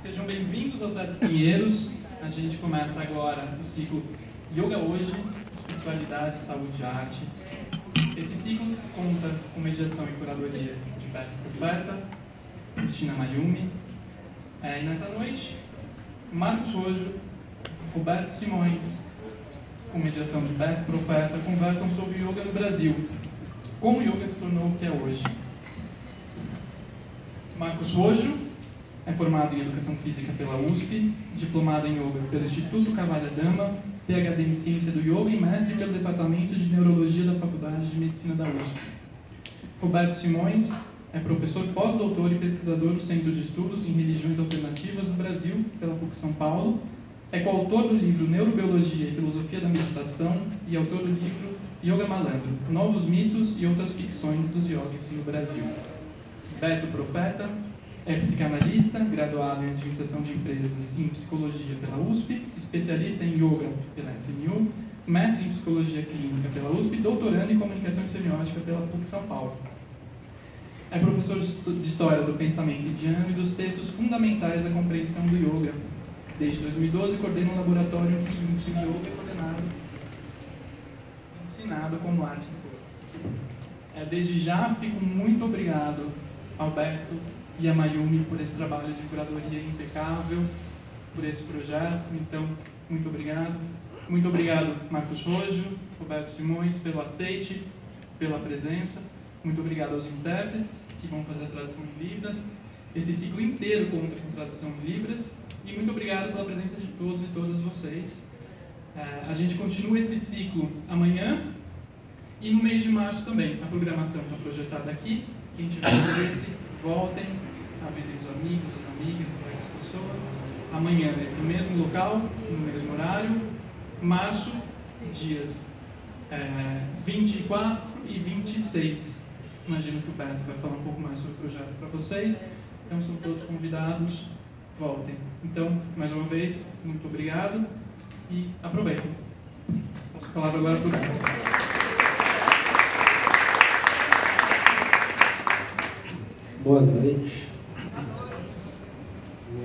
Sejam bem-vindos ao Sesc Pinheiros. A gente começa agora o ciclo Yoga Hoje, Espiritualidade, Saúde e Arte. Esse ciclo conta com mediação e curadoria de Beto Profeta, Cristina Mayumi. É, e nessa noite, Marcos Rojo, Roberto Simões, com mediação de Beto Profeta, conversam sobre yoga no Brasil. Como o yoga se tornou o que é hoje. Marcos Rojo é formado em Educação Física pela USP, diplomado em Yoga pelo Instituto Cavalha Dama, PhD em Ciência do Yoga e mestre pelo Departamento de Neurologia da Faculdade de Medicina da USP. Roberto Simões é professor pós-doutor e pesquisador do Centro de Estudos em Religiões Alternativas do Brasil, pela PUC São Paulo. É coautor do livro Neurobiologia e Filosofia da Meditação e autor do livro Yoga Malandro, Novos Mitos e Outras Ficções dos Yogis no Brasil. Beto Profeta é psicanalista, graduado em Administração de Empresas em Psicologia pela USP, especialista em Yoga pela FMU, mestre em Psicologia Clínica pela USP doutorando em Comunicação Semiótica pela PUC São Paulo. É professor de História do Pensamento indiano e dos textos fundamentais da compreensão do Yoga. Desde 2012, coordena um laboratório em que o Yoga é coordenado, ensinado como arte é, Desde já, fico muito obrigado, Alberto, e a Mayumi por esse trabalho de curadoria impecável, por esse projeto. Então, muito obrigado. Muito obrigado, Marcos Rojo, Roberto Simões, pelo aceite, pela presença. Muito obrigado aos intérpretes que vão fazer a tradução em Libras. Esse ciclo inteiro conta com tradução em Libras. E muito obrigado pela presença de todos e todas vocês. É, a gente continua esse ciclo amanhã e no mês de março também. A programação está projetada aqui. Quem tiver interesse, voltem avisem os amigos, as amigas, as pessoas. Amanhã, nesse mesmo local, no mesmo horário, março, dias é, 24 e 26. Imagino que o Beto vai falar um pouco mais sobre o projeto para vocês. Então, são todos convidados, voltem. Então, mais uma vez, muito obrigado e aproveitem. Passo a palavra agora para o Beto. Boa noite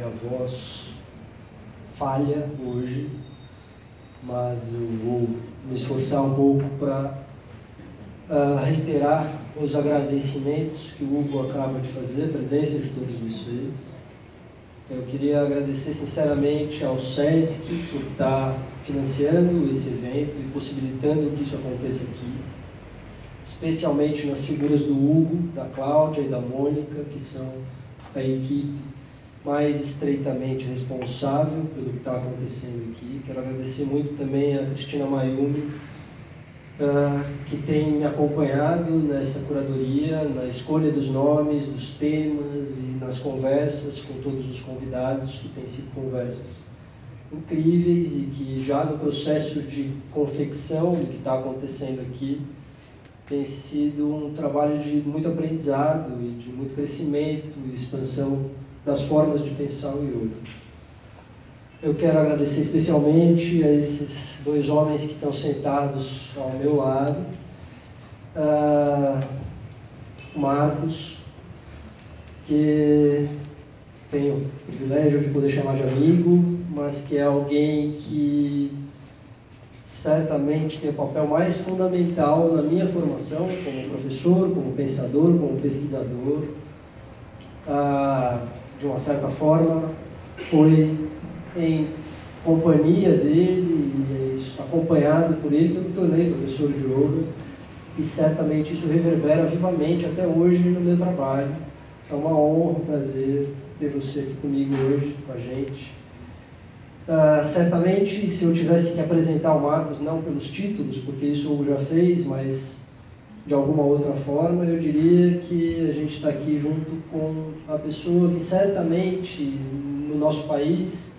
minha voz falha hoje, mas eu vou me esforçar um pouco para uh, ah, reiterar os agradecimentos que o Hugo acaba de fazer, a presença de todos vocês. Eu queria agradecer sinceramente ao SESC por estar financiando esse evento e possibilitando que isso aconteça aqui, especialmente nas figuras do Hugo, da Cláudia e da Mônica, que são a equipe mais estreitamente responsável pelo que está acontecendo aqui. Quero agradecer muito também a Cristina Mayumi, uh, que tem me acompanhado nessa curadoria, na escolha dos nomes, dos temas e nas conversas com todos os convidados, que têm sido conversas incríveis e que já no processo de confecção do que está acontecendo aqui, tem sido um trabalho de muito aprendizado e de muito crescimento e expansão das formas de pensar o yoga. Eu quero agradecer especialmente a esses dois homens que estão sentados ao meu lado. Uh, Marcos, que tenho o privilégio de poder chamar de amigo, mas que é alguém que certamente tem o papel mais fundamental na minha formação como professor, como pensador, como pesquisador. Uh, de uma certa forma, foi em companhia dele e acompanhado por ele que eu me tornei professor de yoga e certamente isso reverbera vivamente até hoje no meu trabalho. É uma honra, um prazer ter você aqui comigo hoje, com a gente. Uh, certamente, se eu tivesse que apresentar o Marcos, não pelos títulos, porque isso o já fez, mas de alguma outra forma, eu diria que a gente está aqui junto com a pessoa que certamente no nosso país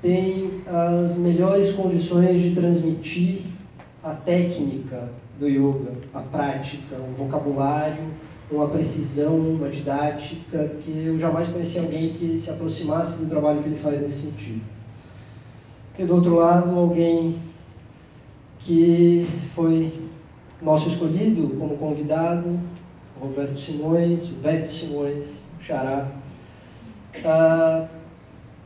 tem as melhores condições de transmitir a técnica do yoga, a prática, um vocabulário, uma precisão, uma didática que eu jamais conheci alguém que se aproximasse do trabalho que ele faz nesse sentido. E do outro lado, alguém que foi nosso escolhido como convidado, Roberto Simões, o Beto Simões, Xará, ah,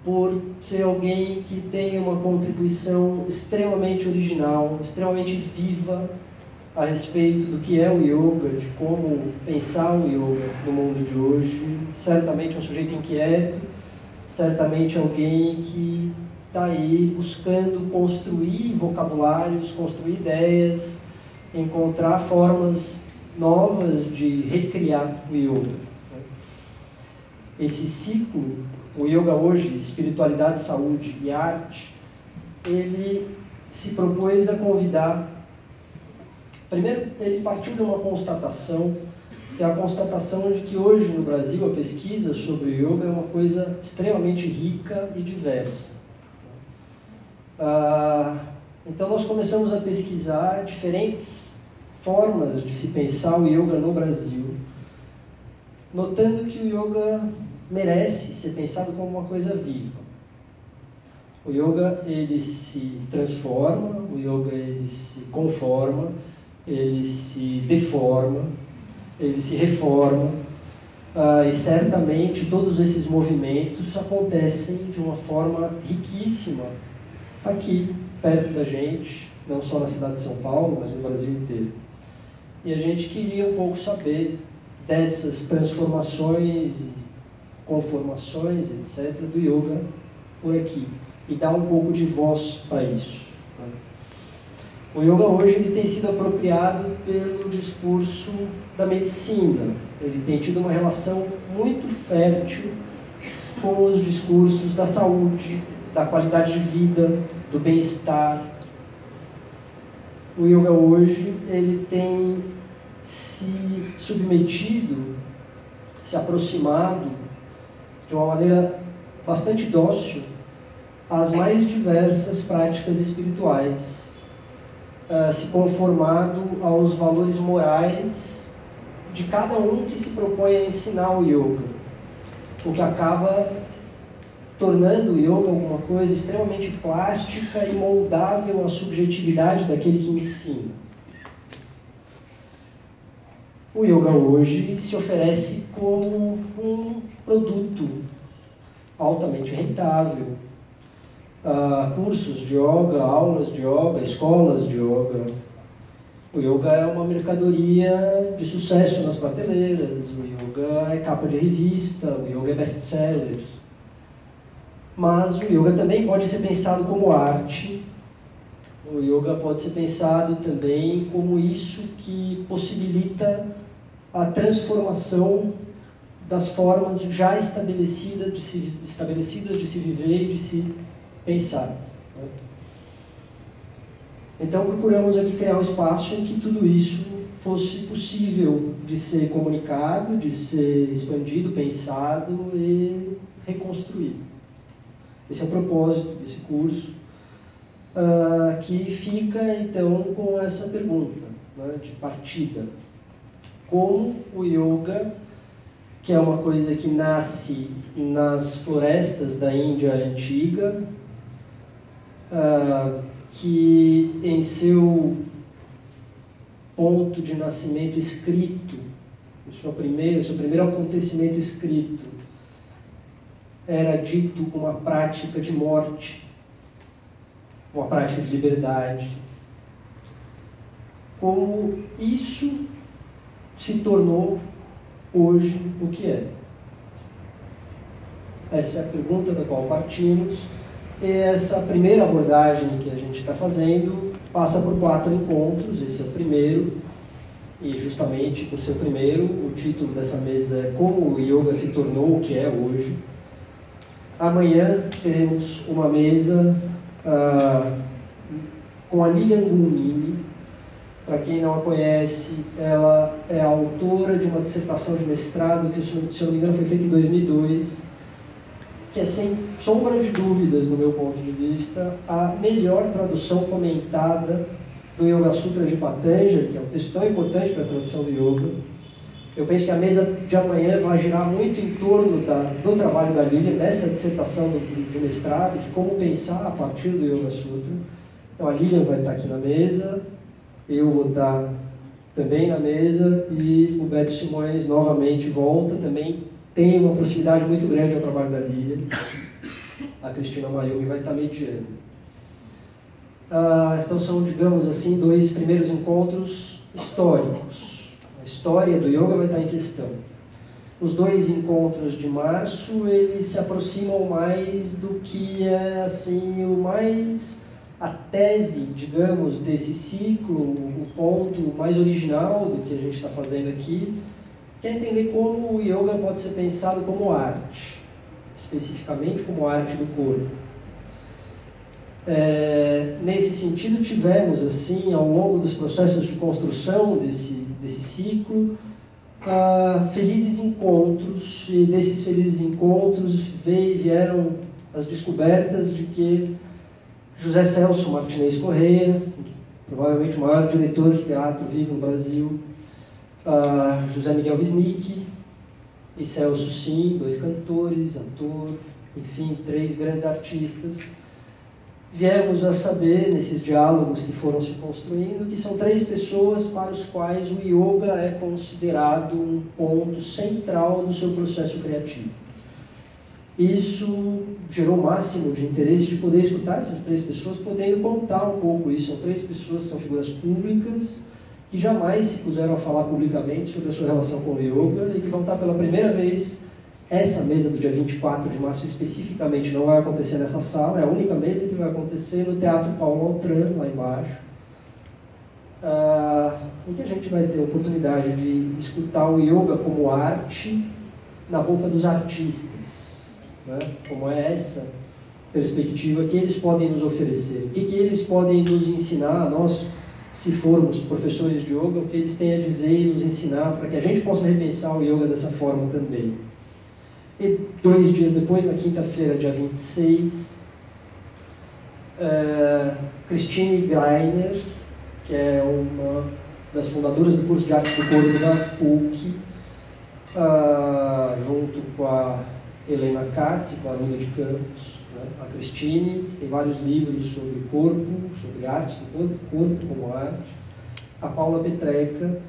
por ser alguém que tem uma contribuição extremamente original, extremamente viva a respeito do que é o yoga, de como pensar o yoga no mundo de hoje. Certamente um sujeito inquieto, certamente alguém que está aí buscando construir vocabulários, construir ideias, encontrar formas novas de recriar o yoga. Esse ciclo, o yoga hoje, espiritualidade, saúde e arte, ele se propôs a convidar. Primeiro, ele partiu de uma constatação, que é a constatação de que hoje no Brasil a pesquisa sobre o yoga é uma coisa extremamente rica e diversa. Ah, então nós começamos a pesquisar diferentes formas de se pensar o yoga no Brasil, notando que o yoga merece ser pensado como uma coisa viva. O yoga ele se transforma, o yoga ele se conforma, ele se deforma, ele se reforma, ah, e certamente todos esses movimentos acontecem de uma forma riquíssima aqui, perto da gente, não só na cidade de São Paulo, mas no Brasil inteiro. E a gente queria um pouco saber dessas transformações e conformações, etc., do yoga por aqui. E dar um pouco de voz para isso. Né? O yoga hoje ele tem sido apropriado pelo discurso da medicina. Ele tem tido uma relação muito fértil com os discursos da saúde, da qualidade de vida, do bem-estar. O yoga hoje ele tem se submetido, se aproximado de uma maneira bastante dócil às mais diversas práticas espirituais, uh, se conformado aos valores morais de cada um que se propõe a ensinar o yoga, o que acaba tornando o yoga alguma coisa extremamente plástica e moldável à subjetividade daquele que ensina. O yoga hoje se oferece como um produto altamente rentável. Uh, cursos de yoga, aulas de yoga, escolas de yoga. O yoga é uma mercadoria de sucesso nas prateleiras, o yoga é capa de revista, o yoga é best-seller mas o yoga também pode ser pensado como arte. O yoga pode ser pensado também como isso que possibilita a transformação das formas já estabelecidas de se, estabelecidas de se viver e de se pensar. Né? Então procuramos aqui criar um espaço em que tudo isso fosse possível de ser comunicado, de ser expandido, pensado e reconstruído. Esse é o propósito desse curso, uh, que fica então com essa pergunta né, de partida. Como o yoga, que é uma coisa que nasce nas florestas da Índia antiga, uh, que em seu ponto de nascimento escrito, o seu primeiro, o seu primeiro acontecimento escrito, era dito uma prática de morte, uma prática de liberdade. Como isso se tornou hoje o que é? Essa é a pergunta da qual partimos. E essa primeira abordagem que a gente está fazendo passa por quatro encontros. Esse é o primeiro, e justamente por ser o primeiro, o título dessa mesa é Como o Yoga se tornou o que é hoje. Amanhã teremos uma mesa uh, com a Lilian Gulmini. Para quem não a conhece, ela é autora de uma dissertação de mestrado que, se eu não me engano, foi feita em 2002, que é sem sombra de dúvidas, no meu ponto de vista, a melhor tradução comentada do Yoga Sutra de Patanjali, que é um texto tão importante para a tradução do yoga eu penso que a mesa de amanhã vai girar muito em torno da, do trabalho da Lilian, dessa dissertação do, de mestrado, de como pensar a partir do Yoga Sutra. Então a Lilian vai estar aqui na mesa, eu vou estar também na mesa e o Beto Simões novamente volta, também tem uma proximidade muito grande ao trabalho da Lilian. a Cristina Mayumi vai estar mediando. Ah, então são, digamos assim, dois primeiros encontros históricos. História do yoga vai estar em questão. Os dois encontros de março, eles se aproximam mais do que é assim o mais a tese, digamos, desse ciclo, o ponto mais original do que a gente está fazendo aqui, que é entender como o yoga pode ser pensado como arte, especificamente como arte do corpo. É, nesse sentido, tivemos, assim, ao longo dos processos de construção desse, desse ciclo, uh, felizes encontros, e desses felizes encontros veio, vieram as descobertas de que José Celso Martinez Correia, provavelmente o maior diretor de teatro vivo no Brasil, uh, José Miguel Wisnik e Celso Sim, dois cantores, ator, enfim, três grandes artistas, viemos a saber, nesses diálogos que foram se construindo, que são três pessoas para os quais o yoga é considerado um ponto central do seu processo criativo. Isso gerou o máximo de interesse de poder escutar essas três pessoas, podendo contar um pouco isso. São três pessoas, são figuras públicas, que jamais se puseram a falar publicamente sobre a sua relação com o yoga e que vão estar pela primeira vez essa mesa do dia 24 de março especificamente não vai acontecer nessa sala, é a única mesa que vai acontecer no Teatro Paulo Altran, lá embaixo, uh, em que a gente vai ter a oportunidade de escutar o yoga como arte na boca dos artistas, né? como é essa perspectiva que eles podem nos oferecer, o que, que eles podem nos ensinar nós, se formos professores de yoga, o que eles têm a dizer e nos ensinar para que a gente possa repensar o yoga dessa forma também. E dois dias depois, na quinta-feira, dia 26, uh, Christine Greiner, que é uma das fundadoras do curso de arte do corpo da PUC, uh, junto com a Helena Katz, com a Arunda de Campos, né? a Christine, que tem vários livros sobre corpo, sobre artes do corpo, corpo como arte, a Paula Petreca,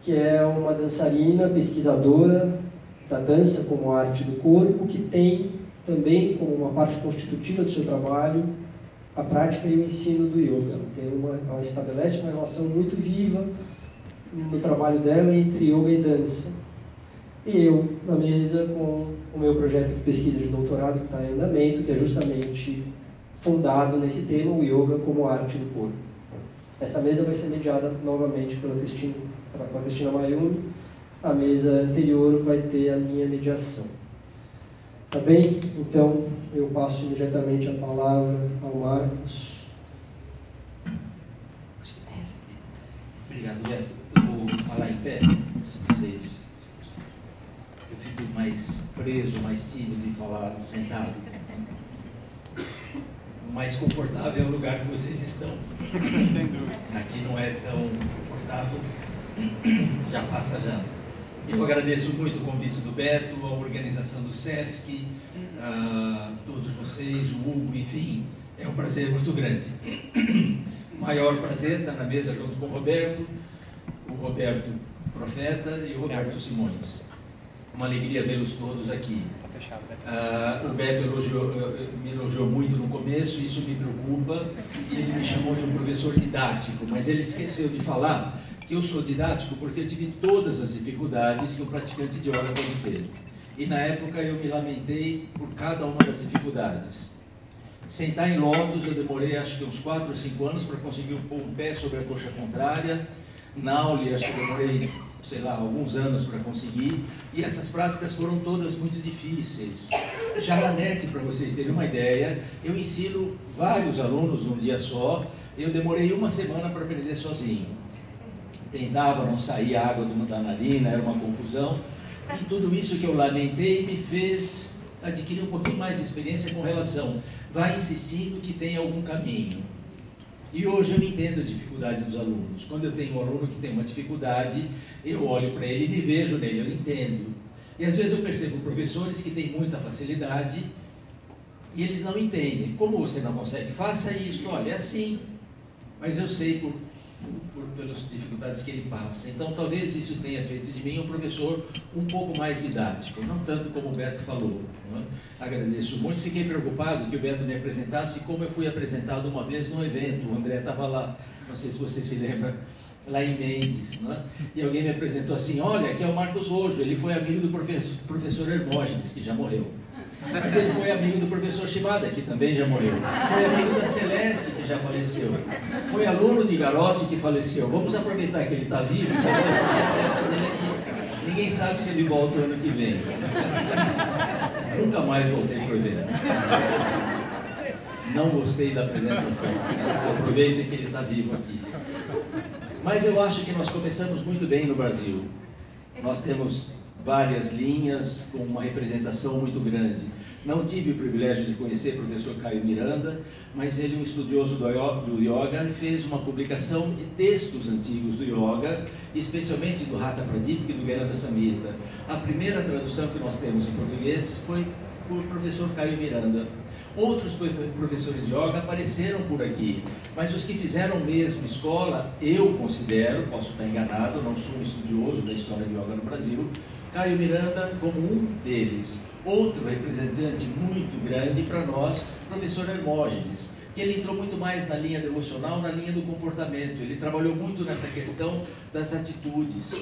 que é uma dançarina, pesquisadora, da dança como arte do corpo, que tem também como uma parte constitutiva do seu trabalho a prática e o ensino do yoga. Ela, tem uma, ela estabelece uma relação muito viva no trabalho dela entre yoga e dança. E eu, na mesa, com o meu projeto de pesquisa de doutorado que está em andamento, que é justamente fundado nesse tema, o yoga como arte do corpo. Essa mesa vai ser mediada novamente pela Cristina, pela Cristina Mayumi, a mesa anterior vai ter a minha mediação. Tá bem? Então, eu passo imediatamente a palavra ao Marcos. Obrigado, Beto. Eu vou falar em pé, se vocês. Eu fico mais preso, mais tímido em falar sentado. O mais confortável é o lugar que vocês estão. Sem dúvida. Aqui não é tão confortável, já passa já. Eu agradeço muito o convite do Beto, a organização do SESC, a todos vocês, o Hugo, enfim, é um prazer muito grande. O maior prazer estar na mesa junto com o Roberto, o Roberto Profeta e o Roberto Simões. Uma alegria vê-los todos aqui. Uh, o Beto elogiou, me elogiou muito no começo, isso me preocupa, e ele me chamou de um professor didático, mas ele esqueceu de falar eu sou didático porque tive todas as dificuldades que o praticante de yoga pode ter. E na época eu me lamentei por cada uma das dificuldades. Sentar em lótus eu demorei acho que uns 4 ou 5 anos para conseguir pôr um pé sobre a coxa contrária. Nauli acho que eu demorei, sei lá, alguns anos para conseguir. E essas práticas foram todas muito difíceis. Já na net, para vocês terem uma ideia, eu ensino vários alunos num dia só. Eu demorei uma semana para aprender sozinho tentava não sair água da narina, era uma confusão. E tudo isso que eu lamentei me fez adquirir um pouquinho mais de experiência com relação. Vai insistindo que tem algum caminho. E hoje eu entendo as dificuldades dos alunos. Quando eu tenho um aluno que tem uma dificuldade, eu olho para ele e me vejo nele, eu entendo. E às vezes eu percebo professores que têm muita facilidade e eles não entendem. Como você não consegue? Faça isso. Olha, é assim. Mas eu sei por por, pelas dificuldades que ele passa. Então, talvez isso tenha feito de mim um professor um pouco mais didático, não tanto como o Beto falou. É? Agradeço muito. Fiquei preocupado que o Beto me apresentasse como eu fui apresentado uma vez num evento. O André estava lá, não sei se você se lembra, lá em Mendes. É? E alguém me apresentou assim: Olha, aqui é o Marcos Rojo, ele foi amigo do professor, professor Hermógenes, que já morreu. Mas ele foi amigo do professor Shimada, que também já morreu. Foi amigo da Celeste, que já faleceu. Foi aluno de Garotti, que faleceu. Vamos aproveitar que ele está vivo assistir a peça dele aqui. Ninguém sabe se ele volta o ano que vem. Nunca mais voltei o evento. Não gostei da apresentação. Aproveitem que ele está vivo aqui. Mas eu acho que nós começamos muito bem no Brasil. Nós temos várias linhas com uma representação muito grande. Não tive o privilégio de conhecer o professor Caio Miranda, mas ele, um estudioso do yoga, fez uma publicação de textos antigos do yoga, especialmente do Hatha Pradipika e do Garanta Samhita. A primeira tradução que nós temos em português foi por professor Caio Miranda. Outros professores de yoga apareceram por aqui, mas os que fizeram mesmo escola, eu considero, posso estar enganado, não sou um estudioso da história de yoga no Brasil, Caio Miranda como um deles. Outro representante muito grande para nós, professor Hermógenes, que ele entrou muito mais na linha devocional, na linha do comportamento. Ele trabalhou muito nessa questão das atitudes.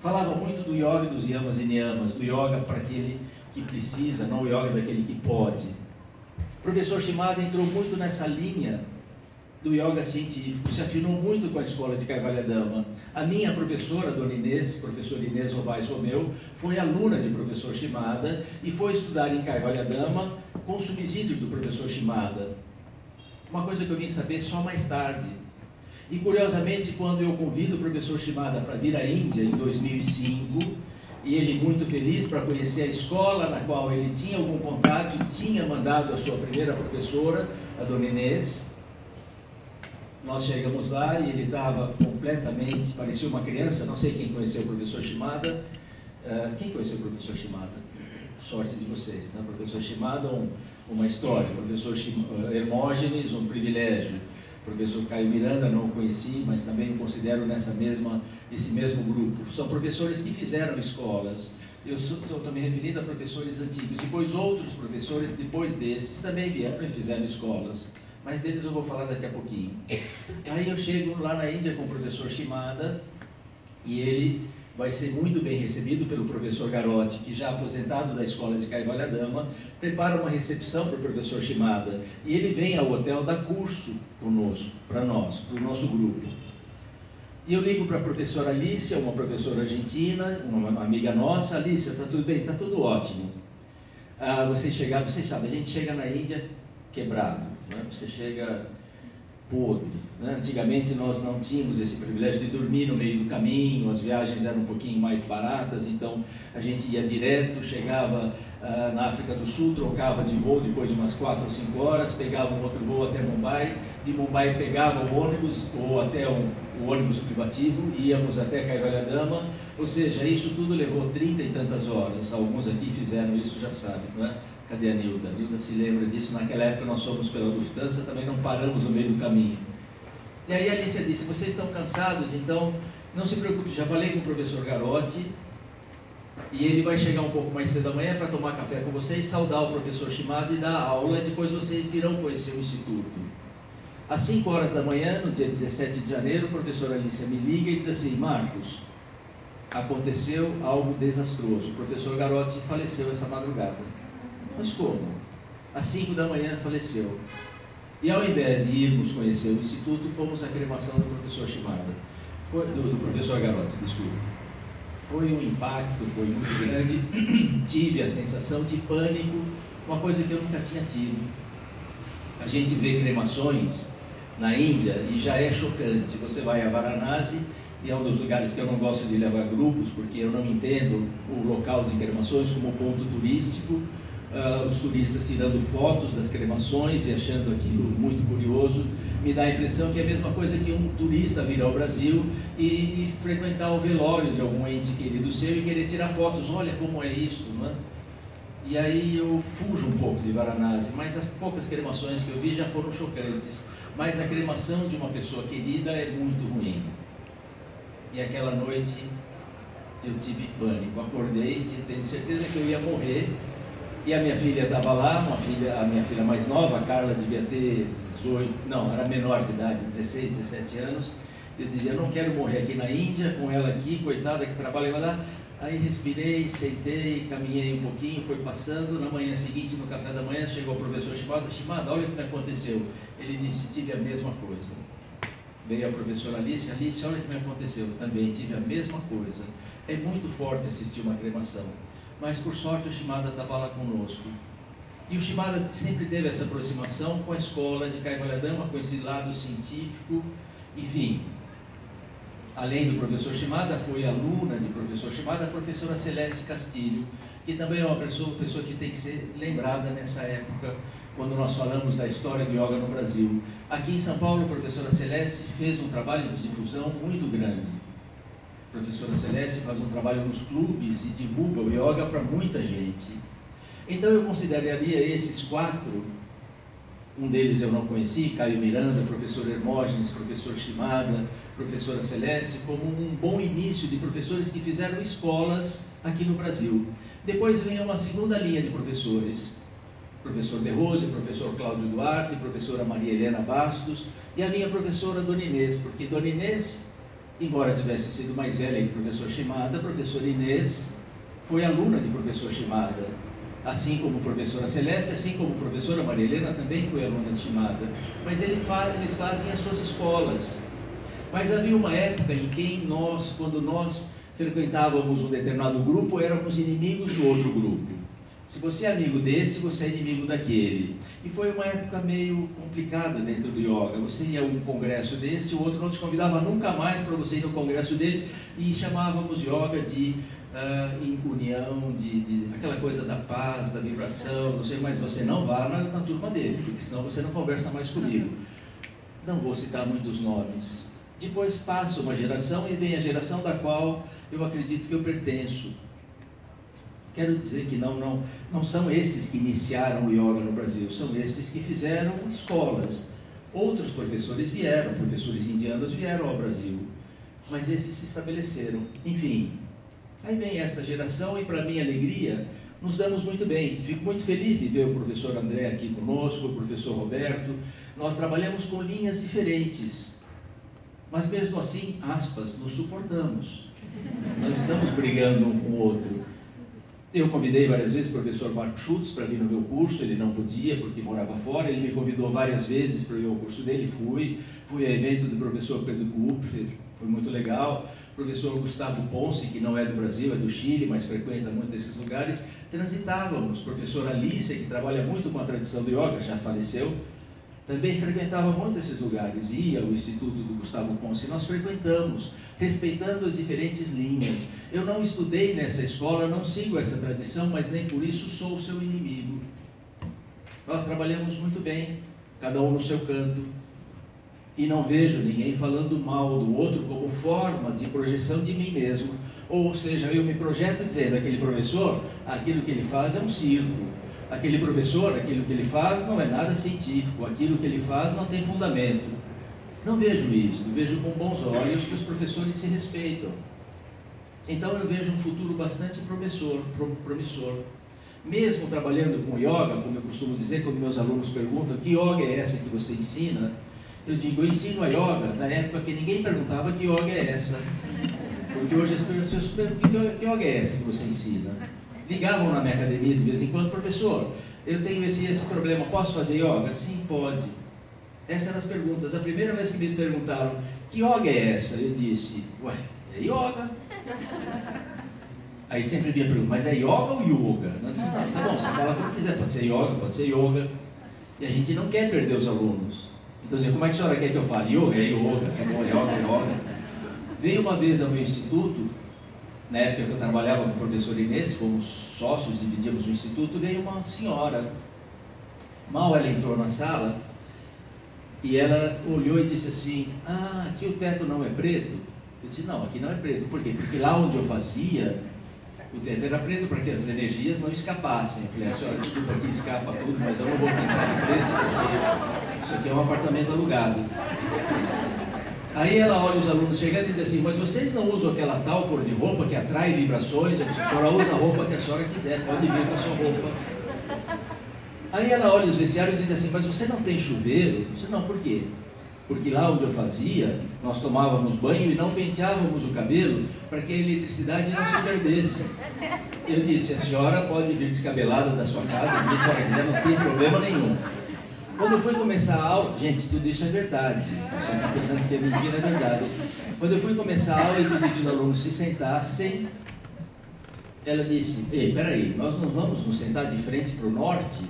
Falava muito do yoga dos yamas e niyamas, do yoga para aquele que precisa, não o yoga daquele que pode. O professor Shimada entrou muito nessa linha do yoga científico, se afinou muito com a escola de Dama. A minha professora, Dona Inês, professora Inês Rovais Romeu, foi aluna de professor Shimada e foi estudar em Dama com subsídios do professor Shimada. Uma coisa que eu vim saber só mais tarde. E curiosamente, quando eu convido o professor Shimada para vir à Índia em 2005, e ele muito feliz para conhecer a escola na qual ele tinha algum contato e tinha mandado a sua primeira professora, a Dona Inês, nós chegamos lá e ele estava completamente, parecia uma criança, não sei quem conheceu o professor Shimada. Uh, quem conheceu o professor Shimada? Sorte de vocês, né? Professor Shimada, um, uma história. Professor Shimada, Hermógenes, um privilégio. Professor Caio Miranda, não o conheci, mas também o considero nessa mesma, esse mesmo grupo. São professores que fizeram escolas. Eu estou também referindo a professores antigos. Depois outros professores, depois desses, também vieram e fizeram escolas mas deles eu vou falar daqui a pouquinho. Aí eu chego lá na Índia com o professor Shimada e ele vai ser muito bem recebido pelo professor Garotti, que já aposentado da escola de Dama, prepara uma recepção para o professor Shimada e ele vem ao hotel dar curso conosco, para nós, para o nosso grupo. E eu ligo para a professora Alicia, uma professora argentina, uma amiga nossa, Alicia, está tudo bem? Está tudo ótimo. Ah, vocês chegaram, vocês sabem, a gente chega na Índia quebrado né? Você chega podre. Né? Antigamente nós não tínhamos esse privilégio de dormir no meio do caminho, as viagens eram um pouquinho mais baratas, então a gente ia direto, chegava ah, na África do Sul, trocava de voo depois de umas 4 ou 5 horas, pegava um outro voo até Mumbai, de Mumbai pegava o ônibus ou até um, o ônibus privativo, íamos até Dama, ou seja, isso tudo levou 30 e tantas horas, alguns aqui fizeram isso, já sabem, não é? Cadê a Nilda? Nilda se lembra disso. Naquela época nós fomos pela Lufthansa, também não paramos no meio do caminho. E aí a Alicia disse: Vocês estão cansados, então não se preocupe. Já falei com o professor Garotti e ele vai chegar um pouco mais cedo da manhã para tomar café com vocês, saudar o professor Shimada e dar aula. E depois vocês virão conhecer o instituto. Às 5 horas da manhã, no dia 17 de janeiro, o professor Alicia me liga e diz assim: Marcos, aconteceu algo desastroso. O professor Garotti faleceu essa madrugada. Mas como? Às 5 da manhã faleceu. E ao invés de irmos conhecer o Instituto, fomos à cremação do professor Shimada. Foi, do, do professor Garotti, desculpa. Foi um impacto, foi muito grande. Tive a sensação de pânico, uma coisa que eu nunca tinha tido. A gente vê cremações na Índia e já é chocante. Você vai a Varanasi e é um dos lugares que eu não gosto de levar grupos, porque eu não entendo o local de cremações como ponto turístico uh, os turistas tirando fotos das cremações e achando aquilo muito curioso, me dá a impressão que é a mesma coisa que um turista vir ao Brasil e, e frequentar o velório de algum ente querido seu e querer tirar fotos. Olha como é isso, não é? E aí eu fujo um pouco de Varanasi, mas as poucas cremações que eu vi já foram chocantes. Mas a cremação de uma pessoa querida é muito ruim. E aquela noite eu tive pânico. Acordei, tendo certeza que eu ia morrer. E a minha filha estava lá, uma filha, a minha filha mais nova, a Carla devia ter 18, não, era menor de idade, 16, 17 anos. Eu dizia, não quero morrer aqui na Índia, com ela aqui, coitada que trabalha lá. Aí respirei, sentei, caminhei um pouquinho, foi passando. Na manhã seguinte, no café da manhã, chegou o professor Shimada. Shimada, olha o que me aconteceu. Ele disse, tive a mesma coisa. Veio a professora Alice, Alice, olha o que me aconteceu. Também tive a mesma coisa. É muito forte assistir uma cremação. Mas por sorte o Shimada estava lá conosco. E o Shimada sempre teve essa aproximação com a escola de Kaivalyadama, com esse lado científico, enfim, além do professor Shimada, foi aluna de professor Shimada, a professora Celeste Castilho, que também é uma pessoa, pessoa que tem que ser lembrada nessa época, quando nós falamos da história do yoga no Brasil. Aqui em São Paulo, a professora Celeste fez um trabalho de difusão muito grande. Professora Celeste faz um trabalho nos clubes e divulga o yoga para muita gente. Então eu consideraria esses quatro um deles eu não conheci, Caio Miranda, professor Hermógenes, professor Shimada, professora Celeste, como um bom início de professores que fizeram escolas aqui no Brasil. Depois vem uma segunda linha de professores, professor De Rose, professor Cláudio Duarte, professora Maria Helena Bastos e a minha professora Dona Inês, porque Dona Inês, embora tivesse sido mais velha que o professor Shimada, a professora Inês foi aluna de professor Shimada assim como a professora Celeste, assim como a professora Maria Helena também foi aluna de Shimada. Mas ele faz, eles fazem as suas escolas. Mas havia uma época em que nós, quando nós frequentávamos um determinado grupo, éramos inimigos do outro grupo. Se você é amigo desse, você é inimigo daquele. E foi uma época meio complicada dentro do yoga. Você ia a um congresso desse, o outro não te convidava nunca mais para você ir no congresso dele, e chamávamos yoga de uh, união, de, de, aquela coisa da paz, da vibração, não sei, mas você não vá na, na turma dele, porque senão você não conversa mais comigo. Não vou citar muitos nomes. Depois passa uma geração e vem a geração da qual eu acredito que eu pertenço. Quero dizer que não, não, não são esses que iniciaram o yoga no Brasil, são esses que fizeram escolas. Outros professores vieram, professores indianos vieram ao Brasil, mas esses se estabeleceram. Enfim, Aí vem esta geração e, para minha alegria, nos damos muito bem. Fico muito feliz de ver o professor André aqui conosco, o professor Roberto. Nós trabalhamos com linhas diferentes, mas mesmo assim, aspas, nos suportamos. Não estamos brigando um com o outro. Eu convidei várias vezes o professor Marco Schultz para vir no meu curso, ele não podia porque morava fora, ele me convidou várias vezes para ir ao curso dele, fui. Fui a evento do professor Pedro Kupfer, foi muito legal professor Gustavo Ponce, que não é do Brasil, é do Chile, mas frequenta muito esses lugares, transitávamos. Professor Alice, que trabalha muito com a tradição do yoga, já faleceu, também frequentava muito esses lugares, ia ao Instituto do Gustavo Ponce, nós frequentamos, respeitando as diferentes linhas. Eu não estudei nessa escola, não sigo essa tradição, mas nem por isso sou o seu inimigo. Nós trabalhamos muito bem, cada um no seu canto, e não vejo ninguém falando mal do outro como forma de projeção de mim mesmo. Ou seja, eu me projeto dizendo aquele professor, aquilo que ele faz é um circo. Aquele professor, aquilo que ele faz não é nada científico, aquilo que ele faz não tem fundamento. Não vejo isso, vejo com bons olhos que os professores se respeitam. Então eu vejo um futuro bastante promissor, promissor. Mesmo trabalhando com yoga, como eu costumo dizer quando meus alunos perguntam que yoga é essa que você ensina, eu digo, eu ensino a yoga na época que ninguém perguntava que yoga é essa. Porque hoje as pessoas perguntam que yoga é essa que você ensina. Ligavam na minha academia de vez em quando, professor, eu tenho esse, esse problema, posso fazer yoga? Sim, pode. Essas eram as perguntas. A primeira vez que me perguntaram, que yoga é essa? Eu disse, ué, é yoga. Aí sempre vinha a pergunta, mas é yoga ou yoga? Não, tá bom, você fala como quiser, pode ser yoga, pode ser yoga. E a gente não quer perder os alunos. Então, assim, como é que a senhora quer que eu fale? Yoga? É yoga, é bom, yoga, é yoga. Veio uma vez ao meu instituto, na época que eu trabalhava com o professor Inês, fomos sócios, dividíamos o instituto, veio uma senhora. Mal ela entrou na sala, e ela olhou e disse assim, ah, aqui o teto não é preto? Eu disse, não, aqui não é preto. Por quê? Porque lá onde eu fazia, O teto era preto para que as energias não escapassem. Eu falei, a senhora, desculpa que escapa tudo, mas eu não vou pintar de preto porque isso aqui é um apartamento alugado. Aí ela olha os alunos chegando e diz assim, mas vocês não usam aquela tal cor de roupa que atrai vibrações? A senhora usa a roupa que a senhora quiser, pode vir com a sua roupa. Aí ela olha os vestiários e diz assim, mas você não tem chuveiro? Eu disse, não, por quê? Porque lá onde eu fazia, nós tomávamos banho e não penteávamos o cabelo para que a eletricidade não se perdesse. Eu disse, a senhora pode vir descabelada da sua casa, a senhora quiser, não tem problema nenhum. Quando eu fui começar a aula, gente, tudo isso é verdade. Você está pensando que é mentira, é verdade. Quando eu fui começar a aula e pedi os alunos se sentassem, ela disse, ei, peraí, nós não vamos nos sentar de frente para o norte?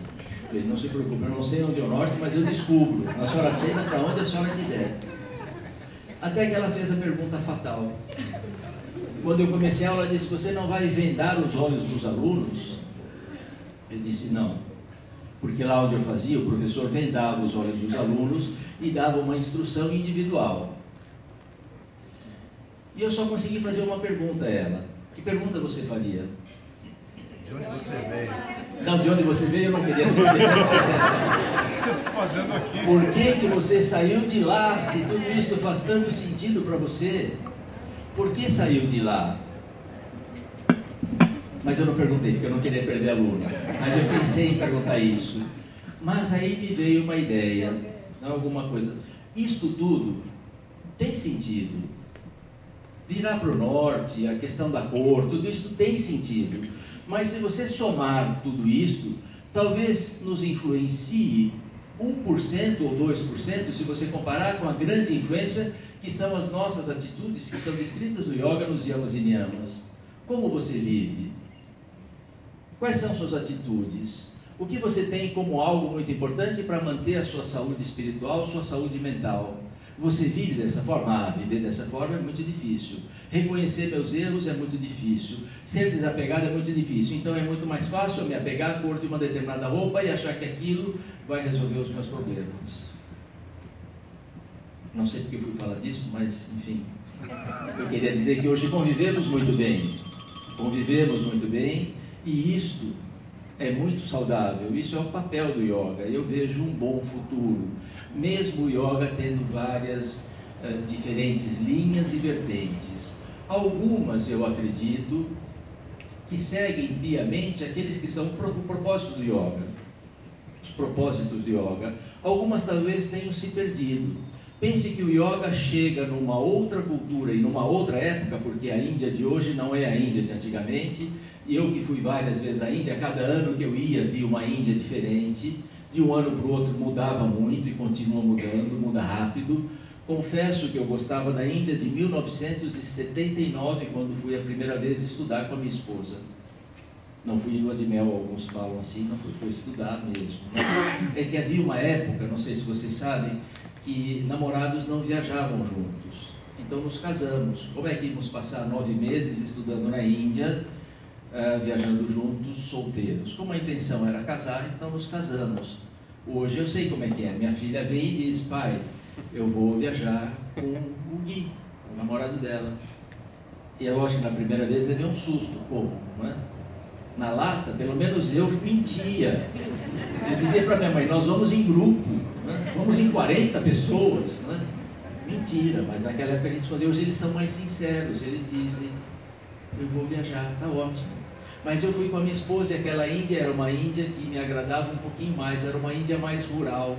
Falei, não se preocupe, eu não sei onde é o norte, mas eu descubro. A senhora senta para onde a senhora quiser. Até que ela fez a pergunta fatal. Quando eu comecei a aula, ela disse, você não vai vendar os olhos dos alunos? Eu disse, não porque lá onde eu fazia, o professor vendava os olhos dos alunos e dava uma instrução individual. E eu só consegui fazer uma pergunta a ela. Que pergunta você faria? De onde você veio? Não, de onde você veio eu não queria saber. O que você está fazendo aqui? Por que, que você saiu de lá se tudo isso faz tanto sentido para você? Por que saiu de lá? Mas eu não perguntei, porque eu não queria perder aluno. Mas eu pensei em perguntar isso. Mas aí me veio uma ideia, alguma coisa. Isto tudo tem sentido. Virar para o norte, a questão da cor, tudo isso tem sentido. Mas se você somar tudo isso, talvez nos influencie 1% ou 2%, se você comparar com a grande influência que são as nossas atitudes, que são descritas no Yoga nos Yamas e Niyamas. Como você vive? Quais são suas atitudes? O que você tem como algo muito importante para manter a sua saúde espiritual, sua saúde mental? Você vive dessa forma? Ah, viver dessa forma é muito difícil. Reconhecer meus erros é muito difícil. Ser desapegado é muito difícil. Então é muito mais fácil eu me apegar à cor de uma determinada roupa e achar que aquilo vai resolver os meus problemas. Não sei porque fui falar disso, mas enfim. Eu queria dizer que hoje convivemos muito bem. Convivemos muito bem e isto é muito saudável, isso é o papel do yoga. Eu vejo um bom futuro, mesmo o yoga tendo várias uh, diferentes linhas e vertentes. Algumas eu acredito que seguem piamente aqueles que são o propósito do yoga, os propósitos do yoga. Algumas talvez tenham se perdido. Pense que o yoga chega numa outra cultura e numa outra época, porque a Índia de hoje não é a Índia de antigamente, eu que fui várias vezes à Índia, cada ano que eu ia, via uma Índia diferente. De um ano para o outro mudava muito e continua mudando, muda rápido. Confesso que eu gostava da Índia de 1979, quando fui a primeira vez estudar com a minha esposa. Não fui lua de mel, alguns falam assim, não fui, fui estudar mesmo. É que havia uma época, não sei se vocês sabem, que namorados não viajavam juntos. Então nos casamos. Como é que íamos passar nove meses estudando na Índia? Uh, viajando juntos, solteiros. Como a intenção era casar, então nos casamos. Hoje eu sei como é que é. Minha filha vem e diz: pai, eu vou viajar com o Gui, o namorado dela. E é lógico que na primeira vez levei um susto. Como? Não é? Na lata, pelo menos eu mentia. Eu dizia para minha mãe: nós vamos em grupo, né? vamos em 40 pessoas. Né? Mentira, mas naquela época a gente escondeu. Hoje eles são mais sinceros, eles dizem: eu vou viajar, tá ótimo. Mas eu fui com a minha esposa e aquela Índia era uma Índia que me agradava um pouquinho mais, era uma Índia mais rural.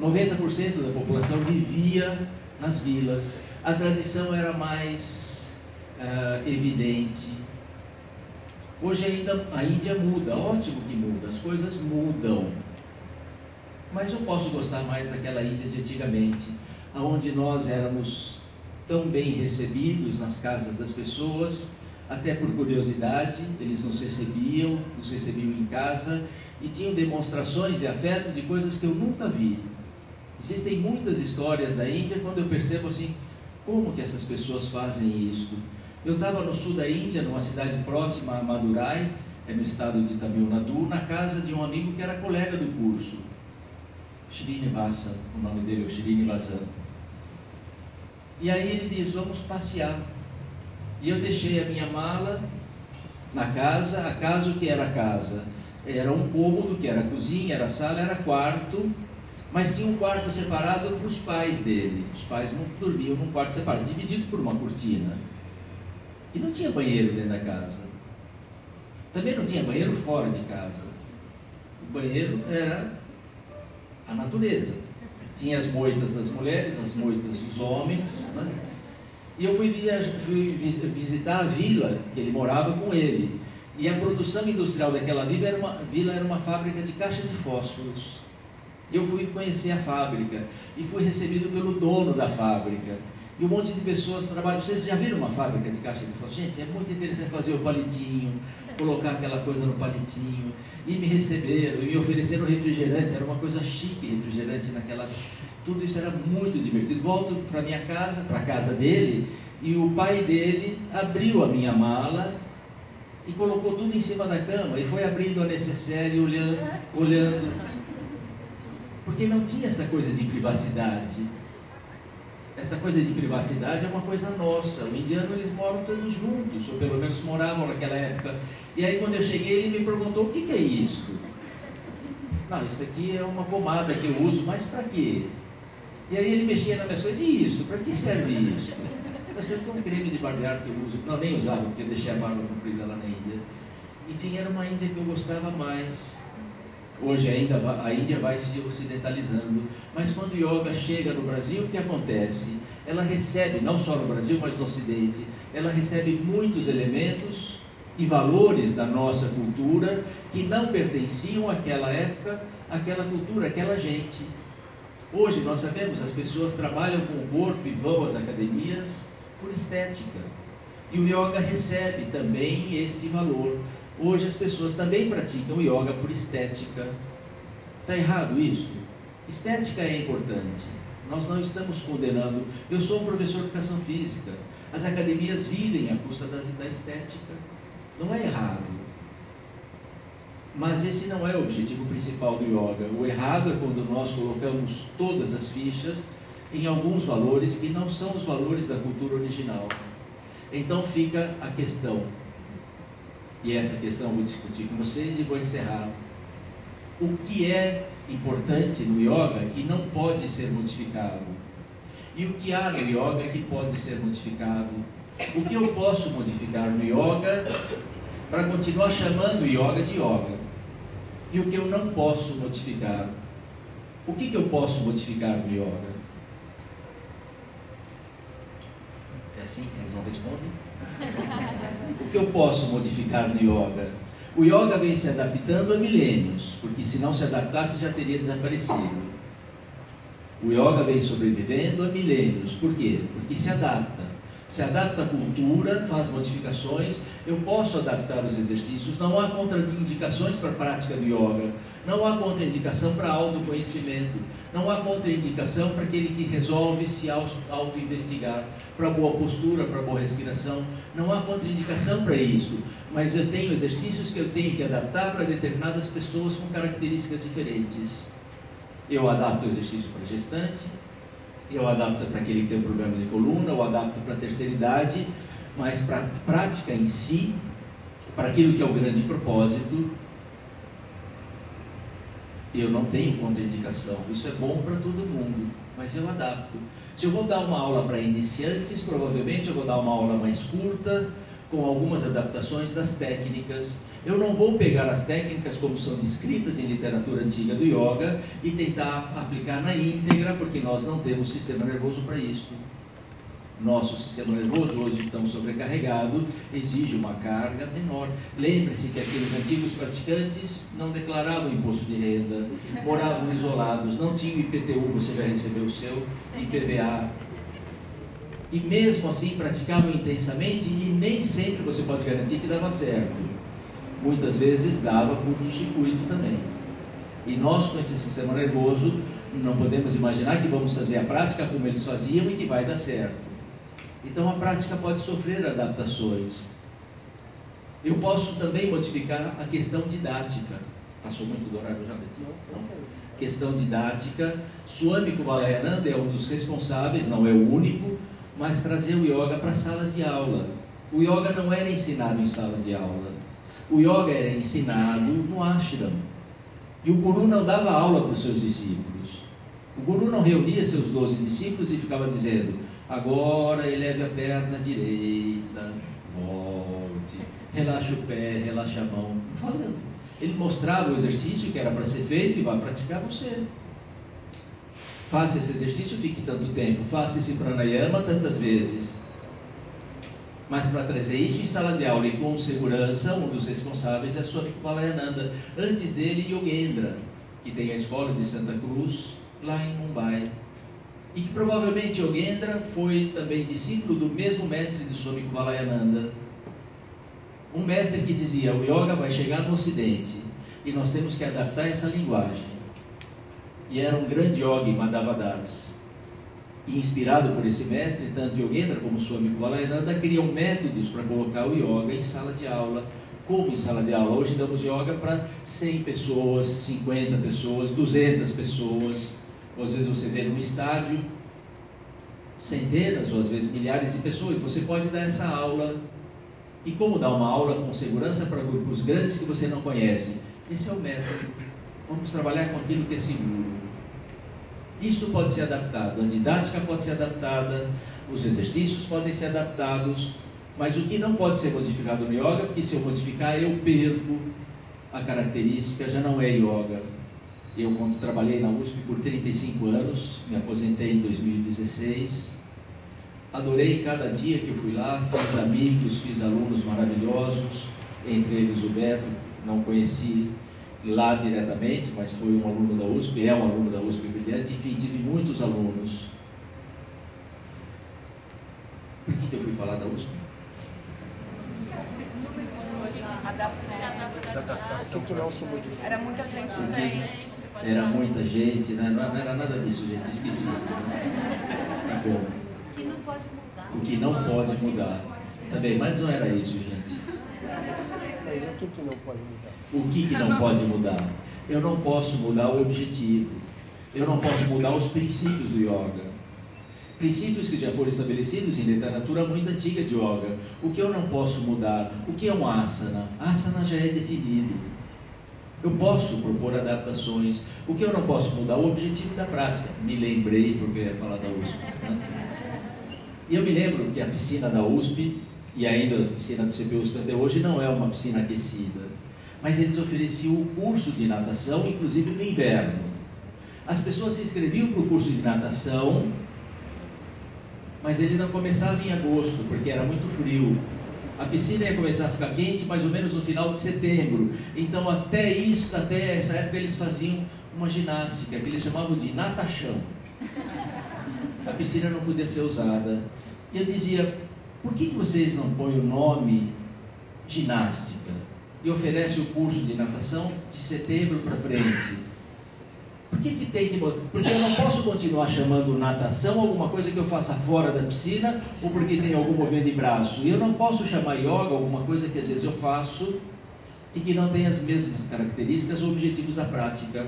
90% da população vivia nas vilas, a tradição era mais uh, evidente. Hoje ainda a Índia muda, ótimo que muda, as coisas mudam. Mas eu posso gostar mais daquela Índia de antigamente, onde nós éramos tão bem recebidos nas casas das pessoas, até por curiosidade, eles nos recebiam, nos recebiam em casa e tinham demonstrações de afeto de coisas que eu nunca vi. Existem muitas histórias da Índia quando eu percebo assim, como que essas pessoas fazem isso? Eu estava no sul da Índia, numa cidade próxima a Madurai, é no estado de Tamil Nadu, na casa de um amigo que era colega do curso, Srinivasa, o nome dele é Srinivasa. E aí ele diz, vamos passear. E eu deixei a minha mala na casa, a casa o que era a casa? Era um cômodo, que era cozinha, era sala, era quarto, mas tinha um quarto separado para os pais dele. Os pais dormiam num quarto separado, dividido por uma cortina. E não tinha banheiro dentro da casa. Também não tinha banheiro fora de casa. O banheiro era a natureza. Tinha as moitas das mulheres, as moitas dos homens. Né? E eu fui, fui visitar a vila que ele morava com ele. E a produção industrial daquela vila era uma, vila era uma fábrica de caixa de fósforos. Eu fui conhecer a fábrica e fui recebido pelo dono da fábrica. E um monte de pessoas trabalham. Vocês já viram uma fábrica de caixa de fósforo? Gente, é muito interessante fazer o palitinho, colocar aquela coisa no palitinho. E me receberam, e me ofereceram refrigerante. Era uma coisa chique refrigerante naquela. Tudo isso era muito divertido. Volto para minha casa, para a casa dele, e o pai dele abriu a minha mala e colocou tudo em cima da cama e foi abrindo a necessária e olhando, olhando porque não tinha essa coisa de privacidade. Essa coisa de privacidade é uma coisa nossa. O indiano eles moram todos juntos, ou pelo menos moravam naquela época. E aí quando eu cheguei ele me perguntou o que, que é isso? Não, isso aqui é uma pomada que eu uso, mas para quê? E aí ele mexia na minha coisas, e isso? Para que serve isso? Nós temos um creme de barbear que eu uso, não nem usava, porque eu deixei a barba comprida lá na Índia. Enfim, era uma Índia que eu gostava mais. Hoje ainda a Índia vai se ocidentalizando, mas quando o yoga chega no Brasil, o que acontece? Ela recebe, não só no Brasil, mas no Ocidente, ela recebe muitos elementos e valores da nossa cultura que não pertenciam àquela época, àquela cultura, àquela gente. Hoje nós sabemos, as pessoas trabalham com o corpo e vão às academias por estética. E o yoga recebe também este valor. Hoje as pessoas também praticam yoga por estética. Está errado isso? Estética é importante. Nós não estamos condenando. Eu sou um professor de educação física. As academias vivem à custa da estética. Não é errado. Mas esse não é o objetivo principal do yoga. O errado é quando nós colocamos todas as fichas em alguns valores que não são os valores da cultura original. Então fica a questão: e essa questão eu vou discutir com vocês e vou encerrar. O que é importante no yoga que não pode ser modificado? E o que há no yoga que pode ser modificado? O que eu posso modificar no yoga para continuar chamando yoga de yoga? E o que eu não posso modificar? O que, que eu posso modificar no yoga? É assim eles não respondem? o que eu posso modificar no yoga? O yoga vem se adaptando há milênios, porque se não se adaptasse já teria desaparecido. O yoga vem sobrevivendo há milênios, por quê? Porque se adapta se adapta à cultura, faz modificações. Eu posso adaptar os exercícios, não há contraindicações para a prática do yoga, não há contraindicação para autoconhecimento, não há contraindicação para aquele que resolve se auto-investigar, para boa postura, para boa respiração, não há contraindicação para isso. Mas eu tenho exercícios que eu tenho que adaptar para determinadas pessoas com características diferentes. Eu adapto o exercício para gestante, eu adapto para aquele que tem um problema de coluna, eu adapto para a terceira idade, mas para a prática em si, para aquilo que é o grande propósito, eu não tenho contraindicação. Isso é bom para todo mundo, mas eu adapto. Se eu vou dar uma aula para iniciantes, provavelmente eu vou dar uma aula mais curta, com algumas adaptações das técnicas eu não vou pegar as técnicas como são descritas em literatura antiga do yoga e tentar aplicar na íntegra, porque nós não temos sistema nervoso para isso. Nosso sistema nervoso, hoje tão sobrecarregado, exige uma carga menor. Lembre-se que aqueles antigos praticantes não declaravam imposto de renda, moravam isolados, não tinham IPTU, você já recebeu o seu, IPVA, e mesmo assim praticavam intensamente e nem sempre você pode garantir que dava certo muitas vezes dava curto-circuito também. E nós, com esse sistema nervoso, não podemos imaginar que vamos fazer a prática como eles faziam e que vai dar certo. Então a prática pode sofrer adaptações. Eu posso também modificar a questão didática. Passou muito do horário já, Betinho? Não. Questão didática. Swami Kumalayananda é um dos responsáveis, não é o único, mas trazer o yoga para salas de aula. O yoga não era ensinado em salas de aula O yoga era ensinado no ashram. E o guru não dava aula para os seus discípulos. O guru não reunia seus doze discípulos e ficava dizendo: agora eleve a perna direita, volte, relaxa o pé, relaxa a mão. Falando. Ele mostrava o exercício que era para ser feito e vai praticar você. Faça esse exercício, fique tanto tempo. Faça esse pranayama tantas vezes. Mas para trazer isso em sala de aula e com segurança, um dos responsáveis é Swami Kumalayananda. Antes dele, Yogendra, que tem a escola de Santa Cruz, lá em Mumbai. E que provavelmente Yogendra foi também discípulo do mesmo mestre de Swami Kumalayananda. Um mestre que dizia: o yoga vai chegar no Ocidente e nós temos que adaptar essa linguagem. E era um grande yogi, Madhavadas. E inspirado por esse mestre, tanto Yogendra como Swami Kumalayananda criam métodos para colocar o yoga em sala de aula. Como em sala de aula? Hoje damos yoga para 100 pessoas, 50 pessoas, 200 pessoas. Às vezes você vê num estádio centenas ou às vezes milhares de pessoas. E você pode dar essa aula. E como dar uma aula com segurança para grupos grandes que você não conhece? Esse é o método. Vamos trabalhar com aquilo que é seguro. Isso pode ser adaptado, a didática pode ser adaptada, os exercícios podem ser adaptados, mas o que não pode ser modificado no yoga, porque se eu modificar eu perco a característica, já não é yoga. Eu, quando trabalhei na USP por 35 anos, me aposentei em 2016, adorei cada dia que eu fui lá, fiz amigos, fiz alunos maravilhosos, entre eles o Beto, não conheci lá diretamente, mas foi um aluno da USP, é um aluno da USP brilhante, enfim, tive muitos alunos. Por que, que eu fui falar da USP? Era muita gente também. Era muita gente, né? não era nada disso, gente, esqueci. Tá bom. O que não pode mudar. O que não pode mudar. Também, mas não era isso, gente. O que, que não pode mudar? O que, que não pode mudar? Eu não posso mudar o objetivo. Eu não posso mudar os princípios do yoga. Princípios que já foram estabelecidos em literatura muito antiga de yoga. O que eu não posso mudar? O que é um asana? Asana já é definido. Eu posso propor adaptações. O que eu não posso mudar? O objetivo da prática. Me lembrei, porque ia falar da USP. Né? E eu me lembro que a piscina da USP, e ainda a piscina do CPUSP até hoje, não é uma piscina aquecida. Mas eles ofereciam o curso de natação, inclusive no inverno. As pessoas se inscreviam para o curso de natação, mas ele não começava em agosto, porque era muito frio. A piscina ia começar a ficar quente mais ou menos no final de setembro. Então, até isso, até essa época, eles faziam uma ginástica que eles chamavam de natachão. A piscina não podia ser usada. E eu dizia: por que vocês não põem o nome ginástica e oferecem o curso de natação de setembro para frente? Por que, que tem que. Porque eu não posso continuar chamando natação alguma coisa que eu faça fora da piscina ou porque tem algum movimento de braço. E eu não posso chamar yoga alguma coisa que às vezes eu faço e que não tem as mesmas características ou objetivos da prática.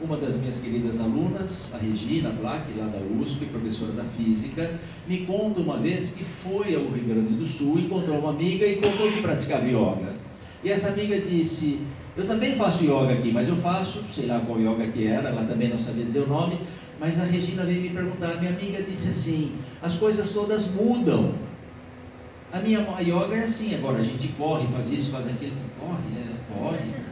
Uma das minhas queridas alunas, a Regina Black, lá da USP, professora da física, me conta uma vez que foi ao Rio Grande do Sul, encontrou uma amiga e contou que praticava yoga. E essa amiga disse: eu também faço yoga aqui, mas eu faço, sei lá qual yoga que era, ela também não sabia dizer o nome, mas a Regina veio me perguntar, minha amiga disse assim, as coisas todas mudam. A minha yoga é assim, agora a gente corre, faz isso, faz aquilo, corre, é, corre.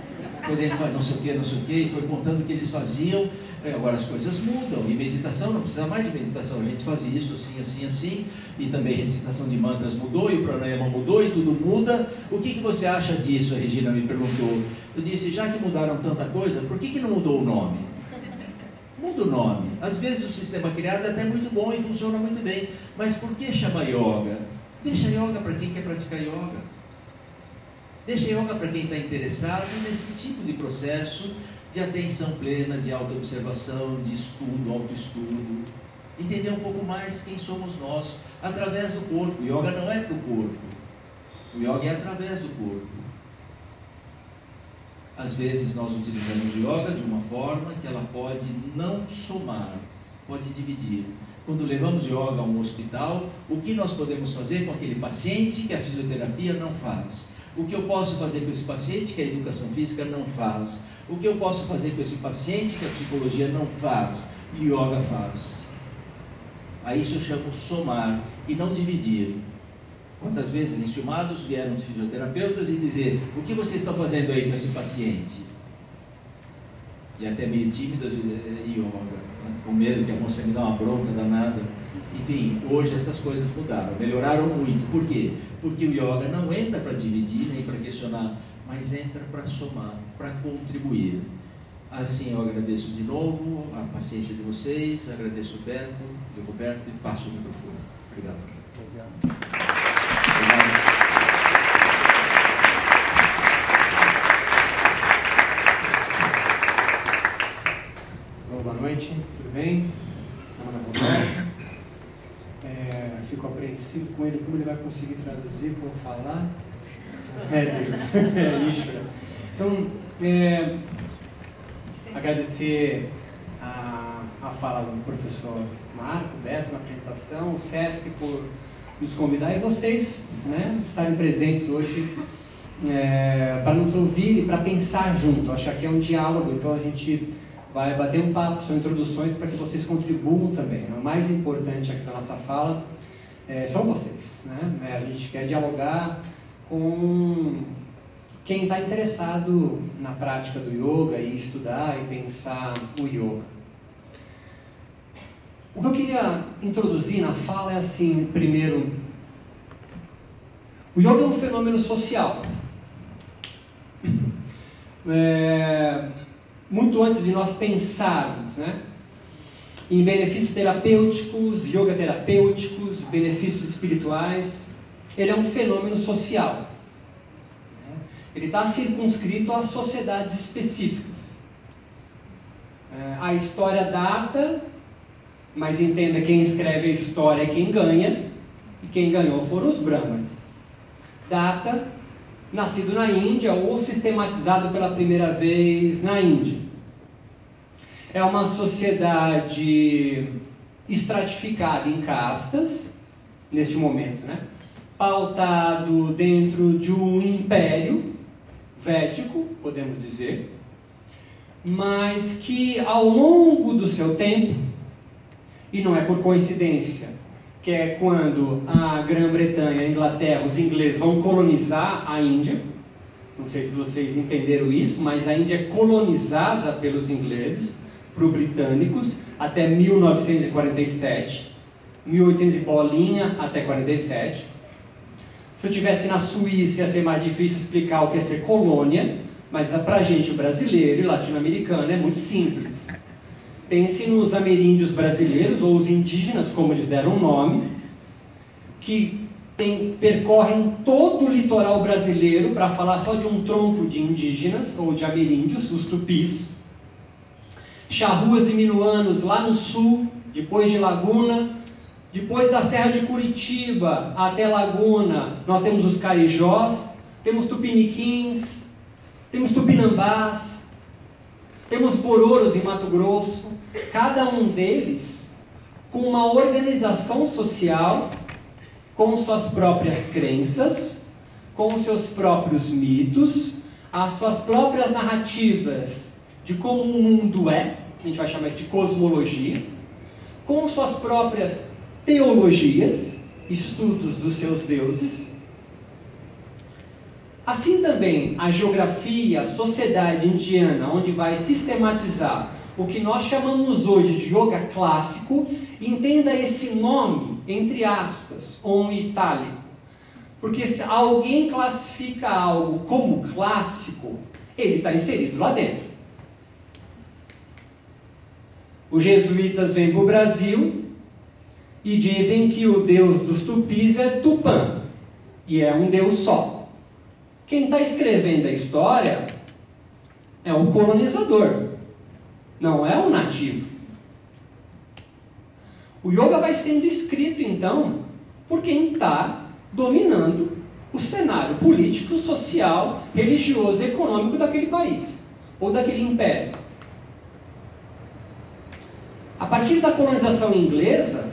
Depois a gente faz não sei o que, não sei o que, e foi contando o que eles faziam. É, agora as coisas mudam, e meditação não precisa mais de meditação, a gente fazia isso assim, assim, assim, e também recitação de mantras mudou, e o pranayama mudou, e tudo muda. O que, que você acha disso? A Regina me perguntou. Eu disse, já que mudaram tanta coisa, por que, que não mudou o nome? Muda o nome. Às vezes o sistema criado é até muito bom e funciona muito bem, mas por que chama yoga? Deixa yoga para quem quer praticar yoga. Deixa yoga para quem está interessado nesse tipo de processo de atenção plena, de autoobservação, de estudo, autoestudo. Entender um pouco mais quem somos nós através do corpo. O yoga não é para o corpo. O yoga é através do corpo. Às vezes nós utilizamos yoga de uma forma que ela pode não somar, pode dividir. Quando levamos yoga a um hospital, o que nós podemos fazer com aquele paciente que a fisioterapia não faz? O que eu posso fazer com esse paciente que a educação física não faz? O que eu posso fazer com esse paciente que a psicologia não faz e yoga faz? A isso eu chamo somar e não dividir. Quantas vezes enciumados vieram os fisioterapeutas e dizer: O que vocês estão fazendo aí com esse paciente? E até meio tímidas yoga, né? com medo que a moça me dá uma bronca danada. Enfim, hoje essas coisas mudaram, melhoraram muito. Por quê? Porque o yoga não entra para dividir nem para questionar, mas entra para somar, para contribuir. Assim eu agradeço de novo a paciência de vocês, agradeço o Beto o Roberto e passo o microfone. Obrigado. Obrigado. boa noite, tudo bem? Meu nome é Roberto. É, fico apreensivo com ele, como ele vai conseguir traduzir, como falar. É Deus, é Ishvara. Então, é, agradecer a, a fala do professor Marco, Beto na apresentação, o Sesc por nos convidar e vocês né, estarem presentes hoje é, para nos ouvir e para pensar junto. Acho que aqui é um diálogo, então a gente vai bater um papo, são introduções para que vocês contribuam também. O mais importante aqui da nossa fala é, são vocês. Né? É, a gente quer dialogar com quem está interessado na prática do yoga e estudar e pensar o yoga. O que eu queria introduzir na fala é assim, primeiro, o yoga é um fenômeno social. É, muito antes de nós pensarmos né, em benefícios terapêuticos, yoga terapêuticos, benefícios espirituais, ele é um fenômeno social. Ele está circunscrito a sociedades específicas. É, a história data, mas entenda quem escreve a história é quem ganha, e quem ganhou foram os Brahmanes. Data nascido na Índia ou sistematizado pela primeira vez na Índia. É uma sociedade estratificada em castas, neste momento, né? pautado dentro de um império védico, podemos dizer, mas que ao longo do seu tempo, e não é por coincidência, que é quando a Grã-Bretanha, a Inglaterra, os ingleses vão colonizar a Índia. Não sei se vocês entenderam isso, mas a Índia é colonizada pelos ingleses, por britânicos, até 1947. 1800 e bolinha até 47. Se eu tivesse na Suíça ia ser mais difícil explicar o que é ser colônia, mas para gente brasileiro e latino-americano é muito simples. Pense nos ameríndios brasileiros, ou os indígenas, como eles deram o nome, que tem, percorrem todo o litoral brasileiro, para falar só de um tronco de indígenas, ou de ameríndios, os tupis. Charruas e minuanos lá no sul, depois de Laguna, depois da Serra de Curitiba até Laguna, nós temos os carijós, temos tupiniquins, temos tupinambás, temos bororos em Mato Grosso, cada um deles com uma organização social, com suas próprias crenças, com seus próprios mitos, as suas próprias narrativas de como o mundo é, a gente vai chamar isso de cosmologia, com suas próprias teologias, estudos dos seus deuses, Assim também a geografia, a sociedade indiana, onde vai sistematizar o que nós chamamos hoje de yoga clássico, entenda esse nome, entre aspas, on itálico. Porque se alguém classifica algo como clássico, ele está inserido lá dentro. Os jesuítas vêm para o Brasil e dizem que o deus dos tupis é Tupã, e é um deus só. Quem está escrevendo a história é o colonizador, não é o nativo. O yoga vai sendo escrito, então, por quem está dominando o cenário político, social, religioso e econômico daquele país ou daquele império. A partir da colonização inglesa,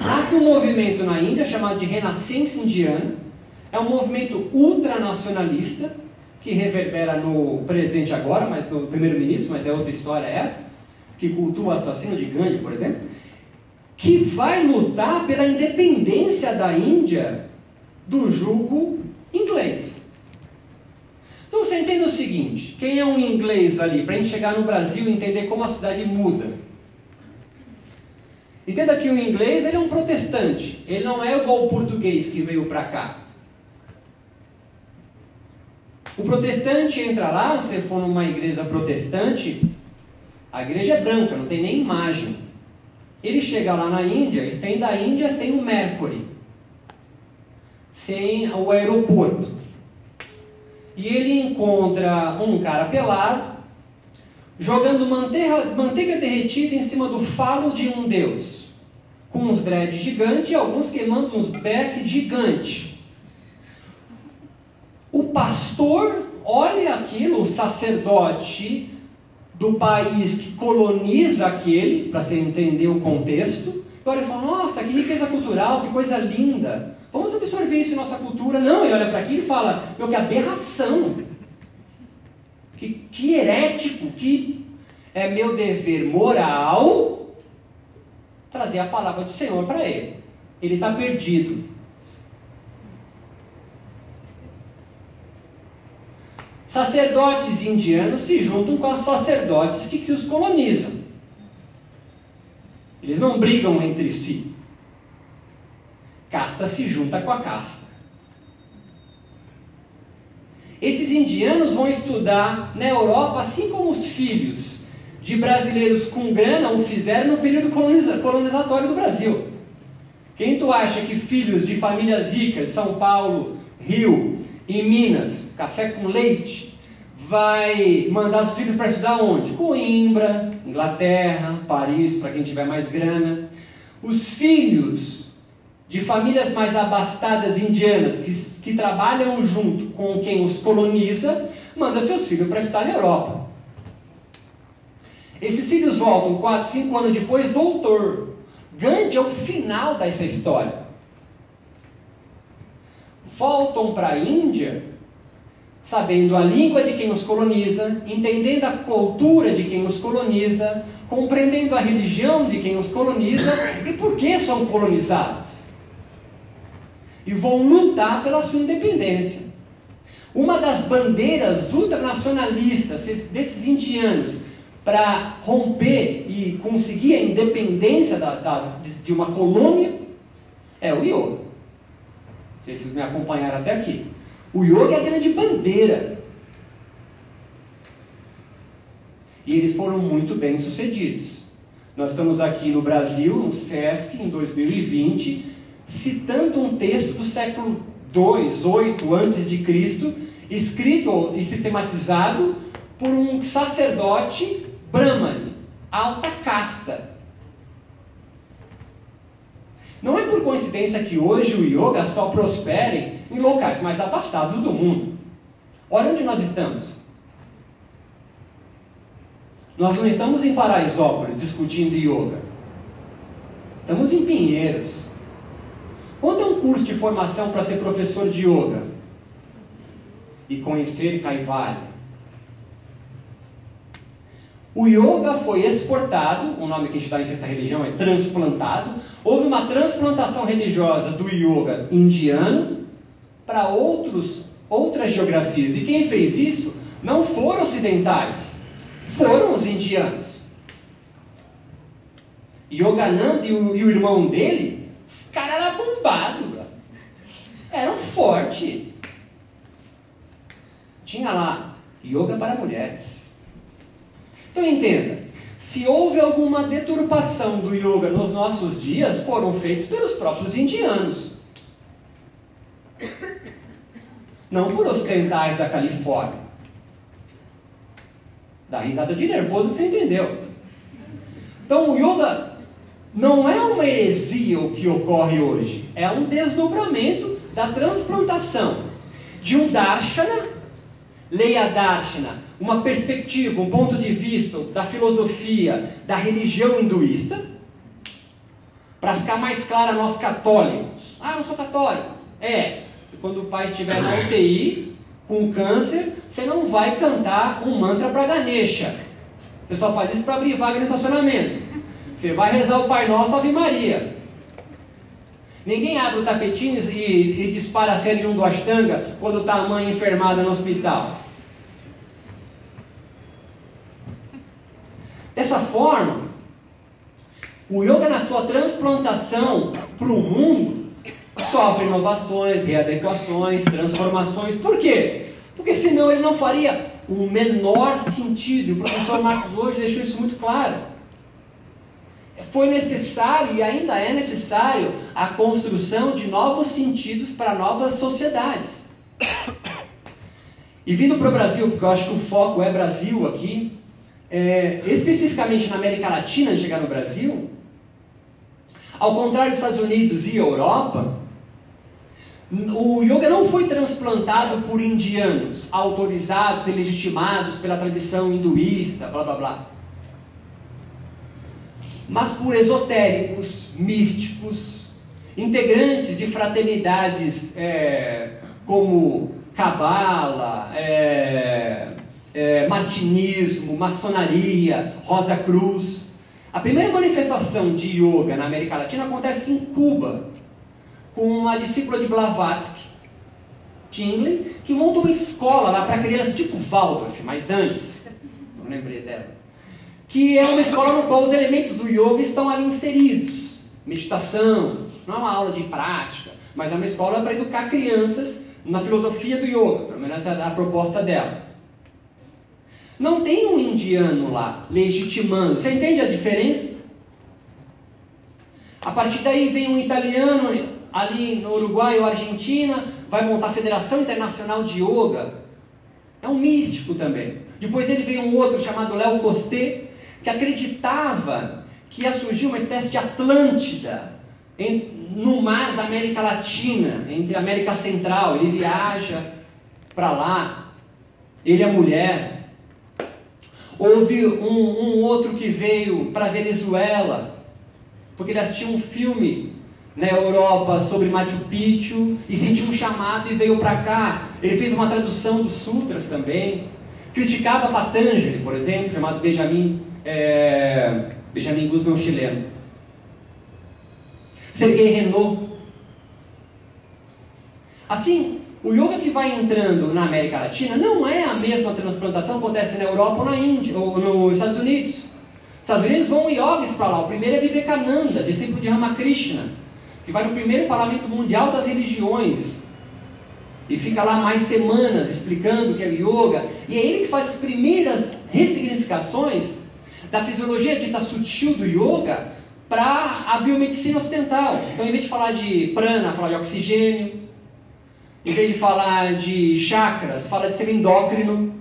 nasce um movimento na Índia chamado de Renascença Indiana, É um movimento ultranacionalista que reverbera no presente agora, mas no primeiro-ministro, mas é outra história essa, que cultua o assassino de Gandhi, por exemplo, que vai lutar pela independência da Índia do jugo inglês. Então você entende o seguinte: quem é um inglês ali, para a gente chegar no Brasil e entender como a cidade muda? Entenda que o inglês ele é um protestante, ele não é igual o português que veio para cá. O protestante entra lá, se for numa igreja protestante, a igreja é branca, não tem nem imagem. Ele chega lá na Índia e tem da Índia sem o Mercury, sem o aeroporto. E ele encontra um cara pelado, jogando manteiga, manteiga derretida em cima do falo de um deus, com uns dreads gigantes e alguns queimando uns beck gigantes. O pastor olha aquilo, o sacerdote do país que coloniza aquele, para você entender o contexto, e olha e fala: Nossa, que riqueza cultural, que coisa linda. Vamos absorver isso em nossa cultura. Não, ele olha para aquilo e fala: Meu, que aberração. Que, que herético, que é meu dever moral trazer a palavra do Senhor para ele. Ele está perdido. Sacerdotes indianos se juntam com os sacerdotes que os colonizam. Eles não brigam entre si. Casta se junta com a casta. Esses indianos vão estudar na Europa, assim como os filhos de brasileiros com grana o fizeram no período coloniza colonizatório do Brasil. Quem tu acha que filhos de famílias ricas, São Paulo, Rio e Minas, café com leite, vai mandar os filhos para estudar onde? Coimbra, Inglaterra, Paris, para quem tiver mais grana. Os filhos de famílias mais abastadas indianas que, que trabalham junto com quem os coloniza, manda seus filhos para estudar na Europa. Esses filhos voltam 4, 5 anos depois, doutor. Gandhi é o final dessa história. Voltam para a Índia, sabendo a língua de quem os coloniza, entendendo a cultura de quem os coloniza, compreendendo a religião de quem os coloniza e por que são colonizados e vão lutar pela sua independência. Uma das bandeiras ultranacionalistas desses indianos para romper e conseguir a independência da, da, de uma colônia é o yoga. Vocês me acompanharam até aqui. O yoga é a grande bandeira. E eles foram muito bem sucedidos. Nós estamos aqui no Brasil, no SESC, em 2020, citando um texto do século 2, 8 antes de Cristo, escrito e sistematizado por um sacerdote brahmane, alta casta. Não é por coincidência que hoje o yoga só prospere em locais mais afastados do mundo. Olha onde nós estamos. Nós não estamos em Paraisópolis discutindo yoga. Estamos em Pinheiros. Quanto é um curso de formação para ser professor de yoga? E conhecer Kaivalya? O yoga foi exportado, o nome que a gente dá em sexta religião é transplantado. Houve uma transplantação religiosa do yoga indiano para outros, outras geografias. E quem fez isso não foram ocidentais, foram os indianos. Yogananda e o, e o irmão dele os caras eram bombados, eram fortes. Tinha lá yoga para mulheres. Então entenda, se houve alguma deturpação do yoga nos nossos dias, foram feitos pelos próprios indianos. Não por ocidentais da Califórnia. Dá risada de nervoso que você entendeu. Então o yoga não é uma heresia o que ocorre hoje, é um desdobramento da transplantação de um Darshana, leia Darshana, uma perspectiva, um ponto de vista da filosofia, da religião hinduísta, para ficar mais claro a nós católicos. Ah, eu sou católico. É, quando o pai estiver na UTI, com câncer, você não vai cantar um mantra para Ganesha. Você só faz isso para abrir vaga no estacionamento. Você vai rezar o Pai Nosso Ave Maria. Ninguém abre o tapetinho e, e dispara a série 1 do Ashtanga quando está a mãe enfermada no hospital. Dessa forma, o yoga na sua transplantação para o mundo sofre inovações, readequações, transformações. Por quê? Porque senão ele não faria o menor sentido. O professor Marcos hoje deixou isso muito claro. Foi necessário e ainda é necessário a construção de novos sentidos para novas sociedades. E vindo para o Brasil, porque eu acho que o foco é Brasil aqui, é, especificamente na América Latina, chegar no Brasil, ao contrário dos Estados Unidos e Europa, o yoga não foi transplantado por indianos, autorizados e legitimados pela tradição hinduísta, blá blá blá. Mas por esotéricos, místicos, integrantes de fraternidades é, como Cabala, é, é, Martinismo, Maçonaria, Rosa Cruz. A primeira manifestação de yoga na América Latina acontece em Cuba, com uma discípula de Blavatsky, Tingley, que monta uma escola lá para crianças, tipo Waldorf, mas antes, não lembrei dela, que é uma escola no qual os elementos do yoga estão ali inseridos. Meditação, não é uma aula de prática, mas é uma escola para educar crianças na filosofia do yoga, pelo menos a, a proposta dela. Não tem um indiano lá legitimando. Você entende a diferença? A partir daí vem um italiano ali no Uruguai ou Argentina, vai montar a Federação Internacional de Yoga. É um místico também. Depois dele veio um outro chamado Léo Costé, que acreditava que ia surgir uma espécie de Atlântida no mar da América Latina, entre a América Central. Ele viaja para lá, ele é mulher. Houve um, um outro que veio para a Venezuela, porque ele assistiu um filme na Europa sobre Machu Picchu e sentiu um chamado e veio para cá. Ele fez uma tradução dos sutras também. Criticava Patanjali, por exemplo, chamado Benjamin, é, Benjamin Guzman, chileno. Sergei Renault. Assim, o yoga que vai entrando na América Latina não é a mesma transplantação que acontece na Europa ou na Índia, ou nos Estados Unidos. Os Estados Unidos vão yogis para lá. O primeiro é Vivekananda, discípulo de Ramakrishna que vai no primeiro parlamento mundial das religiões e fica lá mais semanas explicando o que é yoga, e é ele que faz as primeiras ressignificações da fisiologia dita sutil do yoga para a biomedicina ocidental. Então, em vez de falar de prana, fala de oxigênio, em vez de falar de chakras, fala de ser endócrino.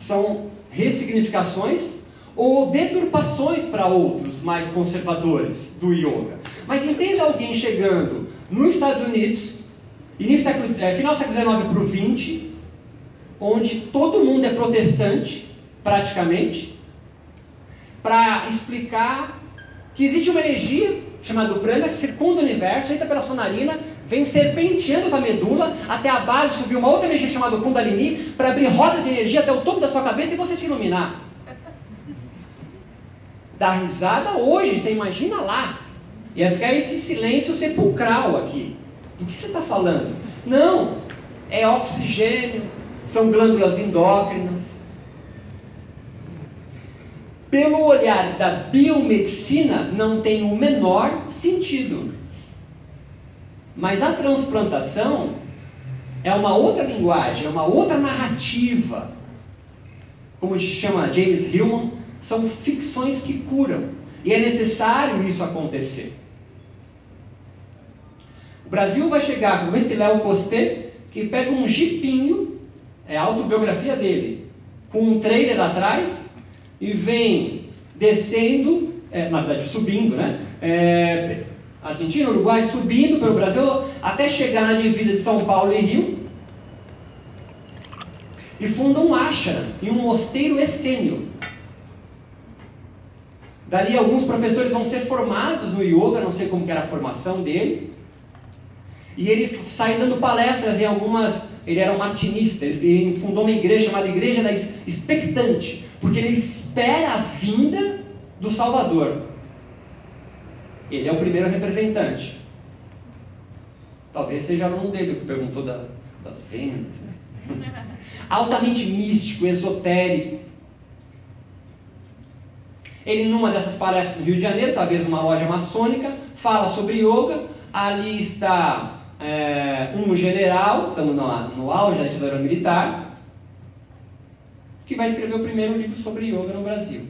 São ressignificações ou deturpações para outros mais conservadores do yoga. Mas entenda alguém chegando nos Estados Unidos, início século, é, final do século XIX para o XX, onde todo mundo é protestante, praticamente, para explicar que existe uma energia chamada prana que circunda o universo, entra pela sua narina, vem serpenteando a medula até a base, subir uma outra energia chamada Kundalini, para abrir rodas de energia até o topo da sua cabeça e você se iluminar dar risada hoje, você imagina lá. Ia ficar esse silêncio sepulcral aqui. Do que você está falando? Não, é oxigênio, são glândulas endócrinas. Pelo olhar da biomedicina, não tem o menor sentido. Mas a transplantação é uma outra linguagem, é uma outra narrativa. Como chama James Hillman, são ficções que curam. E é necessário isso acontecer. O Brasil vai chegar com esse Léo Costé, que pega um jipinho, é a autobiografia dele, com um trailer atrás, e vem descendo, é, na verdade subindo, né? É, Argentina, Uruguai, subindo pelo Brasil, até chegar na divisa de São Paulo e Rio, e funda um ashram e um mosteiro essênio. Dali alguns professores vão ser formados no yoga, não sei como era a formação dele. E ele sai dando palestras em algumas. Ele era um martinista, ele fundou uma igreja chamada Igreja da Expectante, porque ele espera a vinda do Salvador. Ele é o primeiro representante. Talvez seja aluno dele que perguntou da, das vendas. Né? Altamente místico, esotérico. Ele, numa dessas palestras no Rio de Janeiro, talvez numa loja maçônica, fala sobre yoga. Ali está é, um general, estamos no, no auge da ditadura militar, que vai escrever o primeiro livro sobre yoga no Brasil.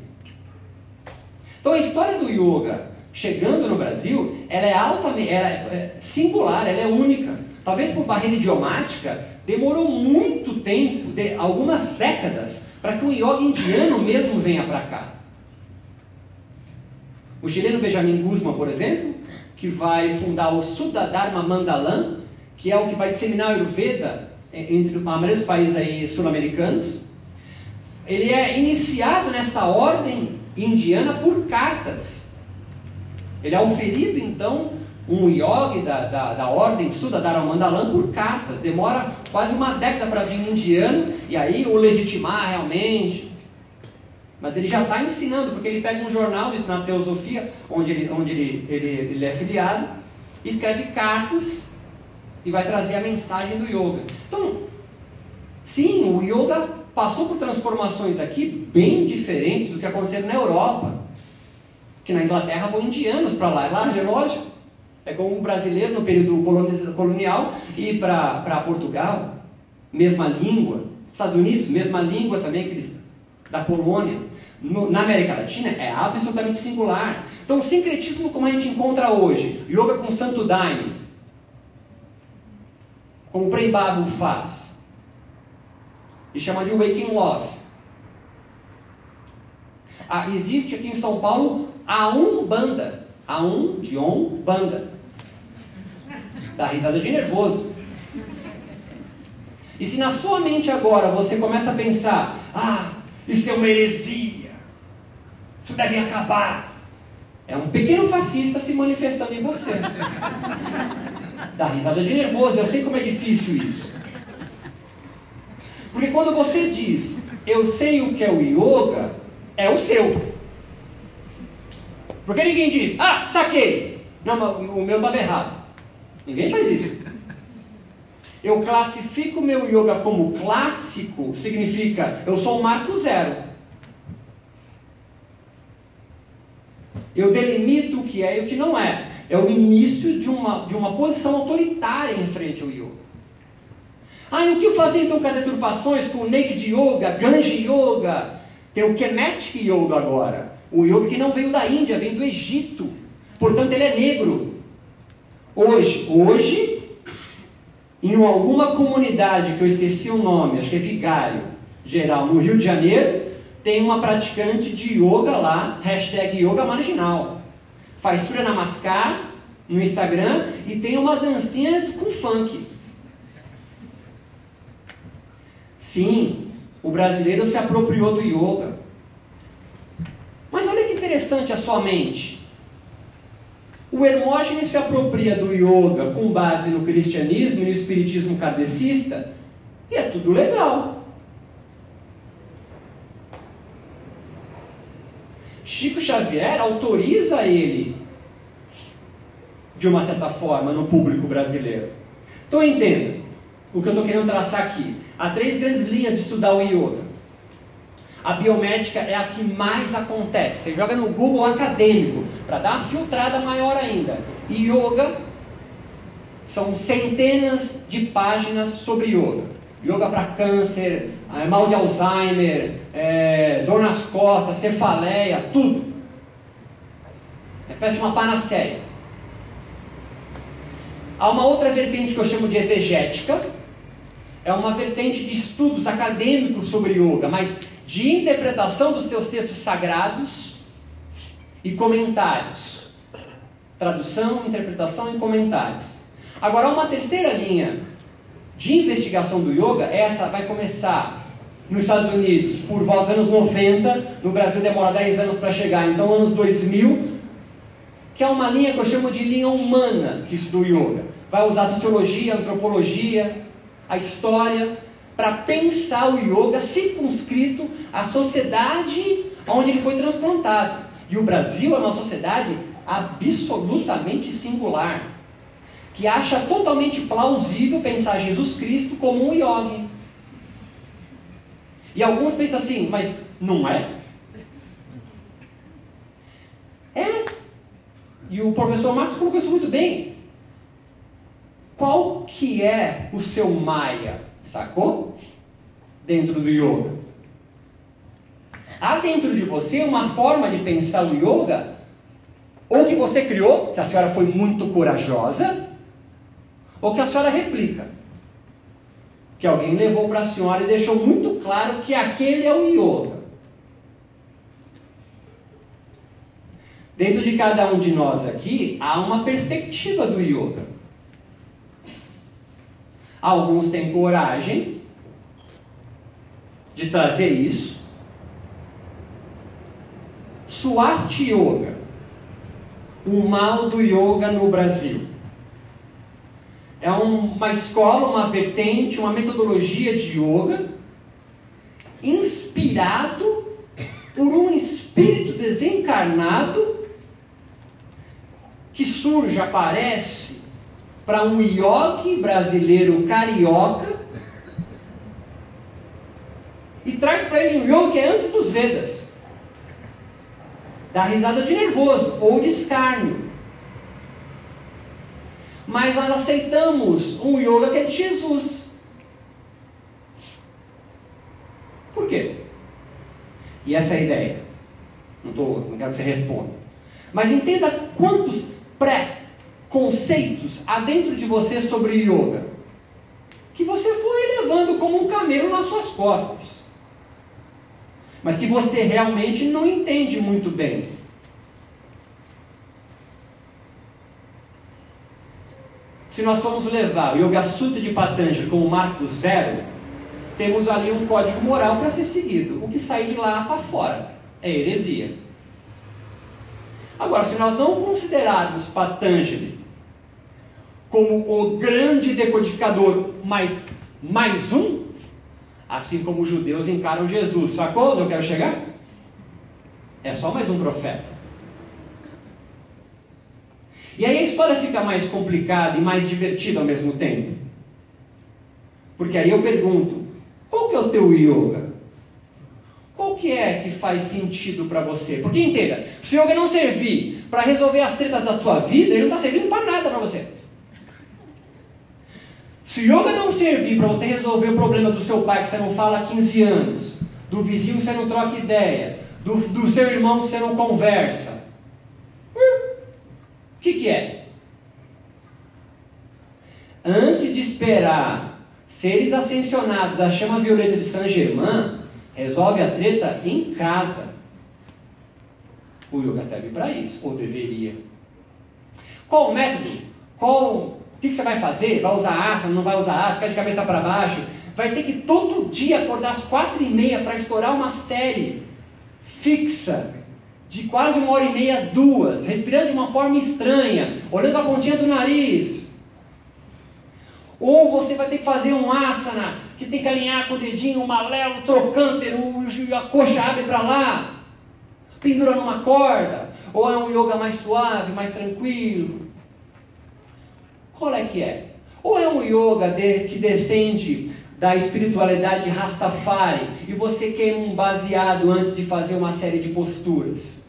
Então a história do yoga chegando no Brasil, ela é altamente ela é singular, ela é única. Talvez por barreira idiomática, demorou muito tempo, de, algumas décadas, para que um yoga indiano mesmo venha para cá. O chileno Benjamin Guzman, por exemplo, que vai fundar o Sudha Dharma Mandalam, que é o que vai disseminar a Ayurveda entre a maioria dos países sul-americanos. Ele é iniciado nessa ordem indiana por cartas. Ele é oferido, então, um yogi da, da, da ordem Sudha Dharma Mandalam por cartas. Demora quase uma década para vir um indiano e aí o legitimar realmente. Mas ele já está ensinando, porque ele pega um jornal na teosofia, onde ele, onde ele, ele, ele é filiado, escreve cartas e vai trazer a mensagem do yoga. Então, sim, o yoga passou por transformações aqui bem diferentes do que aconteceu na Europa. Que na Inglaterra vão indianos para lá, é lá, é lógico. É como um brasileiro no período colonial ir para Portugal, mesma língua. Estados Unidos, mesma língua também eles da Polônia, no, na América Latina, é absolutamente singular. Então, o sincretismo como a gente encontra hoje, yoga com Santo Daime, como o Prem faz, e chama de Waking Love. Ah, existe aqui em São Paulo a Umbanda, a Um de On Banda. Dá risada de nervoso. E se na sua mente agora você começa a pensar, ah, isso é uma heresia. Isso deve acabar. É um pequeno fascista se manifestando em você. Dá risada de nervoso, eu sei como é difícil isso. Porque quando você diz, eu sei o que é o yoga, é o seu. Porque ninguém diz, ah, saquei. Não, o meu estava errado. Ninguém faz isso. Eu classifico meu yoga como clássico, significa eu sou um marco zero. Eu delimito o que é e o que não é. É o início de uma, de uma posição autoritária em frente ao yoga. Ah, e o que fazer então com as deturpações, com o Naked Yoga, Ganji Yoga? Tem o Kemetic Yoga agora. O yoga que não veio da Índia, veio do Egito. Portanto, ele é negro. Hoje, hoje em alguma comunidade que eu esqueci o nome, acho que é Vigário Geral, no Rio de Janeiro, tem uma praticante de yoga lá, hashtag yoga marginal. Faz Surya Namaskar no Instagram e tem uma dancinha com funk. Sim, o brasileiro se apropriou do yoga. Mas olha que interessante a sua mente. O Hermógenes se apropria do yoga com base no cristianismo e no espiritismo kardecista, e é tudo legal. Chico Xavier autoriza ele, de uma certa forma, no público brasileiro. Então entenda o que eu estou querendo traçar aqui. Há três grandes linhas de estudar o yoga. A biomédica é a que mais acontece. Você joga no Google acadêmico para dar uma filtrada maior ainda. Yoga são centenas de páginas sobre yoga. Yoga para câncer, eh, mal de Alzheimer, é, dor nas costas, cefaleia, tudo. É uma espécie de uma panaceia. Há uma outra vertente que eu chamo de exegética. É uma vertente de estudos acadêmicos sobre yoga, mas de interpretação dos seus textos sagrados e comentários. Tradução, interpretação e comentários. Agora, uma terceira linha de investigação do yoga, essa vai começar nos Estados Unidos por volta dos anos 90, no Brasil demora 10 anos para chegar, então anos 2000, que é uma linha que eu chamo de linha humana que estuda o yoga. vai usar sociologia, antropologia, a história, para pensar o yoga circunscrito à sociedade onde ele foi transplantado. E o Brasil é uma sociedade absolutamente singular, que acha totalmente plausível pensar Jesus Cristo como um yogi. E alguns pensam assim, mas não é? É. E o professor Marcos colocou isso muito bem. Qual que é o seu Maya? Sacou? Dentro do yoga. Há dentro de você uma forma de pensar o yoga, ou que você criou, se a senhora foi muito corajosa, ou que a senhora replica. Que alguém levou para a senhora e deixou muito claro que aquele é o yoga. Dentro de cada um de nós aqui há uma perspectiva do yoga. Alguns têm coragem de trazer isso. Swasti Yoga, o mal do yoga no Brasil. É uma escola, uma vertente, uma metodologia de yoga inspirado por um espírito desencarnado que surge, aparece para um yogi brasileiro carioca e traz para ele um yoga que é antes dos Vedas. Dá risada de nervoso ou de escárnio. Mas nós aceitamos um yoga que é de Jesus. Por quê? E essa é a ideia. Não, tô, não quero que você responda. Mas entenda quantos pré-conceitos há dentro de você sobre yoga que você foi levando como um camelo nas suas costas, mas que você realmente não entende muito bem. Se nós formos levar o Yoga Sutra de Patanjali como marco zero, temos ali um código moral para ser seguido. O que sair de lá para fora é heresia. Agora, se nós não considerarmos Patanjali como o grande decodificador, mas mais um, assim como os judeus encaram Jesus, sacou onde eu quero chegar? É só mais um profeta. E aí a história fica mais complicada e mais divertida ao mesmo tempo. Porque aí eu pergunto: qual que é o teu yoga? Qual que é que faz sentido para você? Porque entenda, se o yoga não servir para resolver as tretas da sua vida, ele não está servindo para nada para você. Se o yoga não servir para você resolver o problema do seu pai que você não fala há 15 anos, do vizinho que você não troca ideia, do, do seu irmão que você não conversa, o que, que é? Antes de esperar seres ascensionados à chama violeta de Saint Germain, resolve a treta em casa. O yoga serve para isso, ou deveria. Qual o método? Qual o que, você vai fazer? Vai usar asana, não vai usar asana, ficar de cabeça para baixo? Vai ter que todo dia acordar às quatro e meia para estourar uma série fixa de quase uma hora e meia, duas, respirando de uma forma estranha, olhando a pontinha do nariz. Ou você vai ter que fazer um asana, que tem que alinhar com o dedinho, o malelo, o trocânter, a coxa abre para lá, pendura numa corda. Ou é um yoga mais suave, mais tranquilo. Qual é que é? Ou é um yoga de, que descende da espiritualidade Rastafari e você queima um baseado antes de fazer uma série de posturas?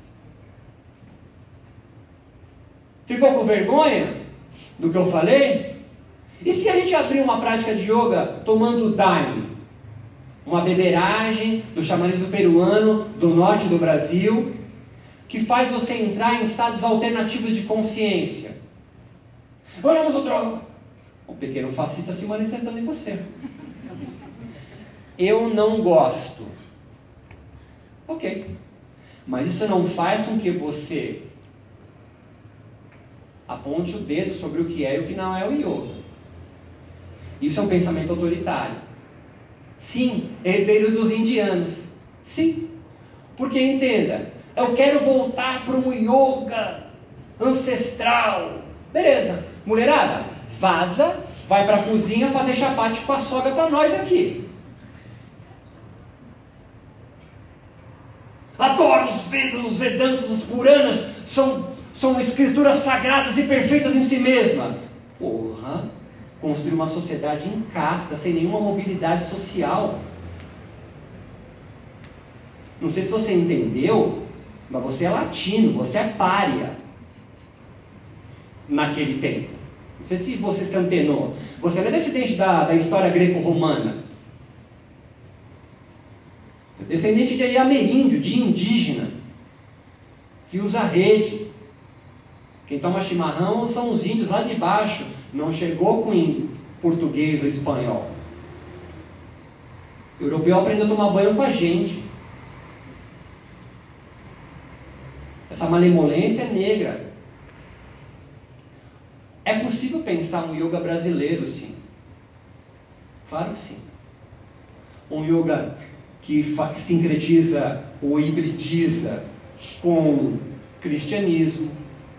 Ficou com vergonha do que eu falei? E se a gente abrir uma prática de yoga tomando daime? Uma beberagem do xamanismo peruano do norte do Brasil, que faz você entrar em estados alternativos de consciência. Vamos outro. O pequeno fascista se manifestando em você. Eu não gosto. Ok. Mas isso não faz com que você aponte o dedo sobre o que é e o que não é o yoga. Isso é um pensamento autoritário. Sim, herdeiro dos indianos. Sim. Porque entenda, eu quero voltar para um yoga ancestral. Beleza, mulherada, vaza, vai para a cozinha fazer chapate com a sogra para nós aqui. Adoro os Vedas, os Vedantas, os Puranas, são, são escrituras sagradas e perfeitas em si mesma. Porra, construir uma sociedade em casta, sem nenhuma mobilidade social. Não sei se você entendeu, mas você é latino, você é pária naquele tempo. Não sei se você se antenou. Você não é descendente da, da história greco-romana. É descendente de ameríndio, de indígena, que usa rede. Quem toma chimarrão são os índios lá de baixo. Não chegou com português ou espanhol. O europeu aprendeu a tomar banho com a gente. Essa malemolência é negra. É possível pensar um yoga brasileiro, sim. Claro que sim. Um yoga que sincretiza ou hibridiza com cristianismo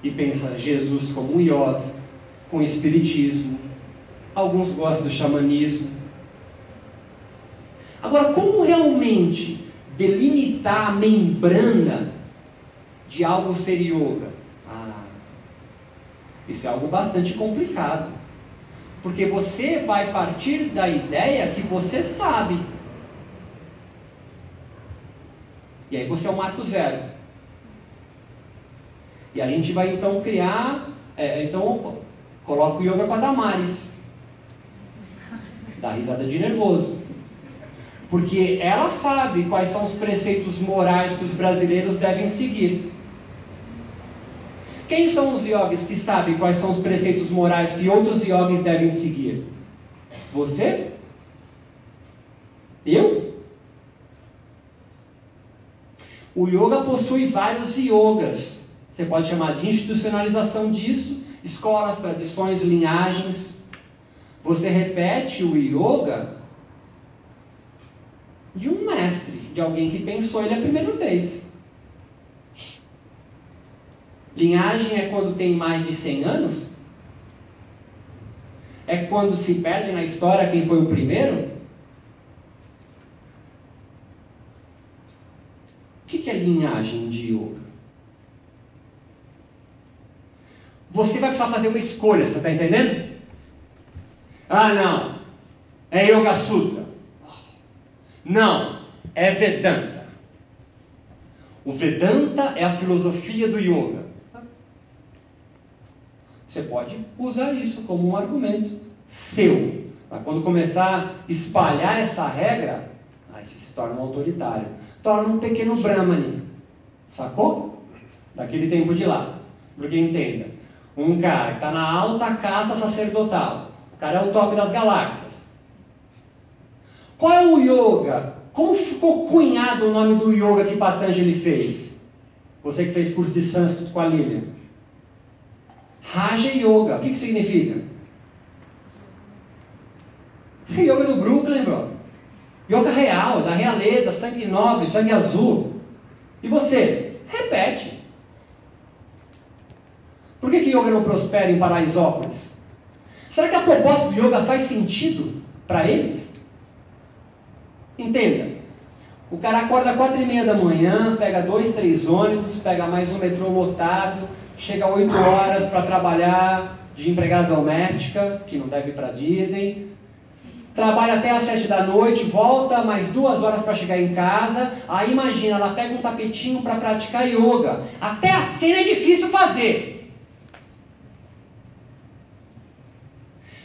e pensa Jesus como um yoga, com espiritismo. Alguns gostam do xamanismo. Agora, como realmente delimitar a membrana de algo ser yoga? Ah, isso é algo bastante complicado. Porque você vai partir da ideia que você sabe. E aí você é o marco zero. E a gente vai então criar. É, então, coloca o yoga com a Damares. Dá risada de nervoso. Porque ela sabe quais são os preceitos morais que os brasileiros devem seguir. Quem são os yogis que sabem quais são os preceitos morais que outros yogis devem seguir? Você? Eu? O yoga possui vários yogas. Você pode chamar de institucionalização disso, escolas, tradições, linhagens. Você repete o yoga de um mestre, de alguém que pensou ele a primeira vez. Linhagem é quando tem mais de 100 anos? É quando se perde na história quem foi o primeiro? que é linhagem de yoga? Você vai precisar fazer uma escolha, você está entendendo? Ah, não, é Yoga Sutra. Não, é Vedanta. O Vedanta é a filosofia do yoga. Você pode usar isso como um argumento seu. Mas quando começar a espalhar essa regra, aí você se torna um autoritário torna um pequeno Brahmani. Sacou? Daquele tempo de lá. Porque entenda, um cara que está na alta casta sacerdotal, o cara é o top das galáxias. Qual é o yoga? Como ficou cunhado o nome do yoga que Patanjali fez? Você que fez curso de sânscrito com a Lilian. Raja Yoga. O que, que significa? Yoga do Brooklyn, bro. Yoga real, da realeza, sangue nobre, sangue azul. E você? Repete. Por que, que yoga não prospera em Paraisópolis? Será que a proposta do yoga faz sentido para eles? Entenda. O cara acorda às quatro e meia da manhã, pega dois, três ônibus, pega mais um metrô lotado, chega às 8 horas para trabalhar de empregada doméstica, que não deve para Disney, trabalha até às sete da noite, volta mais duas horas para chegar em casa. Aí imagina, ela pega um tapetinho para praticar yoga. Até a cena é difícil fazer.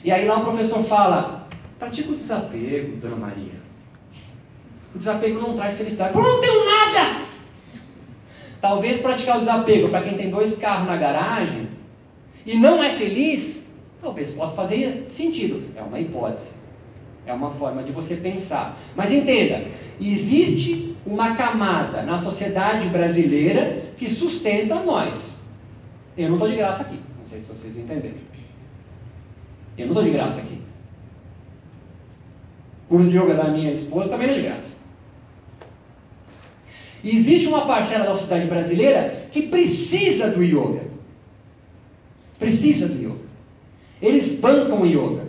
E aí lá o professor fala: pratica o desapego, dona Maria. O desapego não traz felicidade. Eu não tenho nada! Talvez praticar o desapego para quem tem dois carros na garagem e não é feliz, talvez possa fazer sentido. É uma hipótese. É uma forma de você pensar. Mas entenda, existe uma camada na sociedade brasileira que sustenta nós. Eu não estou de graça aqui. Não sei se vocês entenderam. Eu não estou de graça aqui. O curso de yoga da minha esposa também não é de graça. E existe uma parcela da sociedade brasileira que precisa do yoga. Precisa do yoga. Eles bancam o yoga.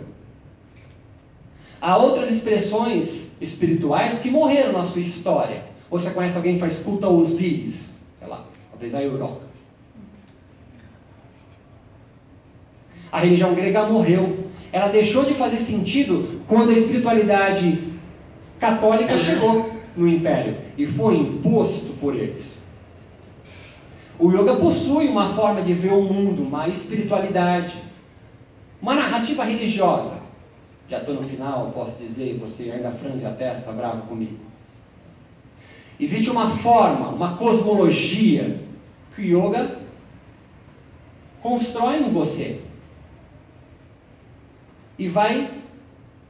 Há outras expressões espirituais que morreram na sua história. Ou você conhece alguém que faz culto a Osíris? Sei lá, talvez a Europa. A religião grega morreu. Ela deixou de fazer sentido quando a espiritualidade católica chegou no império e foi imposto por eles. O yoga possui uma forma de ver o mundo, uma espiritualidade, uma narrativa religiosa. Já estou no final, posso dizer, você ainda franze a testa, bravo comigo. Existe uma forma, uma cosmologia que o yoga constrói em você e vai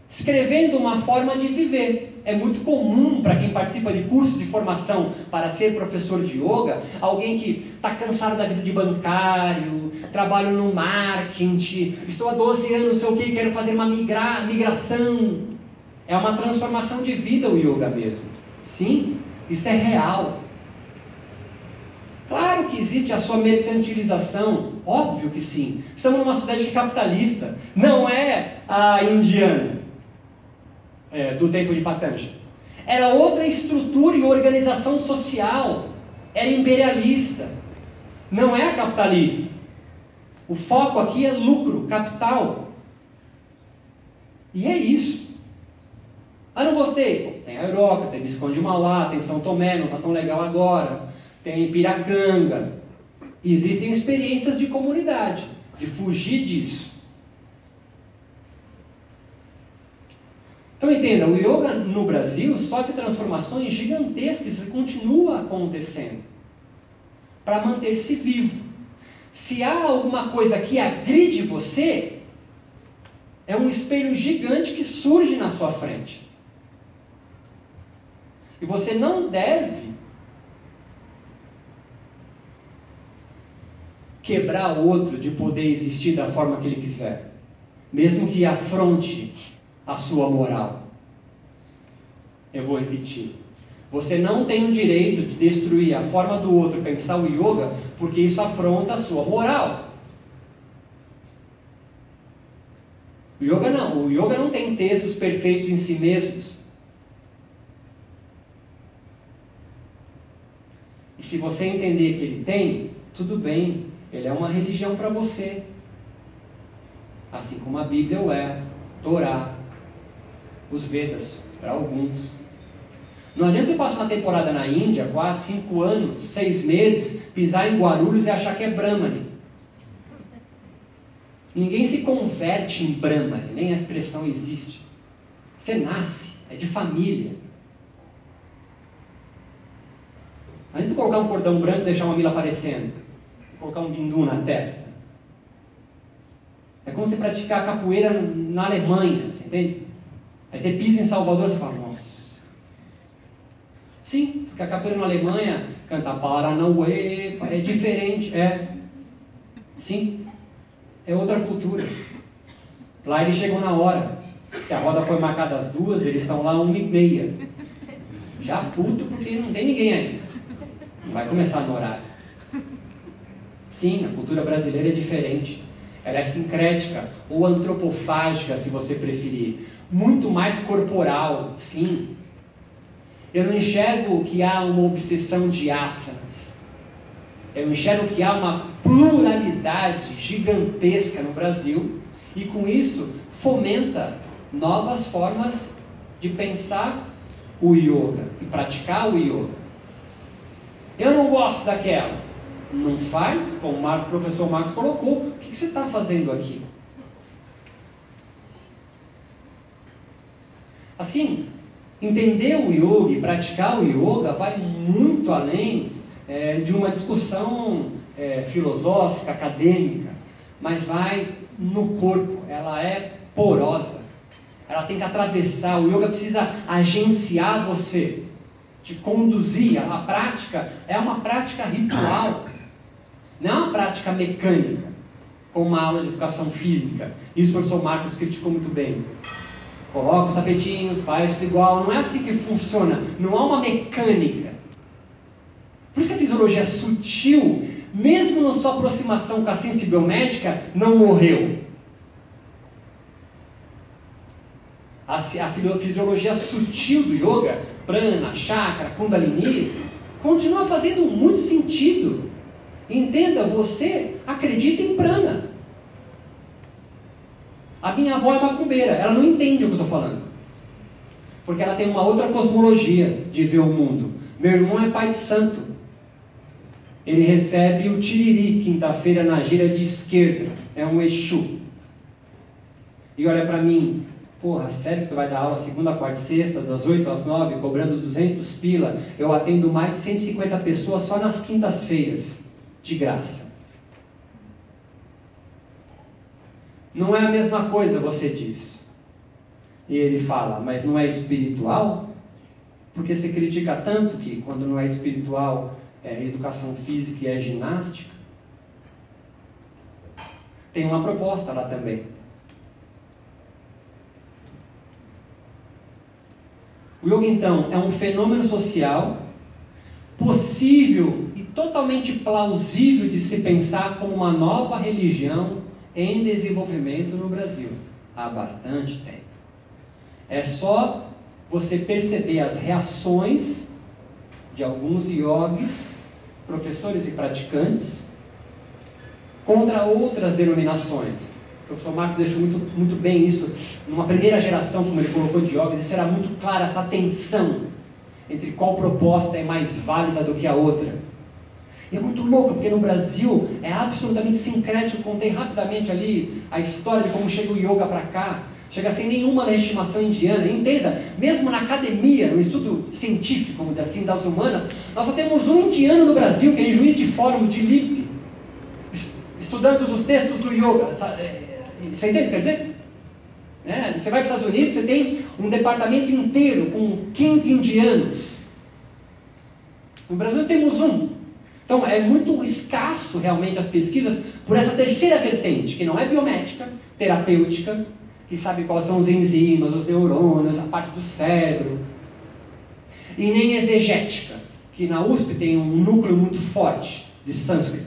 escrevendo uma forma de viver. É muito comum para quem participa de cursos de formação para ser professor de yoga, alguém que está cansado da vida de bancário, trabalho no marketing, estou há 12 anos, não sei o que, quero fazer uma migra migração. É uma transformação de vida o yoga mesmo. Sim, isso é real. Claro que existe a sua mercantilização, óbvio que sim. Estamos numa sociedade capitalista, não é a indiana é, do tempo de Patanjali. Era outra estrutura e organização social, era imperialista, não é capitalista. O foco aqui é lucro, capital. E é isso. Ah, não gostei. Tem a Europa, tem Visconde Malá, tem São Tomé, não está tão legal agora tem Piracanga. Existem experiências de comunidade, de fugir disso. Então entenda, o yoga no Brasil sofre transformações gigantescas e continua acontecendo para manter-se vivo. Se há alguma coisa que agride você, é um espelho gigante que surge na sua frente. E você não deve quebrar o outro de poder existir da forma que ele quiser, mesmo que afronte a sua moral. Eu vou repetir. Você não tem o direito de destruir a forma do outro pensar o yoga, porque isso afronta a sua moral. O yoga não. O yoga não tem textos perfeitos em si mesmos. E se você entender que ele tem, tudo bem. Ele é uma religião para você. Assim como a Bíblia o é, Torá, os Vedas, para alguns. Não adianta você passar uma temporada na Índia, 4, 5 anos, 6 meses, pisar em Guarulhos e achar que é Brahmani. Ninguém se converte em Brahmani, nem a expressão existe. Você nasce, é de família. Não adianta colocar um cordão branco e deixar uma mila aparecendo colocar um bindu na testa. É como você praticar capoeira na Alemanha, você entende? Aí você pisa em Salvador e fala, nossa. Sim, porque a capoeira na Alemanha canta Paranauê, é diferente, é. Sim, é outra cultura. Lá eles chegam na hora. Se a roda foi marcada às duas, eles estão lá uma e meia. Já puto porque não tem ninguém aí. Não vai começar no horário. Sim, a cultura brasileira é diferente. Ela é sincrética ou antropofágica, se você preferir. Muito mais corporal, sim. Eu não enxergo que há uma obsessão de asanas. Eu enxergo que há uma pluralidade gigantesca no Brasil e com isso fomenta novas formas de pensar o yoga e praticar o yoga. Eu não gosto daquela não faz, como o professor Marcos colocou, o que, você está fazendo aqui? Assim, entender o yoga e praticar o yoga vai muito além é, de uma discussão é, filosófica, acadêmica, mas vai no corpo, ela é porosa, ela tem que atravessar, o yoga precisa agenciar você, te conduzir, a prática é uma prática ritual. Não é uma prática mecânica, como uma aula de educação física. Isso o professor Marcos criticou muito bem. Coloca os tapetinhos, faz tudo igual. Não é assim que funciona. Não há uma mecânica. Por isso que a fisiologia é sutil, mesmo na sua aproximação com a ciência biomédica, não morreu. A, a fisiologia sutil do yoga, prana, chakra, kundalini, continua fazendo muito sentido. Entenda, você acredita em prana. A minha avó é macumbeira, ela não entende o que eu estou falando. Porque ela tem uma outra cosmologia de ver o mundo. Meu irmão é pai de santo. Ele recebe o tiriri quinta-feira na gira de esquerda. É um Exu. E olha para mim, porra, sério que tu vai dar aula segunda, quarta e sexta, das 8 às 9, cobrando 200 pila? Eu atendo mais de 150 pessoas só nas quintas-feiras, de graça. Não é a mesma coisa, você diz. E ele fala, mas não é espiritual? Porque você critica tanto que quando não é espiritual é educação física e é ginástica? Tem uma proposta lá também. O yoga, então, é um fenômeno social possível e totalmente plausível de se pensar como uma nova religião em desenvolvimento no Brasil há bastante tempo. É só você perceber as reações de alguns yogis, professores e praticantes, contra outras denominações. O professor Marcos deixou muito, muito bem isso numa primeira geração, como ele colocou de yogis, isso era muito claro, essa tensão entre qual proposta é mais válida do que a outra. E é muito louco, porque no Brasil é absolutamente sincrético. Contei rapidamente ali a história de como chega o yoga para cá. Chega sem nenhuma legitimação indiana. Entenda, mesmo na academia, no estudo científico, vamos dizer assim, das humanas, nós só temos um indiano no Brasil, que é juiz de fórum de Lippe, estudando os textos do yoga. É, você entende o que quer dizer? É, você vai para os Estados Unidos, você tem um departamento inteiro com 15 indianos. No Brasil temos um. Então é muito escasso realmente as pesquisas por essa terceira vertente, que não é biomédica, terapêutica, que sabe quais são os enzimas, os neurônios, a parte do cérebro, e nem exegética, que na USP tem um núcleo muito forte de sânscrito,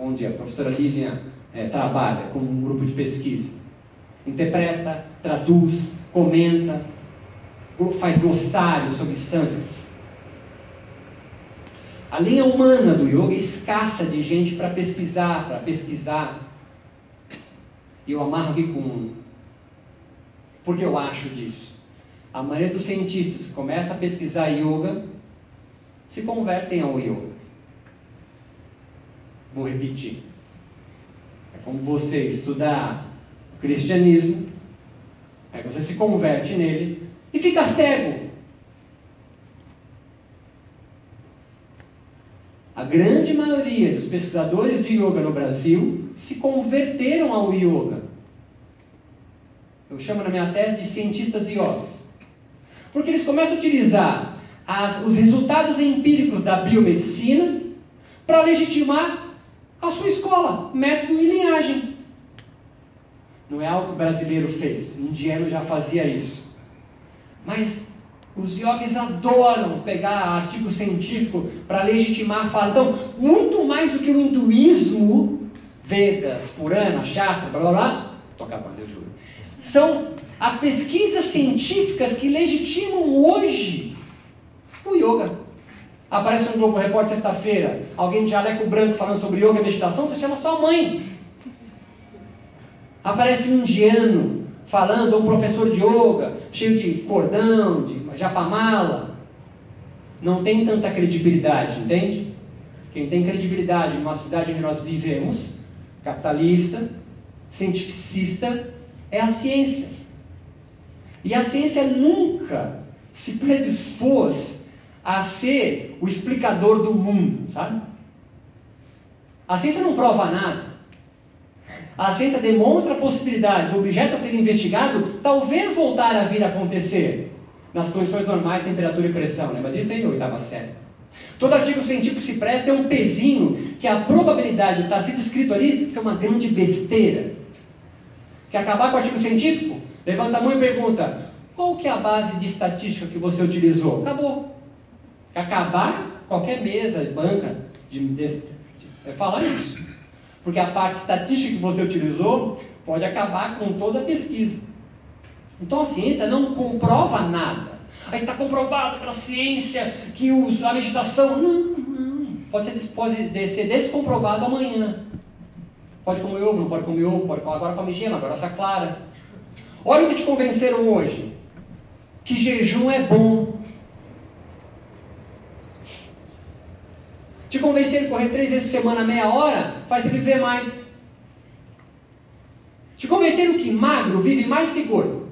onde a professora Lilian é, trabalha com um grupo de pesquisa. Interpreta, traduz, comenta, faz glossário sobre sânscrito. A linha humana do yoga é escassa de gente para pesquisar, para pesquisar. E eu amarro aqui com. Porque eu acho disso. A maioria dos cientistas que começa a pesquisar yoga se convertem ao yoga. Vou repetir. É como você estudar o cristianismo, aí você se converte nele e fica cego A grande maioria dos pesquisadores de yoga no Brasil se converteram ao yoga. Eu chamo na minha tese de cientistas yogis. Porque eles começam a utilizar as, os resultados empíricos da biomedicina para legitimar a sua escola, método e linhagem. Não é algo que o brasileiro fez, o indiano já fazia isso. Mas os yogis adoram pegar artigo científico para legitimar a fala. Então, muito mais do que o hinduísmo, Vedas, Purana, Shastra, blá blá blá, estou acabando, eu juro. São as pesquisas científicas que legitimam hoje o yoga. Aparece um Globo Repórter sexta-feira, alguém de jaleco branco falando sobre yoga e meditação, você chama sua mãe. Aparece um indiano falando, ou um professor de yoga, cheio de cordão, de japamala, não tem tanta credibilidade, entende? Quem tem credibilidade numa cidade onde nós vivemos, capitalista, cientificista, é a ciência. E a ciência nunca se predispôs a ser o explicador do mundo, sabe? A ciência não prova nada. A ciência demonstra a possibilidade do objeto a ser investigado talvez voltar a vir a acontecer nas condições normais, temperatura e pressão. Lembra disso aí, oitava série? Todo artigo científico se presta tem um pezinho que a probabilidade de estar sido escrito ali ser uma grande besteira. Quer acabar com o artigo científico? Levanta a mão e pergunta: qual que é a base de estatística que você utilizou? Acabou. Quer acabar qualquer mesa, banca, de, de, de, é falar isso. Porque a parte estatística que você utilizou pode acabar com toda a pesquisa. Então a ciência não comprova nada. Aí está comprovado pela ciência que a meditação. Não, não. Pode ser, pode ser descomprovado amanhã. Pode comer ovo, não pode comer ovo, pode agora come gema, agora está clara. Olha o que te convenceram hoje. Que jejum é bom. Te convenceram a correr três vezes por semana, meia hora, faz você viver mais. Te convenceram que magro vive mais que gordo.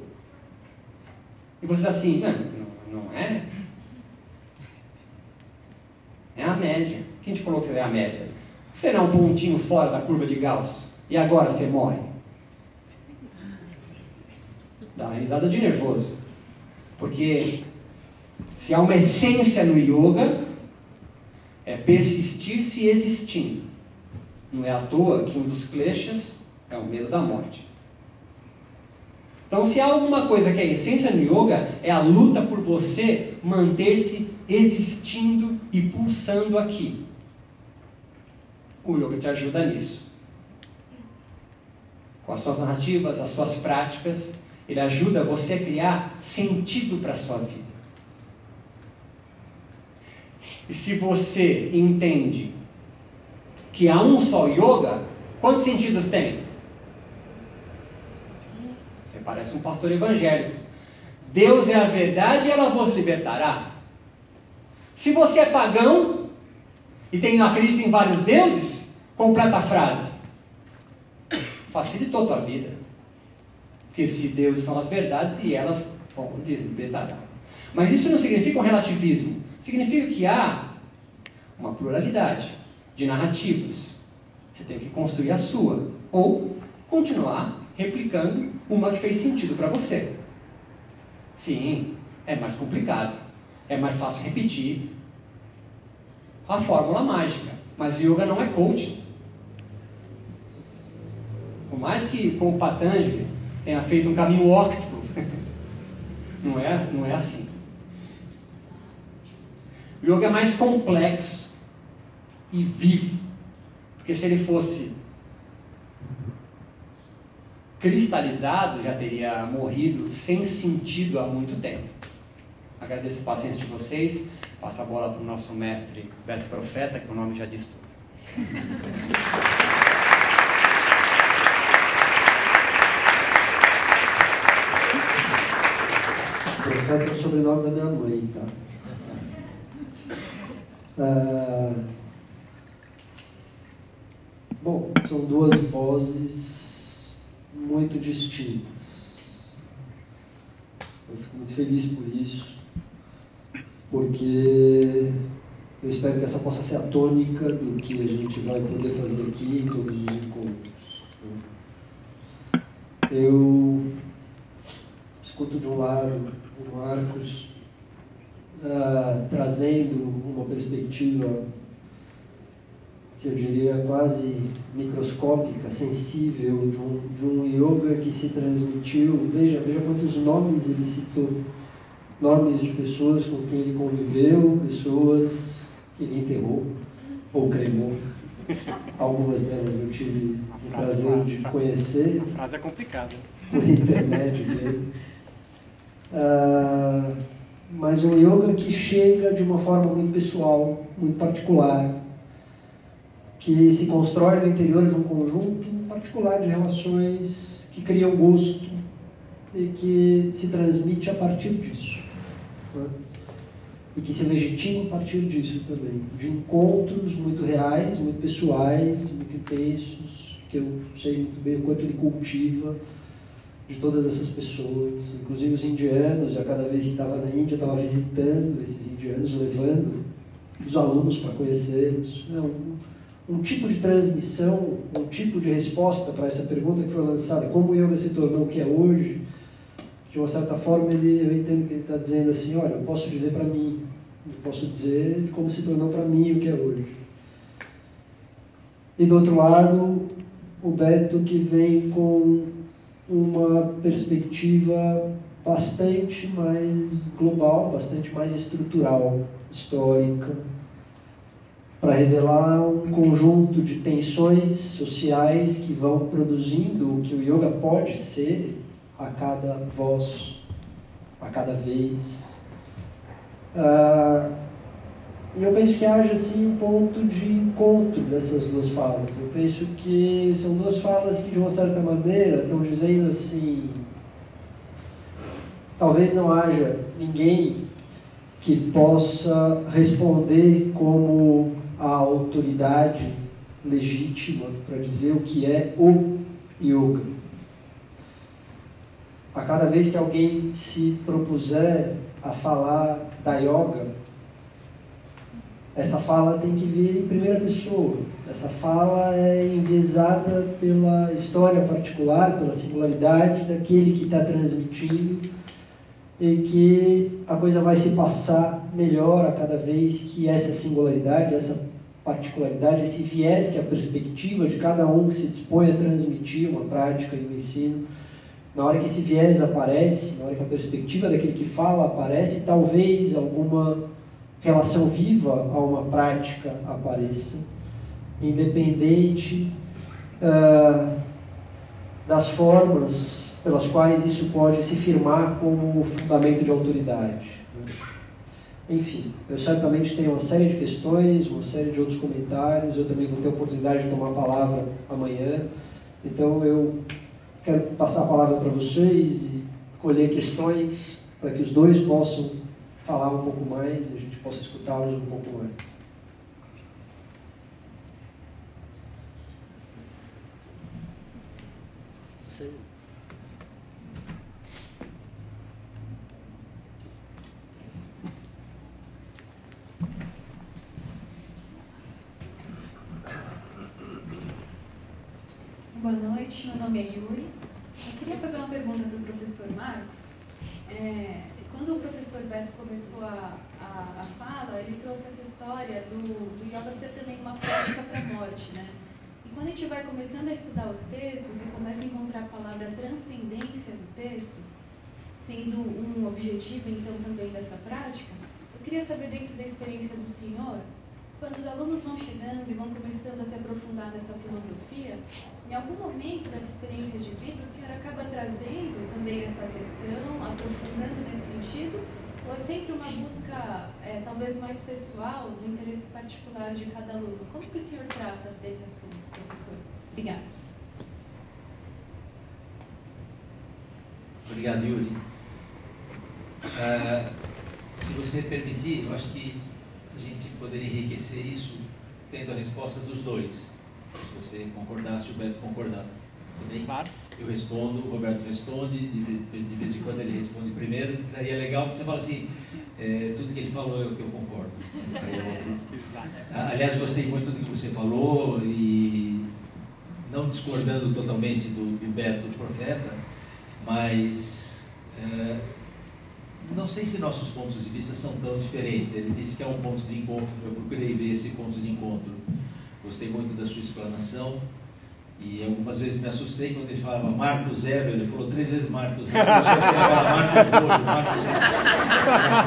E você assim, não, não é? É a média. Quem te falou que você é a média? Você não é um pontinho fora da curva de Gauss. E agora você morre. Dá uma risada de nervoso. Porque se há uma essência no yoga, é persistir se existindo. Não é à toa que um dos kleshas é o medo da morte. Então, se há alguma coisa que é a essência no yoga, é a luta por você manter-se existindo e pulsando aqui. O yoga te ajuda nisso. Com as suas narrativas, as suas práticas, ele ajuda você a criar sentido para a sua vida. E se você entende que há um só yoga, quantos sentidos tem? Você parece um pastor evangélico. Deus é a verdade e ela vos libertará. Se você é pagão e tem, acredita em vários deuses, completa a frase. Facilitou a tua vida. Porque se Deus são as verdades e elas vão libertar. Mas isso não significa um relativismo. Significa que há uma pluralidade de narrativas. Você tem que construir a sua. Ou continuar replicando uma que fez sentido para você. Sim, é mais complicado. É mais fácil repetir a fórmula mágica. Mas o yoga não é coaching. Por mais que, como Patanjali, tenha feito um caminho óptico, não é, não é assim. O yoga é mais complexo e vivo. Porque se ele fosse cristalizado, já teria morrido sem sentido há muito tempo. Agradeço a paciência de vocês. Passa a bola para o nosso mestre Beto Profeta, que o nome já diz tudo. Profeta é o sobrenome da minha mãe, tá? Ah, bom, são duas vozes muito distintas. Eu fico muito feliz por isso, porque eu espero que essa possa ser a tônica do que a gente vai poder fazer aqui em todos os encontros. Eu escuto de um lado o Marcos uh, trazendo uma perspectiva que eu diria quase microscópica, sensível, de um, de um yoga que se transmitiu. Veja, veja quantos nomes ele citou. Nomes de pessoas com quem ele conviveu, pessoas que ele enterrou ou cremou. Algumas delas eu tive o prazer de conhecer. A frase é complicada. Por intermédio dele. Uh, mas um yoga que chega de uma forma muito pessoal, muito particular, que se constrói no interior de um conjunto particular de relações que criam gosto e que se transmite a partir disso. Né? E que se legitima a partir disso também. De encontros muito reais, muito pessoais, muito intensos, que eu sei muito bem o quanto ele cultiva de todas essas pessoas, inclusive os indianos. A cada vez que estava na Índia, estava visitando esses indianos, levando os alunos para conhecê-los. É um, um tipo de transmissão, um tipo de resposta para essa pergunta que foi lançada: como o yoga se tornou o que é hoje? De uma certa forma, ele, eu entendo que ele está dizendo assim: olha, eu posso dizer para mim, eu posso dizer como se tornou para mim o que é hoje. E do outro lado, o Beto que vem com uma perspectiva bastante mais global, bastante mais estrutural, histórica, para revelar um conjunto de tensões sociais que vão produzindo o que o yoga pode ser, a cada voz, a cada vez. Ah, e eu penso que haja assim um ponto de encontro dessas duas falas. Eu penso que são duas falas que, de uma certa maneira, estão dizendo assim: talvez não haja ninguém que possa responder como a autoridade legítima para dizer o que é o yoga. A cada vez que alguém se propuser a falar da yoga, essa fala tem que vir em primeira pessoa. Essa fala é enviesada pela história particular, pela singularidade daquele que está transmitindo e que a coisa vai se passar melhor a cada vez que essa singularidade, essa particularidade, esse viés que é a perspectiva de cada um que se dispõe a transmitir uma prática e um ensino, na hora que esse viés aparece, na hora que a perspectiva daquele que fala aparece, talvez alguma relação viva a uma prática apareça, independente uh, das formas pelas quais isso pode se firmar como fundamento de autoridade. Né? Enfim, eu certamente tenho uma série de questões, uma série de outros comentários, eu também vou ter a oportunidade de tomar a palavra amanhã, então eu quero passar a palavra para vocês e colher questões para que os dois possam falar um pouco mais, possa escutá-los um pouco mais. Boa noite, meu nome é Yuri. Eu queria fazer uma pergunta para o professor Marcos. É, quando o professor Beto começou a, a, a, fala, ele trouxe essa história do, do yoga ser também uma prática para a morte, né? E quando a gente vai começando a estudar os textos e começa a encontrar a palavra transcendência no texto, sendo um objetivo, então, também dessa prática, eu queria saber, dentro da experiência do senhor, quando os alunos vão chegando e vão começando a se aprofundar nessa filosofia, em algum momento dessa experiência de vida, o senhor acaba trazendo também essa questão, aprofundando nesse sentido, ou é sempre uma busca, é, talvez mais pessoal, do interesse particular de cada aluno? Como que o senhor trata desse assunto, professor? Obrigada. Obrigado, Yuri. Uh, se você permitir, eu acho que a gente poderia enriquecer isso tendo a resposta dos dois. Se você concordar, se o Beto concordar. Também claro. Eu respondo, o Roberto responde, de, de, vez em quando ele responde primeiro, daí é legal porque você fala assim, é, tudo que ele falou é o que eu concordo. É Aliás, gostei muito do que você falou e não discordando totalmente do, do Beto, do profeta, mas é, não sei se nossos pontos de vista são tão diferentes. Ele disse que é um ponto de encontro, eu procurei ver esse ponto de encontro. Gostei muito da sua explanação e algumas vezes me assustei quando ele falava Marco Zero, ele falou três vezes Marco Zero. Eu Marco Zero.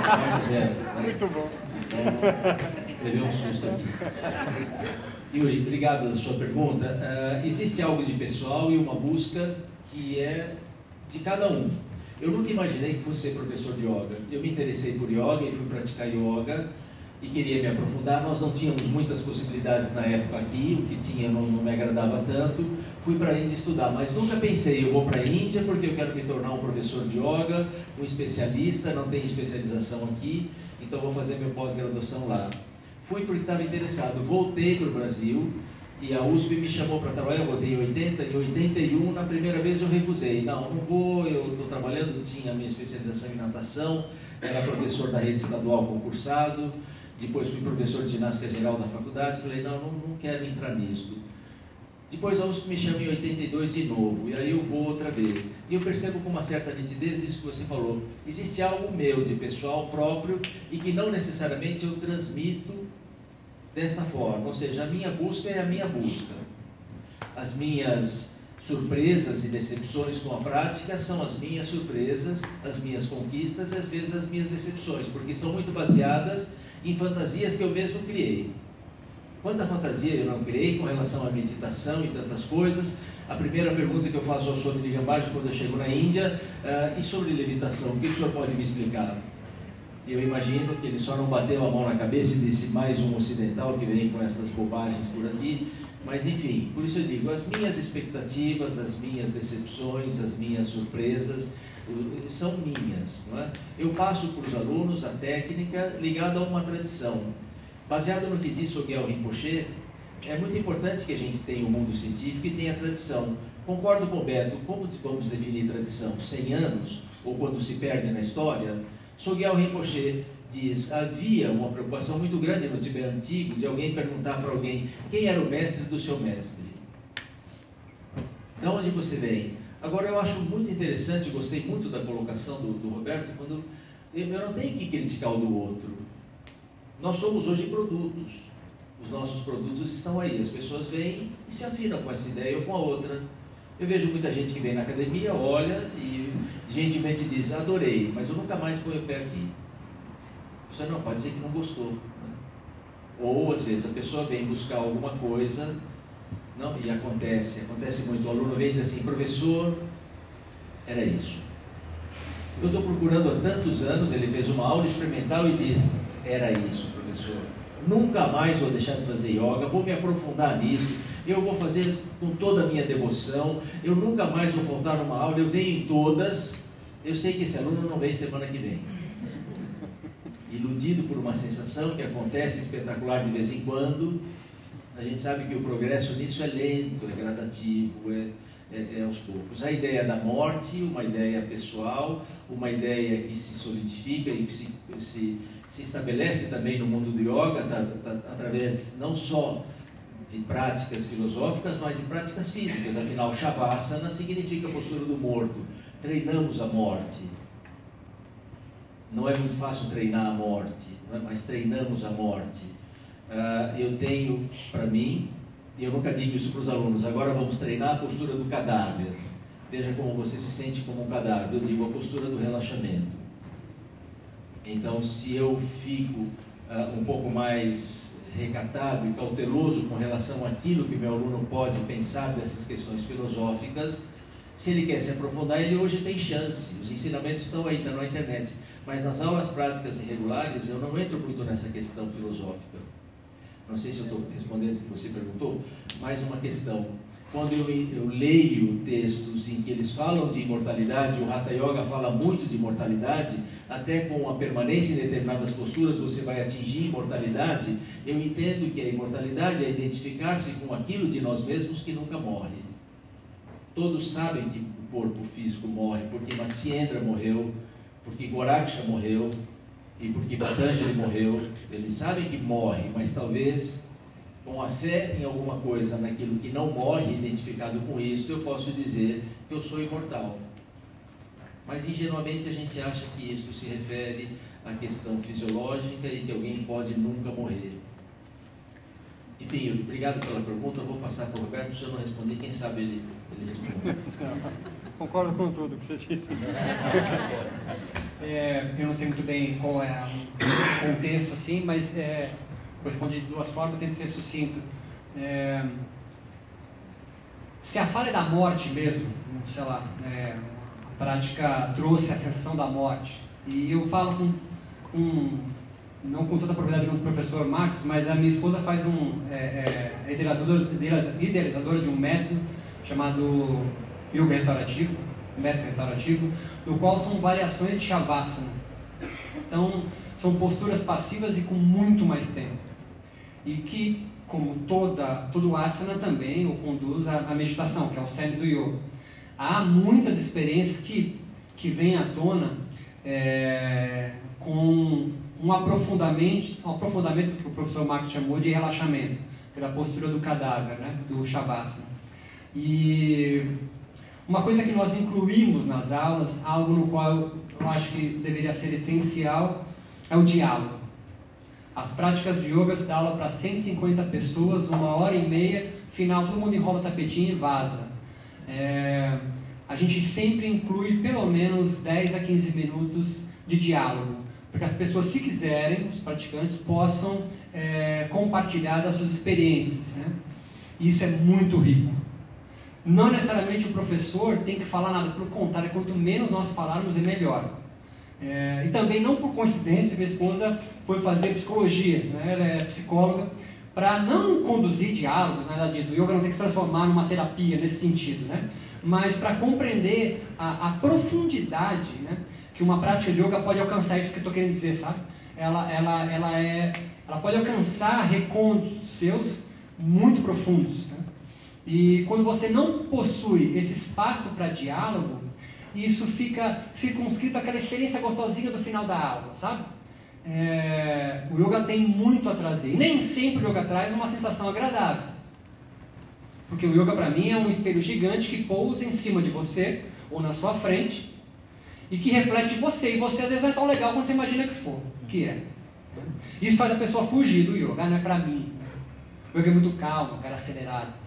Marco Zero. Né? Muito bom. Então, levei um susto aqui. Yuri, obrigado pela sua pergunta. Uh, existe algo de pessoal e uma busca que é de cada um. Eu nunca imaginei que fosse ser professor de yoga. Eu me interessei por yoga e fui praticar yoga e queria me aprofundar. Nós não tínhamos muitas possibilidades na época aqui, o que tinha não, não me agradava tanto. Fui para a Índia estudar, mas nunca pensei, eu vou para a Índia porque eu quero me tornar um professor de yoga, um especialista, não tem especialização aqui, então vou fazer minha pós-graduação lá. Fui porque estava interessado, voltei para o Brasil, e a USP me chamou para trabalhar, eu votei em 80, em 81, na primeira vez eu recusei. Não, não vou, eu estou trabalhando, tinha minha especialização em natação, era professor da rede estadual concursado, depois fui professor de ginástica geral da faculdade, falei, não, não, não quero entrar nisso. Depois a USP me chama em 82 de novo, e aí eu vou outra vez. E eu percebo com uma certa nitidez isso que você falou. Existe algo meu, de pessoal próprio, e que não necessariamente eu transmito desta forma, ou seja, a minha busca é a minha busca. As minhas surpresas e decepções com a prática são as minhas surpresas, as minhas conquistas e às vezes as minhas decepções, porque são muito baseadas em fantasias que eu mesmo criei. Quanta fantasia eu não criei com relação à meditação e tantas coisas, a primeira pergunta que eu faço ao Swami de Gambardji quando eu chego na Índia, uh, e sobre levitação, o que o senhor pode me explicar? Eu imagino que ele só não bateu a mão na cabeça e disse mais um ocidental que vem com essas bobagens por aqui, mas enfim, por isso eu digo, as minhas expectativas, as minhas decepções, as minhas surpresas, são minhas. Não é? Eu passo para os alunos a técnica ligada a uma tradição. Baseado no que disse o Rinpoche, é muito importante que a gente tenha o mundo científico e tenha tradição. Concordo com o Beto, como vamos definir tradição? 100 anos? Ou quando se perde na história? Sogyal Rinpoche diz, havia uma preocupação muito grande no Tibete antigo de alguém perguntar para alguém quem era o mestre do seu mestre. De onde você vem? Agora eu acho muito interessante, gostei muito da colocação do, do Roberto, quando eu não tenho que criticar o do outro. Nós somos hoje produtos. Os nossos produtos estão aí. As pessoas vêm e se afinam com essa ideia ou com a outra. Eu vejo muita gente que vem na academia, olha e gentilmente diz, adorei, mas eu nunca mais ponho o pé aqui. Você não pode dizer que não gostou. Né? Ou às vezes a pessoa vem buscar alguma coisa não, e acontece, acontece muito. O aluno vem e diz assim, professor, era isso. Eu estou procurando há tantos anos, ele fez uma aula experimental e diz, era isso, professor. Nunca mais vou deixar de fazer yoga, vou me aprofundar nisso, eu vou fazer com toda a minha devoção, eu nunca mais vou faltar numa aula, eu venho em todas. Eu sei que esse aluno não vem semana que vem. Iludido por uma sensação que acontece espetacular de vez em quando, a gente sabe que o progresso nisso é lento, é gradativo, é, é, é, aos poucos. A ideia da morte, uma ideia pessoal, uma ideia que se solidifica e que se, se, se estabelece também no mundo do yoga, tá, tá, através não só de práticas filosóficas, mas de práticas físicas. Afinal, Shavasana significa postura do morto. Treinamos a morte. Não é muito fácil treinar a morte, é? mas treinamos a morte uh, eu tenho para mim, e eu nunca digo isso para os alunos, agora vamos treinar a postura do cadáver. Veja como você se sente como um cadáver. Eu digo a postura do relaxamento. Então, se eu fico uh, um pouco mais recatado e cauteloso com relação àquilo que meu aluno pode pensar dessas questões filosóficas, se ele quer se aprofundar, ele hoje tem chance. Os ensinamentos estão aí, estão na internet. Mas nas aulas práticas regulares, eu não entro muito nessa questão filosófica. Não sei se eu estou respondendo o que você perguntou, mais uma questão. Quando eu, eu, leio textos em que eles falam de imortalidade, o Hatha Yoga fala muito de imortalidade, até com a permanência em determinadas posturas você vai atingir imortalidade, eu entendo que a imortalidade é identificar-se com aquilo de nós mesmos que nunca morre. Todos sabem que o corpo físico morre, porque Matsyendra morreu, porque Goraksha morreu, e porque Patanjali morreu, eles sabem que morre, mas talvez com a fé em alguma coisa, naquilo que não morre, identificado com isso, eu posso dizer que eu sou imortal. Mas ingenuamente a gente acha que isso se refere à questão fisiológica e que alguém pode nunca morrer. Enfim, obrigado pela pergunta. Eu vou passar para o Roberto. Se eu não responder, quem sabe ele, ele responde. Concordo com tudo que você disse. É, eu não sei muito bem qual é o contexto, assim, mas é, vou responder de duas formas, tento ser sucinto. É, se a falha é da morte mesmo, sei lá, é, a prática trouxe a sensação da morte, e eu falo com, com não com tanta propriedade como o professor Max, mas a minha esposa faz um é, é, idealizadora, idealizadora de um método chamado yoga restaurativo, método restaurativo, no qual são variações de Shavasana. Então, são posturas passivas e com muito mais tempo. E que, como toda, todo asana também o conduz à, à meditação, que é o cerne do yoga. Há muitas experiências que, que vêm à tona é, com um aprofundamento, um aprofundamento que o professor Marx chamou de relaxamento, pela postura do cadáver, né, do Shavasana. E uma coisa que nós incluímos nas aulas, algo no qual eu acho que deveria ser essencial, é o diálogo. As práticas de yoga se dá aula para 150 pessoas, uma hora e meia, final todo mundo enrola o tapetinho e vaza. É, a gente sempre inclui pelo menos 10 a 15 minutos de diálogo, para que as pessoas, se quiserem, os praticantes, possam é, compartilhar das suas experiências. Né? Isso é muito rico. Não necessariamente o professor tem que falar nada, pelo contrário, quanto menos nós falarmos é melhor. É, e também, não por coincidência, minha esposa foi fazer psicologia, né? ela é psicóloga, para não conduzir diálogos, nada disso. O yoga não tem que se transformar numa terapia nesse sentido, né? mas para compreender a, a profundidade né? que uma prática de yoga pode alcançar, isso que eu estou querendo dizer, sabe? Ela, ela, ela, é, ela pode alcançar recônditos seus muito profundos. Né? E quando você não possui esse espaço para diálogo, isso fica circunscrito àquela experiência gostosinha do final da aula, sabe? É, o yoga tem muito a trazer. E nem sempre o yoga traz uma sensação agradável. Porque o yoga para mim é um espelho gigante que pousa em cima de você ou na sua frente e que reflete você. E você às vezes não é tão legal quando você imagina que for, que é. Isso faz a pessoa fugir do yoga, não é para mim. O yoga é muito calmo, cara acelerado.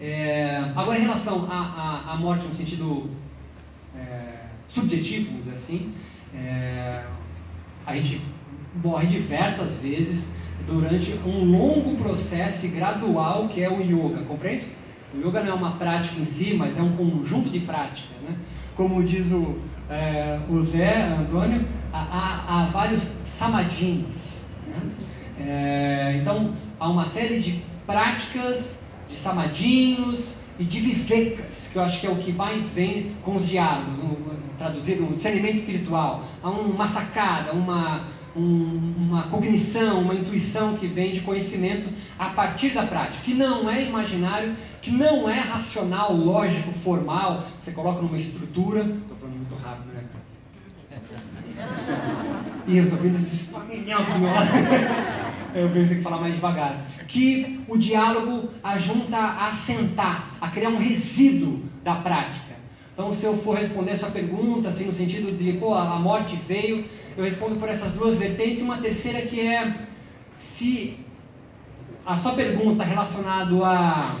É, agora, em relação à, à, morte no sentido é, subjetivo, vamos dizer assim, é, a gente morre diversas vezes durante um longo processo gradual que é o yoga, compreende? O yoga não é uma prática em si, mas é um conjunto de práticas. Né? Como diz o, é, o Zé Antônio, há, há, vários samadhinos. Né? É, então, há uma série de práticas, de samadhinos e de vivecas, que eu acho que é o que mais vem com os diálogos, um, traduzido, um discernimento espiritual. Há uma sacada, uma, um, uma cognição, uma intuição que vem de conhecimento a partir da prática, que não é imaginário, que não é racional, lógico, formal. Você coloca numa estrutura. Estou falando muito rápido, né? E eu estou vendo despaminhar do meu lado. Eu penso que falar mais devagar. Que o diálogo ajunta a assentar, a criar um resíduo da prática. Então, se eu for responder a sua pergunta, assim, no sentido de, pô, a morte veio, eu respondo por essas duas vertentes. E uma terceira que é se a sua pergunta relacionada a,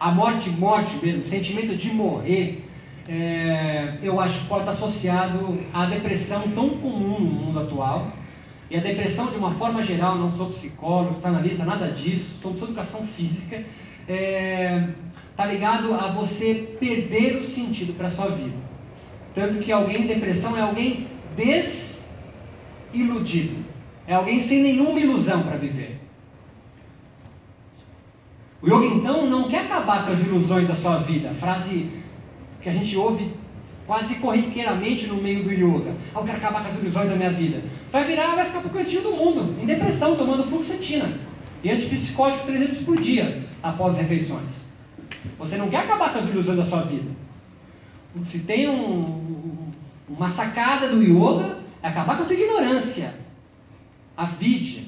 a morte, morte mesmo, sentimento de morrer, é, eu acho que pode estar associado à depressão tão comum no mundo atual. E a depressão, de uma forma geral, não sou psicólogo, analista, nada disso, sou de educação física, está é, tá ligado a você perder o sentido para a sua vida. Tanto que alguém em depressão é alguém des iludido. É alguém sem nenhuma ilusão para viver. O yoga então não quer acabar com as ilusões da sua vida. Frase que a gente ouve quase corriqueiramente no meio do yoga. Ah, eu quero acabar com as ilusões da minha vida. Vai virar, vai ficar pro cantinho do mundo, em depressão, tomando fluoxetina e antipsicótico três vezes por dia após as refeições. Você não quer acabar com as ilusões da sua vida. Se tem um, uma sacada do yoga, é acabar com a tua ignorância, a vidya.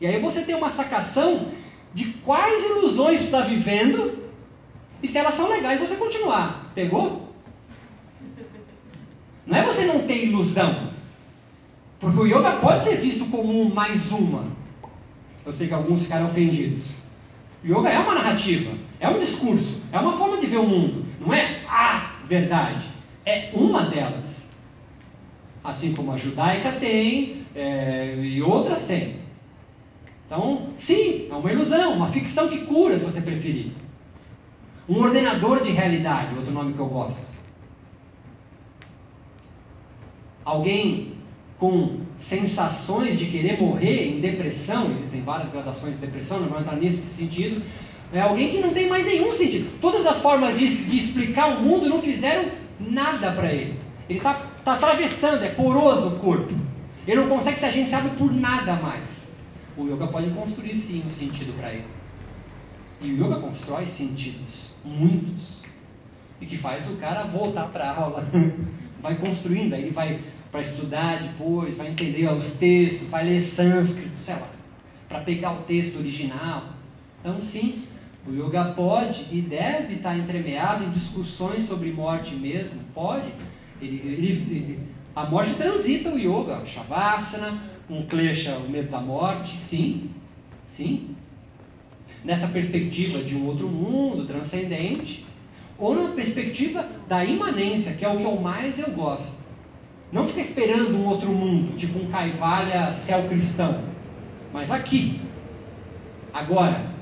E aí você tem uma sacação de quais ilusões tu está vivendo e se elas são legais você continuar. Pegou? Não é você não ter ilusão. Porque o yoga pode ser visto como um mais uma. Eu sei que alguns ficaram ofendidos. O yoga é uma narrativa, é um discurso, é uma forma de ver o mundo. Não é a verdade. É uma delas assim como a judaica tem é, e outras têm. Então, sim, é uma ilusão, uma ficção que cura, se você preferir. Um ordenador de realidade, outro nome que eu gosto. Alguém com sensações de querer morrer em depressão, existem várias gradações de depressão, não vou entrar nesse sentido. É alguém que não tem mais nenhum sentido. Todas as formas de, de explicar o mundo não fizeram nada para ele. Ele está tá atravessando, é poroso o corpo. Ele não consegue ser agenciado por nada mais. O yoga pode construir sim um sentido para ele. E o yoga constrói sentidos, muitos. E que faz o cara voltar para a aula. vai construindo, aí vai para estudar depois, vai entender os textos, vai ler sânscrito, sei lá, para pegar o texto original. Então, sim, o yoga pode e deve estar entremeado em discussões sobre morte mesmo, pode, ele, ele, ele, a morte transita o yoga, o Shavasana, um klesha, o medo da morte, sim, sim. Nessa perspectiva de um outro mundo transcendente, ou na perspectiva da imanência, que é o que eu mais eu gosto. Não fica esperando um outro mundo, tipo um Caivalha céu cristão, mas aqui, agora.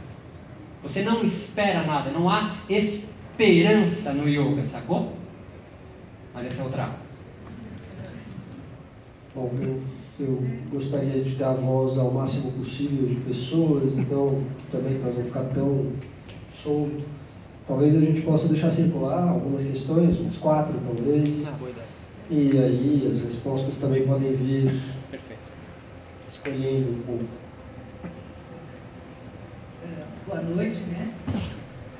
Você não espera nada, não há esperança no yoga, sacou? Mas essa é outra. Bom, eu, eu gostaria de dar voz ao máximo possível de pessoas, então também para não ficar tão solto, talvez a gente possa deixar circular algumas questões, umas quatro talvez. E aí as respostas também podem vir Perfeito. escolhendo um pouco. É, boa noite, né?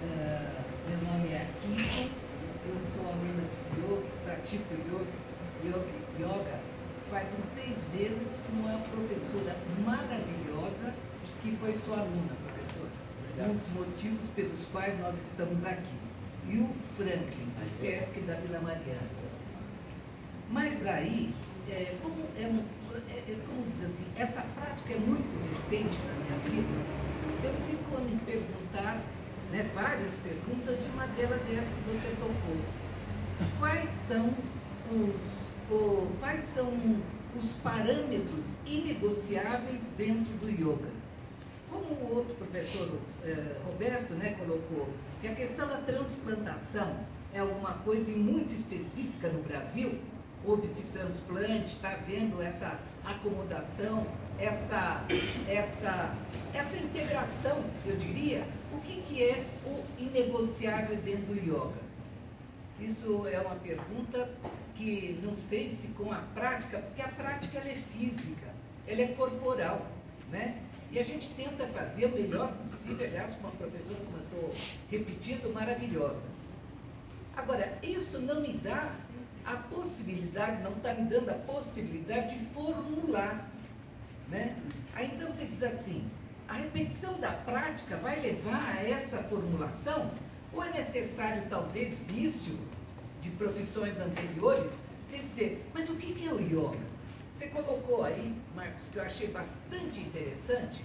É, meu nome é Kiko, eu sou aluna de yoga, pratico yoga, yoga, yoga faz uns seis meses com uma professora maravilhosa que foi sua aluna, professora. Um dos motivos pelos quais nós estamos aqui. E o Franklin, do Sesc da Vila Mariana. Mas aí, é, como, é, é, é, como diz assim, essa prática é muito recente na minha vida, eu fico a me perguntar, né, várias perguntas, e uma delas é essa que você tocou. Quais são os, quais são os parâmetros inegociáveis dentro do yoga? Como o outro professor eh, Roberto né, colocou, que a questão da transplantação é alguma coisa muito específica no Brasil, houve-se transplante, está havendo essa acomodação, essa, essa, essa integração, eu diria, o que, que é o inegociável dentro do yoga? Isso é uma pergunta que não sei se com a prática, porque a prática ela é física, ela é corporal, né? E a gente tenta fazer o melhor possível, aliás, com uma professora, como eu estou repetindo, maravilhosa. Agora, isso não me dá a possibilidade, não está me dando a possibilidade de formular. Né? Aí então você diz assim, a repetição da prática vai levar a essa formulação? Ou é necessário, talvez, vício de profissões anteriores, você dizer, mas o que é o yoga? Você colocou aí, Marcos, que eu achei bastante interessante,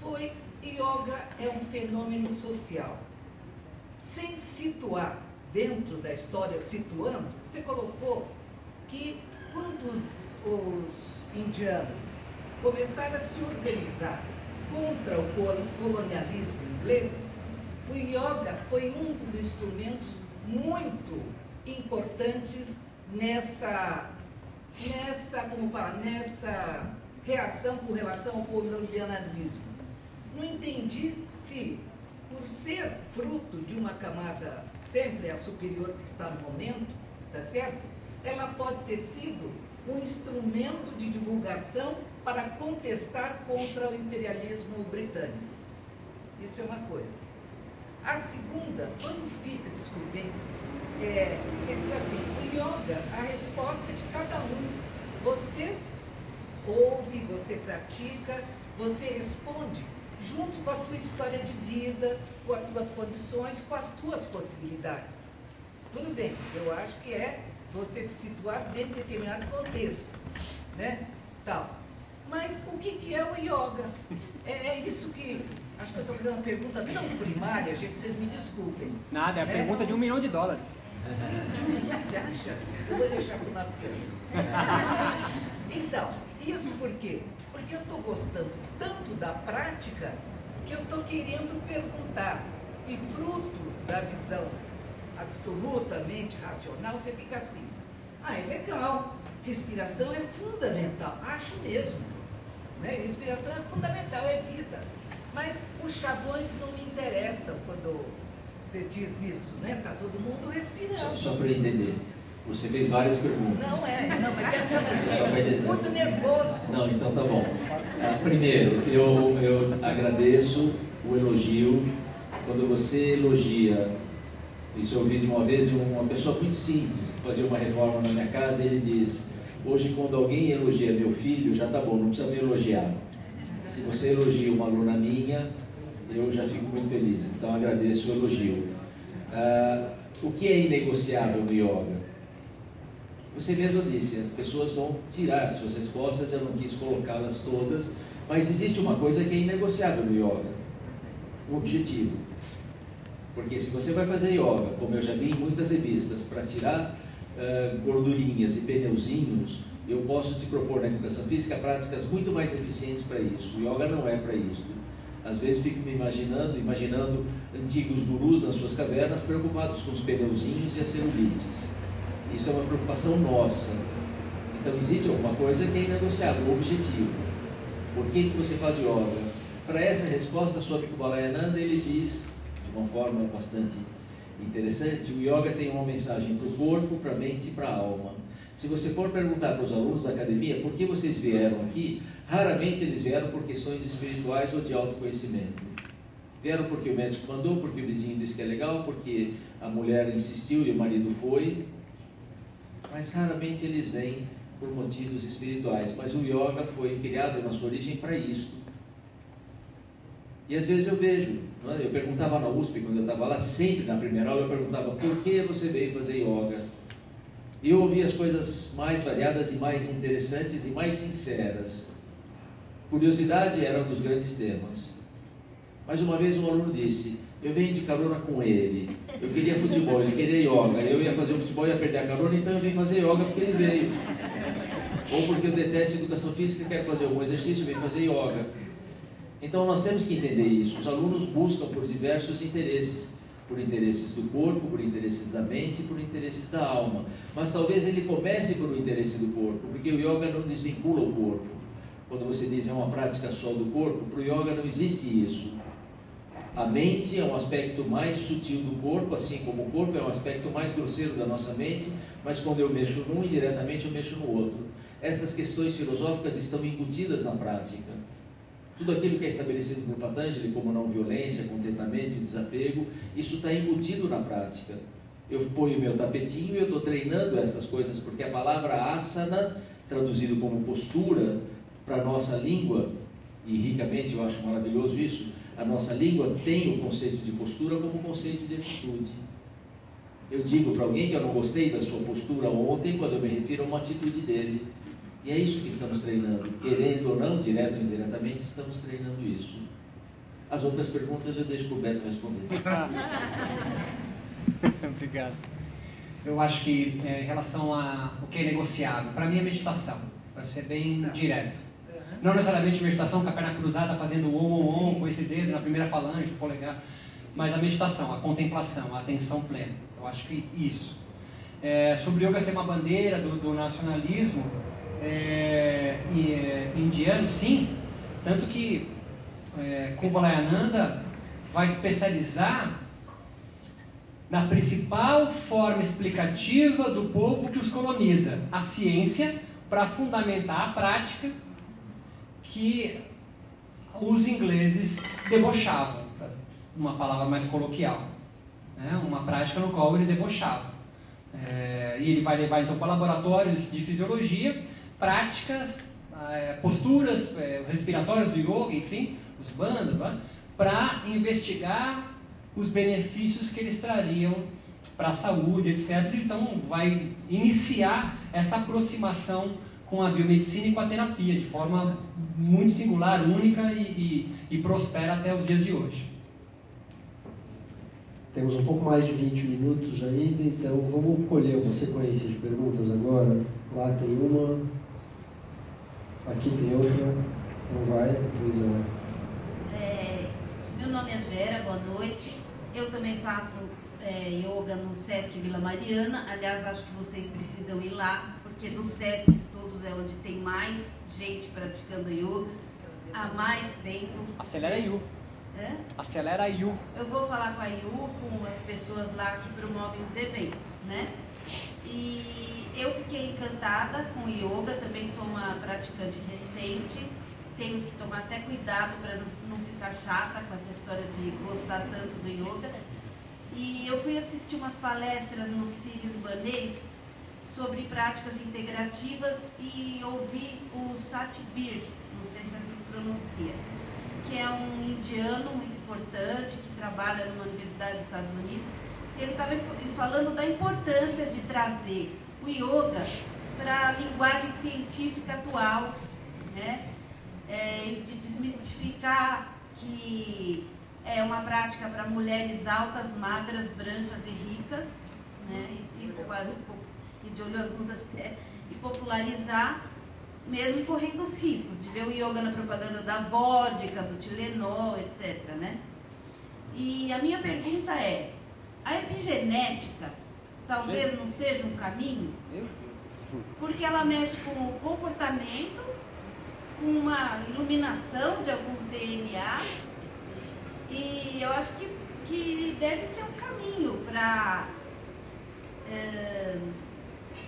foi yoga é um fenômeno social. Sem situar dentro da história, situando, você colocou que quando os, os indianos começaram a se organizar contra o col- colonialismo inglês, o yoga foi um dos instrumentos muito importantes nessa, nessa, como fala, nessa reação com relação ao colonialismo. Não entendi se, por ser fruto de uma camada sempre a superior que está no momento, tá certo? Ela pode ter sido um instrumento de divulgação para contestar contra o imperialismo britânico. Isso é uma coisa. A segunda, quando fica, desculpem, é, você diz assim, o yoga, a resposta é de cada um. Você ouve, você pratica, você responde junto com a tua história de vida, com as tuas condições, com as tuas possibilidades. Tudo bem, eu acho que é você se situar dentro de determinado contexto, né? Tal. Mas o que, que é o yoga? É, é isso que. Acho que eu estou fazendo uma pergunta tão primária, gente, vocês me desculpem. Nada, é a É. pergunta de um milhão de dólares. Milhão, você acha? Eu vou deixar por 900. Então, isso por quê? Porque eu estou gostando tanto da prática que eu estou querendo perguntar. E fruto da visão absolutamente racional, você fica assim. Ah, é legal. Respiração é fundamental. Acho mesmo. Né? Respiração é fundamental, é vida. Mas os chavões não me interessam quando você diz isso, né? Está todo mundo Só, respirando. só para entender. Você fez várias perguntas. Não é, não, mas é Só muito nervoso. Não, então tá bom. Ah, primeiro, eu, eu agradeço o elogio. Quando você elogia, isso eu ouvi de uma vez de uma pessoa muito simples, que fazia uma reforma na minha casa, e ele diz, hoje quando alguém elogia meu filho, já tá bom, não precisa me elogiar. Se você elogia uma aluna minha, eu já fico muito feliz. Então agradeço o elogio. Ah, o que é inegociável no yoga? Você mesmo disse, as pessoas vão tirar as suas respostas, eu não quis colocá-las todas, mas existe uma coisa que é inegociável no yoga: o objetivo. Porque se você vai fazer yoga, como eu já vi em muitas revistas, para tirar ah, gordurinhas e pneuzinhos, eu posso te propor na educação física práticas muito mais eficientes para isso. O yoga não é para isso. Às vezes fico me imaginando, imaginando antigos gurus nas suas cavernas preocupados com os pneuzinhos e as celulites. Isso é uma preocupação nossa. Então existe alguma coisa que é inegociável, o objetivo. Por que, que você faz yoga? Para essa resposta sobre Kubalayananda, ele diz, de uma forma bastante interessante, o yoga tem uma mensagem para o corpo, para a mente e para a alma. Se você for perguntar para os alunos da academia por que vocês vieram aqui, raramente eles vieram por questões espirituais ou de autoconhecimento. Vieram porque o médico mandou, porque o vizinho disse que é legal, porque a mulher insistiu e o marido foi. Mas raramente eles vêm por motivos espirituais. Mas o yoga foi criado na sua origem para isso. E às vezes eu vejo, é? eu perguntava na USP quando eu estava lá, sempre na primeira aula eu perguntava por que você veio fazer yoga? E eu ouvi as coisas mais variadas e mais interessantes e mais sinceras. Curiosidade era um dos grandes temas. Mas uma vez um aluno disse: Eu venho de carona com ele. Eu queria futebol, ele queria yoga. Eu ia fazer o futebol e ia perder a carona, então eu vim fazer yoga porque ele veio. Ou porque eu detesto educação física e quero fazer algum exercício, eu venho fazer yoga. Então nós temos que entender isso. Os alunos buscam por diversos interesses por interesses do corpo, por interesses da mente, por interesses da alma. Mas talvez ele comece por um interesse do corpo, porque o yoga não desvincula o corpo. Quando você diz é uma prática só do corpo, para o yoga não existe isso. A mente é um aspecto mais sutil do corpo, assim como o corpo é um aspecto mais grosseiro da nossa mente, mas quando eu mexo num, indiretamente eu mexo no outro. Essas questões filosóficas estão embutidas na prática. Tudo aquilo que é estabelecido por Patanjali, como não violência, contentamento desapego, isso está embutido na prática. Eu ponho meu tapetinho e eu estou treinando essas coisas, porque a palavra asana, traduzido como postura, para a nossa língua, e ricamente eu acho maravilhoso isso, a nossa língua tem o conceito de postura como conceito de atitude. Eu digo para alguém que eu não gostei da sua postura ontem, quando eu me refiro a uma atitude dele. E é isso que estamos treinando. Querendo ou não, direto ou indiretamente, estamos treinando isso. As outras perguntas eu deixo para o Beto responder. Obrigado. Eu acho que é, em relação a o que é negociável, para mim é meditação, para ser bem direto. Não necessariamente meditação com a perna cruzada, fazendo o om, om, om com esse dedo na primeira falange, polegar, mas a meditação, a contemplação, a atenção plena. Eu acho que isso. É, sobre yoga ser uma bandeira do, do nacionalismo, é, é, indiano, sim, tanto que é, Kuvalayananda vai especializar na principal forma explicativa do povo que os coloniza, a ciência, para fundamentar a prática que os ingleses debochavam, uma palavra mais coloquial, né? uma prática no qual eles debochavam. É, e ele vai levar então para laboratórios de fisiologia práticas, é, posturas é, respiratórias do yoga, enfim, os bandas, para investigar os benefícios que eles trariam para a saúde, etc. Então, vai iniciar essa aproximação com a biomedicina e com a terapia, de forma muito singular, única e, e, e prospera até os dias de hoje. Temos um pouco mais de 20 minutos ainda, então vamos colher uma sequência de perguntas agora. Lá tem uma. Aqui tem outra, então vai, pois é. é. Meu nome é Vera, boa noite. Eu também faço é, yoga no Sesc Vila Mariana. Aliás, acho que vocês precisam ir lá, porque nos Sescs todos é onde tem mais gente praticando yoga há mais tempo. Acelera Yu. É? Acelera Yu. Eu vou falar com a Yu, com as pessoas lá que promovem os eventos, né? E eu fiquei encantada com yoga, também sou uma praticante recente. Tenho que tomar até cuidado para não, ficar chata com essa história de gostar tanto do yoga. E eu fui assistir umas palestras no Sírio Libanês sobre práticas integrativas e ouvi o Satbir, não sei se é assim pronuncia, que é um indiano muito importante que trabalha numa universidade dos Estados Unidos ele estava falando da importância de trazer o yoga para a linguagem científica atual, né? É, de desmistificar que é uma prática para mulheres altas, magras, brancas e ricas, né? e, e, e de olho azul, né? e popularizar mesmo correndo os riscos de ver o yoga na propaganda da vodka, do Tilenol, etc. Né? E a minha pergunta é: a epigenética talvez não seja um caminho? Porque ela mexe com o comportamento, com uma iluminação de alguns DNAs, e eu acho que, que deve ser um caminho para é,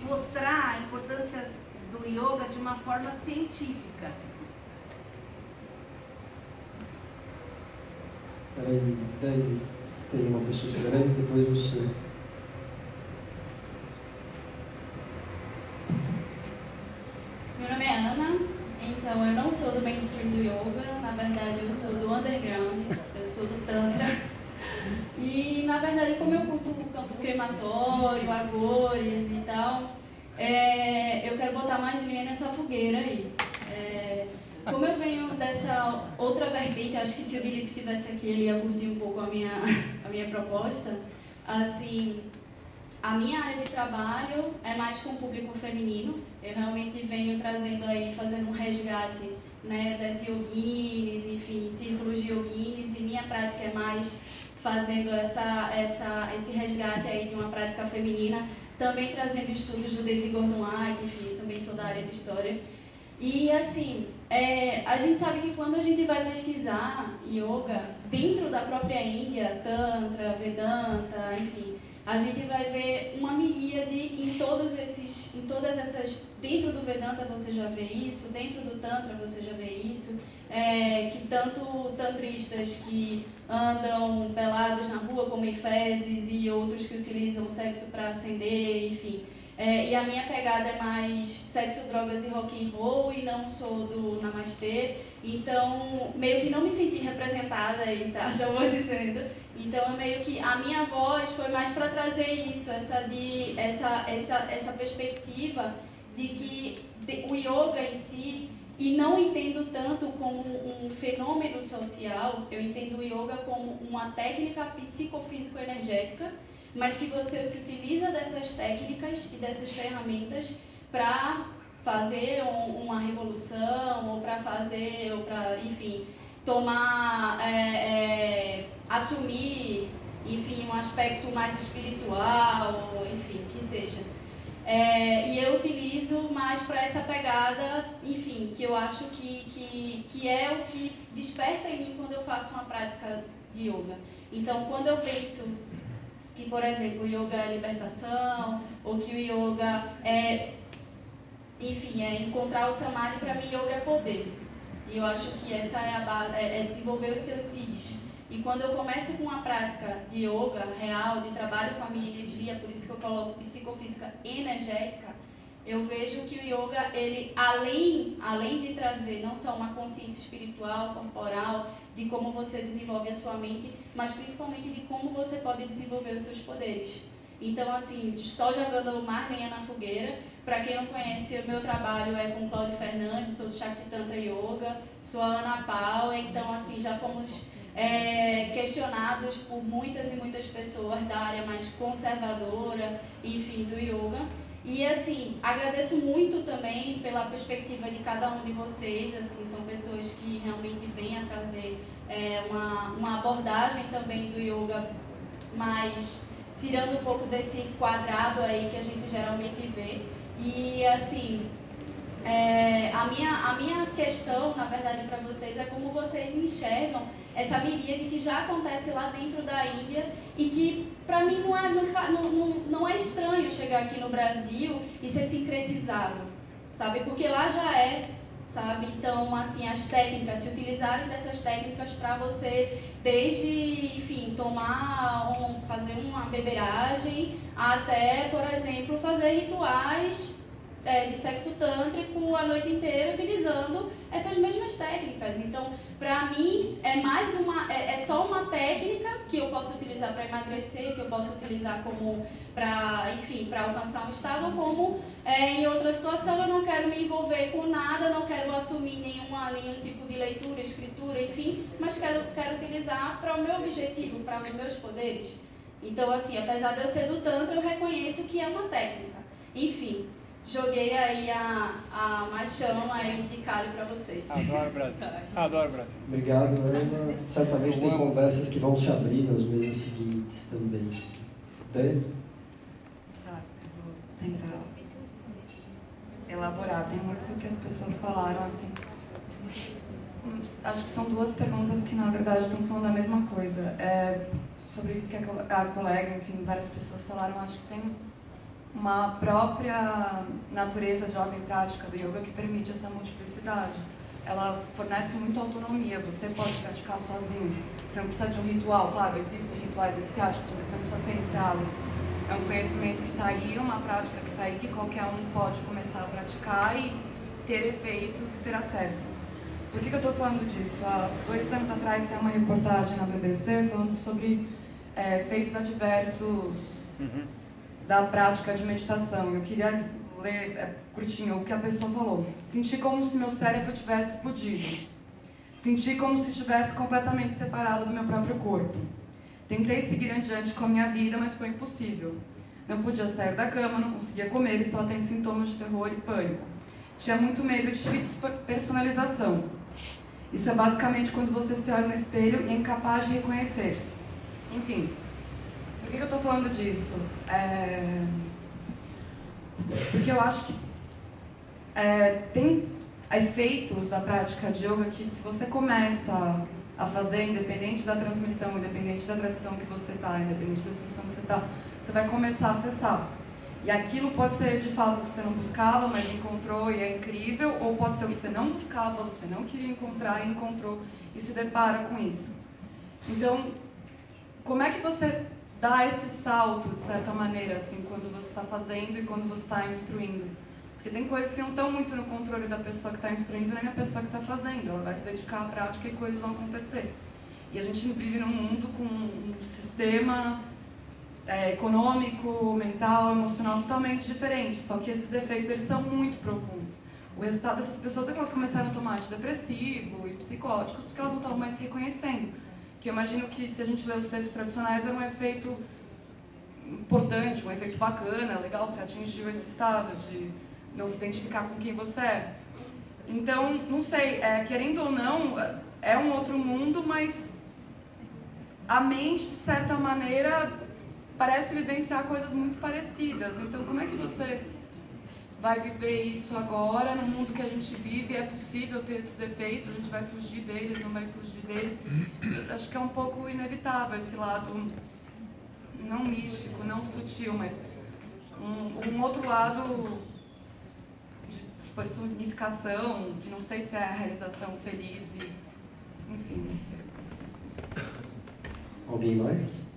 mostrar a importância do yoga de uma forma científica. Peraí, Dani, tem uma pessoa esperando, depois você. Meu nome é Ana, então eu não sou do mainstream do yoga, na verdade eu sou do underground, eu sou do Tantra. E na verdade, como eu curto o campo crematório, agores e tal, é, eu quero botar mais linha nessa fogueira aí. É, como eu venho dessa outra vertente, acho que se o Dilip tivesse aqui, ele ia curtir um pouco a minha, a minha proposta. Assim, a minha área de trabalho é mais com o público feminino. Eu realmente venho trazendo aí, fazendo um resgate né, das yoginis, enfim, círculos de yoginis, e minha prática é mais fazendo essa, essa, esse resgate aí de uma prática feminina, também trazendo estudos do David Gordon White, enfim, também sou da área de história. E assim, é, a gente sabe que quando a gente vai pesquisar yoga dentro da própria Índia, Tantra, Vedanta, enfim, a gente vai ver uma miríade em todos esses, em todas essas, dentro do Vedanta você já vê isso, dentro do Tantra você já vê isso, é, que tanto tantristas que andam pelados na rua como Eféses e outros que utilizam sexo para ascender, enfim. É, e a minha pegada é mais sexo, drogas e rock and roll e não sou do namastê. Então, meio que não me senti representada aí, tá? Já vou dizendo. Então, meio que a minha voz foi mais para trazer isso, essa, de, essa, essa, essa perspectiva de que o yoga em si, e não entendo tanto como um fenômeno social, eu entendo o yoga como uma técnica psicofísico-energética, mas que você se utiliza dessas técnicas e dessas ferramentas para fazer um, uma revolução ou para fazer ou para enfim tomar é, é, assumir enfim um aspecto mais espiritual enfim que seja. É, e eu utilizo mais para essa pegada enfim que eu acho que, que, que é o que desperta em mim quando eu faço uma prática de yoga. Então quando eu penso que por exemplo o yoga é libertação ou que o yoga é enfim, é encontrar o samadhi, para mim, yoga é poder. E eu acho que essa é a base, é, é desenvolver os seus siddhis. E quando eu começo com uma prática de yoga real, de trabalho com a minha energia, por isso que eu coloco psicofísica energética, eu vejo que o yoga, ele além, além de trazer não só uma consciência espiritual, corporal, de como você desenvolve a sua mente, mas principalmente de como você pode desenvolver os seus poderes. Então, assim, só jogando mais lenha na fogueira, para quem não conhece, o meu trabalho é com Cláudio Fernandes, sou do Shakti Tantra Yoga, sou a Ana Paula, então assim, já fomos é, questionados por muitas e muitas pessoas da área mais conservadora, enfim, do yoga. E assim, agradeço muito também pela perspectiva de cada um de vocês, assim, são pessoas que realmente vêm a trazer é, uma, uma abordagem também do yoga mais tirando um pouco desse quadrado aí que a gente geralmente vê. E assim, é, a, minha, a minha questão, na verdade, para vocês é como vocês enxergam essa miríade que já acontece lá dentro da Índia e que, para mim, não é, não, não, não é estranho chegar aqui no Brasil e ser sincretizado, sabe? Porque lá já é, sabe? Então, assim, as técnicas, se utilizarem dessas técnicas para você, desde, enfim, tomar, um, fazer uma beberagem, até, por exemplo, fazer rituais é, de sexo tântrico a noite inteira utilizando essas mesmas técnicas. Então, para mim, é mais uma, é, é, só uma técnica que eu posso utilizar para emagrecer, que eu posso utilizar como para, enfim, para alcançar um estado, como é, em outra situação eu não quero me envolver com nada, não quero assumir nenhuma, nenhum tipo de leitura, escritura, enfim, mas quero, quero utilizar para o meu objetivo, para os meus poderes. Então, assim, apesar de eu ser do Tantra, eu reconheço que é uma técnica. Enfim, joguei aí a, a mais chama aí de calho para vocês. Adoro Brasil. Adoro Brasil. Obrigado, Ana. Certamente tem conversas que vão se abrir nas mesas seguintes também. Dani? Tá, eu vou tentar elaborar. Tem muito do que as pessoas falaram, assim. Acho que são duas perguntas que, na verdade, estão falando a mesma coisa. É, sobre o que a colega, enfim, várias pessoas falaram, acho que tem uma própria natureza de ordem prática do yoga que permite essa multiplicidade. Ela fornece muita autonomia, você pode praticar sozinho. Você não precisa de um ritual, claro, existem rituais iniciáticos, mas você não precisa ser iniciado. É um conhecimento que está aí, uma prática que está aí, que qualquer um pode começar a praticar e ter efeitos e ter acesso. Por que, que eu estou falando disso? Há dois anos atrás saiu uma reportagem na BBC falando sobre é, efeitos adversos da prática de meditação. Eu queria ler é, curtinho o que a pessoa falou. Senti como se meu cérebro tivesse explodido. Senti como se estivesse completamente separado do meu próprio corpo. Tentei seguir adiante com a minha vida, mas foi impossível. Não podia sair da cama, não conseguia comer, estava tendo sintomas de terror e pânico. Tinha muito medo de despersonalização. Isso é basicamente quando você se olha no espelho e é incapaz de reconhecer-se. Enfim, que que eu estou falando disso? É... Porque eu acho que é, tem efeitos da prática de yoga que se você começa a fazer, independente da transmissão, independente da tradição que você está, independente da instrução que você está, você vai começar a acessar. E aquilo pode ser de fato que você não buscava, mas encontrou e é incrível, ou pode ser que você não buscava, você não queria encontrar e encontrou e se depara com isso. Então, como é que você dá esse salto, de certa maneira, assim, quando você está fazendo e quando você está instruindo? Porque tem coisas que não estão muito no controle da pessoa que está instruindo nem da pessoa que está fazendo. Ela vai se dedicar à prática e coisas vão acontecer. E a gente vive num mundo com um sistema é, econômico, mental, emocional totalmente diferente. Só que esses efeitos eles são muito profundos. O resultado dessas pessoas é que elas começaram a tomar antidepressivo e psicóticos porque elas não estavam mais se reconhecendo. Que eu imagino que se a gente lê os textos tradicionais é um efeito importante, um efeito bacana, legal, você atingiu esse estado de não se identificar com quem você é. Então, não sei, é, querendo ou não, é um outro mundo, mas a mente, de certa maneira, parece evidenciar coisas muito parecidas. Então, como é que você vai viver isso agora, no mundo que a gente vive? É possível ter esses efeitos? A gente vai fugir deles, não vai fugir deles? Acho que é um pouco inevitável esse lado, não místico, não sutil, mas um, um outro lado de personificação, que não sei se é a realização feliz e. Enfim, não sei. Alguém mais?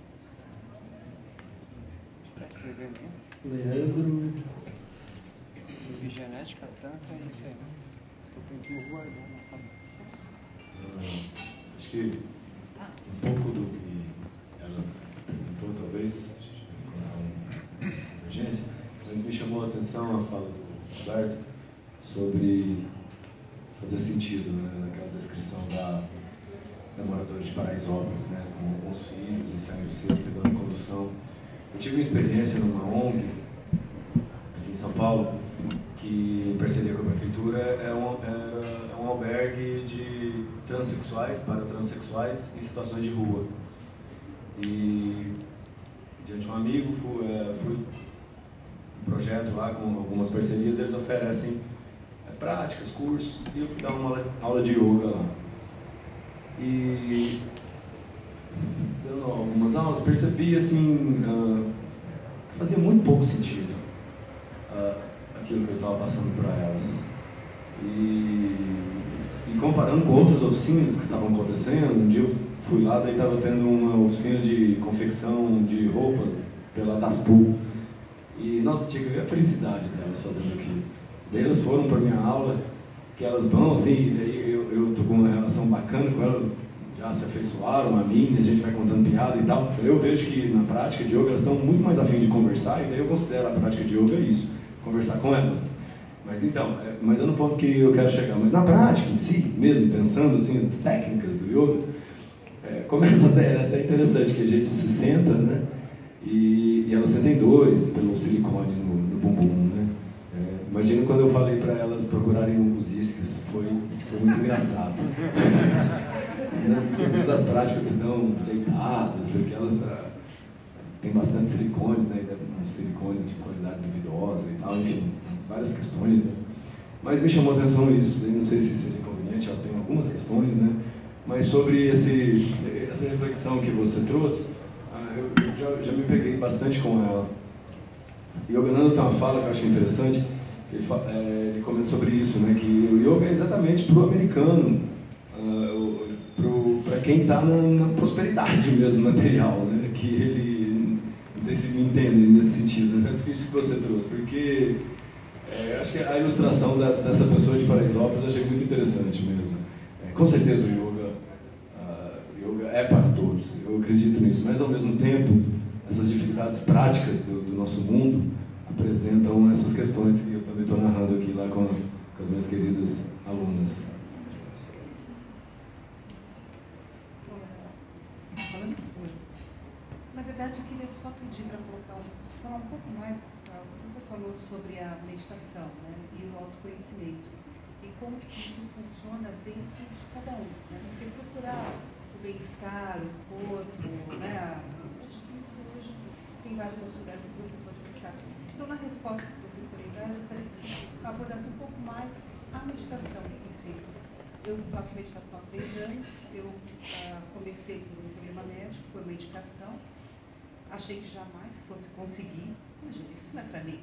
Aqui? Leandro. Epigenética, tanto é isso aí. né? Eu tenho guardar na cabeça. Acho que um pouco do que ela perguntou, talvez, encontrar uma convergência, mas me chamou a atenção a fala do Roberto sobre fazer sentido né, naquela descrição da, da moradora de Paraisópolis, né, com alguns filhos e saindo cedo, pegando condução. Eu tive uma experiência numa ONG, aqui em São Paulo, que parceria com a prefeitura é um, era, é um albergue de transexuais para transexuais em situações de rua. E diante de um amigo fui, é, fui um projeto lá com algumas parcerias, eles oferecem é, práticas, cursos, e eu fui dar uma aula de yoga lá. E dando algumas aulas, percebi assim ah, que fazia muito pouco sentido aquilo que eu estava passando para elas. E, e comparando com outras oficinas que estavam acontecendo, um dia eu fui lá, daí estava tendo uma oficina de confecção de roupas pela Daspu. E, nossa, tinha que ver a felicidade delas fazendo aquilo. Daí elas foram para minha aula, que elas vão, assim, daí eu, eu tô com uma relação bacana com elas, já se afeiçoaram a mim, a gente vai contando piada e tal. Eu vejo que na prática de yoga elas estão muito mais afim de conversar, e daí eu considero a prática de yoga isso, conversar com elas. Mas então, é, mas é no ponto que eu quero chegar. Mas na prática em si, mesmo pensando assim nas técnicas do yoga, é, começa até, é até interessante que a gente se senta, né? E, e elas sentem dores pelo silicone no, no bumbum, né? É, Imagino quando eu falei para elas procurarem os isquios, foi, foi muito engraçado. Né? Porque às vezes as práticas se dão deitadas, porque elas ah, têm bastante silicones, né? uns silicones de qualidade duvidosa e tal, enfim, várias questões. Né? Mas me chamou a atenção isso, não sei se seria conveniente, ela tem algumas questões, né? mas sobre esse, essa reflexão que você trouxe, ah, eu já, já me peguei bastante com ela. E o Yogananda tem uma fala que eu achei interessante, ele, é, ele comenta sobre isso, né? que o yoga é exatamente para o americano, uh, para quem está na, na, prosperidade mesmo material, né? que ele, sei se me entendem nesse sentido, né? mas isso que você trouxe, porque é, acho que a ilustração da, dessa pessoa de Paraisópolis eu achei muito interessante mesmo. É, com certeza o yoga, uh, yoga é para todos, eu acredito nisso, mas ao mesmo tempo essas dificuldades práticas do, do nosso mundo apresentam essas questões que eu também estou narrando aqui lá com, com as minhas queridas alunas. Na verdade, eu queria só pedir para colocar, falar um pouco mais. O professor falou sobre a meditação né, e o autoconhecimento e como isso funciona dentro de cada um. Né? Porque procurar o bem-estar, o corpo, né, acho que isso hoje tem vários outros lugares que você pode buscar. Então, na resposta que vocês forem dar, eu gostaria que abordasse um pouco mais a meditação em si. Eu faço meditação há três anos, eu ah, comecei por um problema médico, foi uma indicação. Achei que jamais fosse conseguir, mas isso não é para mim.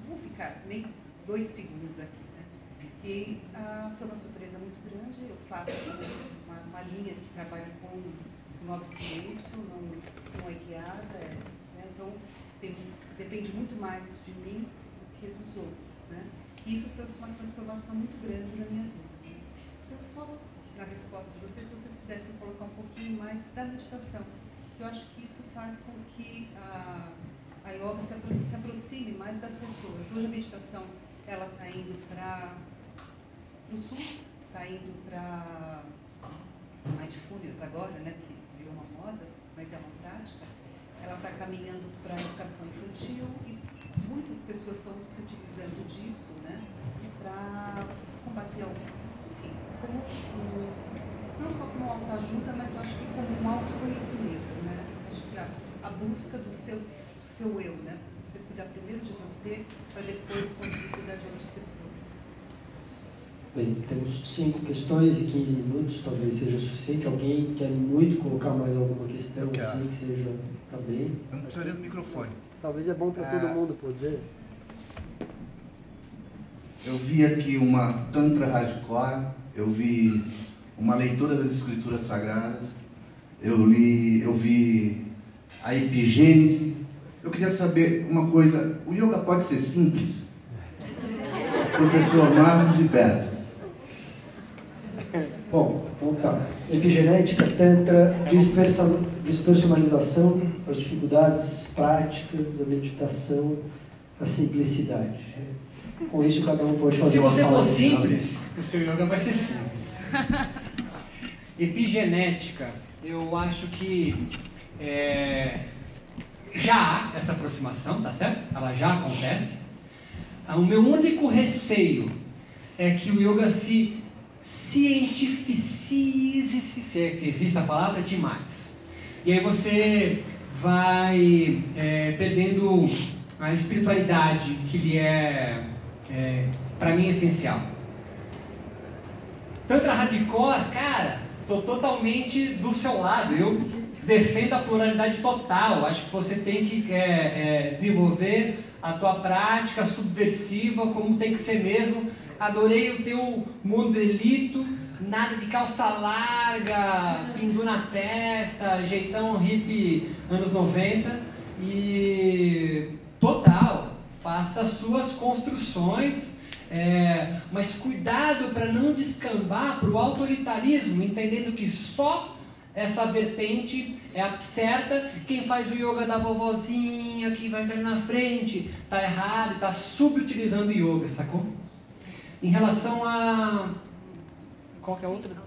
Não vou ficar nem dois segundos aqui. Né? E ah, foi uma surpresa muito grande. Eu faço uma, uma linha que trabalha com nobre silêncio, não, não é guiada. É, né? Então, tem depende muito mais de mim do que dos outros. Né? E isso trouxe uma transformação muito grande na minha vida. Então, só na resposta de vocês, se vocês pudessem colocar um pouquinho mais da meditação. Eu acho que isso faz com que a, a yoga se, apro se aproxime mais das pessoas. Hoje a meditação ela está indo para o SUS, está indo para mindfulness agora, né, que virou uma moda, mas é uma prática ela está caminhando para a educação infantil e muitas pessoas estão se utilizando disso né, para combater, enfim, como, como, não só como autoajuda, mas eu acho que como um autoconhecimento. A, busca do seu, do seu eu, né? você cuidar primeiro de você para depois conseguir cuidar de outras pessoas. Bem, temos cinco questões e 15 minutos, talvez seja suficiente. Alguém quer muito colocar mais alguma questão assim que seja Tá bem. Eu não precisaria do microfone. Talvez é bom para todo mundo poder. Eu vi aqui uma Tantra Hardcore, eu vi uma leitura das escrituras sagradas, eu li, eu vi a epigênese. Eu queria saber uma coisa, o yoga pode ser simples? Professor Marcos e Beto. Bom, vamos lá. Epigenética, Tantra, despersonalização, as dificuldades práticas, a meditação, a simplicidade. Com isso, cada um pode fazer Se você for simples, o seu yoga vai ser simples. Epigenética, eu acho que é, já há essa aproximação, tá certo? Ela já acontece. O meu único receio é que o yoga se cientificize, se é que existe a palavra, demais. E aí você vai é, perdendo a espiritualidade que lhe é, é para mim, essencial. Tantra hardcore, cara, tô totalmente do seu lado. Eu defendo a pluralidade total. Acho que você tem que é, é, desenvolver a tua prática subversiva como tem que ser mesmo. Adorei o teu modelito, nada de calça larga, pindu na testa, jeitão hippie anos 90 e total, faça as suas construções, é, mas cuidado para não descambar para o autoritarismo, entendendo que só essa vertente é a certa. Quem faz o yoga da vovozinha, que vai cair na frente, tá errado, está subutilizando o yoga, sacou? Em relação a. Qual que é a outra?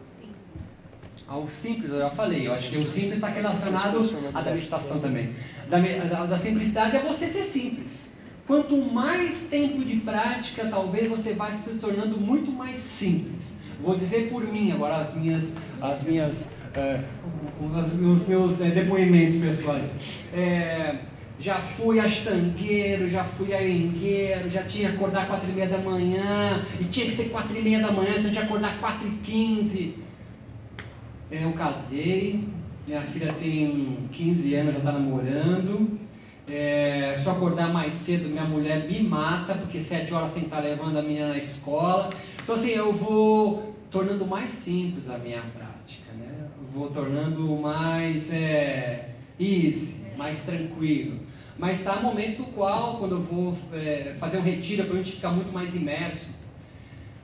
Ao simples, eu já falei. Eu acho que o simples está relacionado à da meditação também. Da, da, da simplicidade é você ser simples. Quanto mais tempo de prática, talvez você vai se tornando muito mais simples. Vou dizer por mim agora as minhas, as minhas, é, meus é, depoimentos pessoais. É, já fui astangueiro, já fui aengueiro, já tinha que acordar quatro e meia da manhã, e tinha que ser quatro e meia da manhã, então tinha que acordar quatro e quinze. Eu casei, minha filha tem 15 anos, já está namorando. É, se eu acordar mais cedo, minha mulher me mata, porque sete horas tem que estar levando a menina na escola. Então assim, eu vou tornando mais simples a minha prática? Vou tornando mais é, easy, mais tranquilo. Mas está momentos no qual, quando eu vou é, fazer um retiro, para a gente ficar muito mais imerso.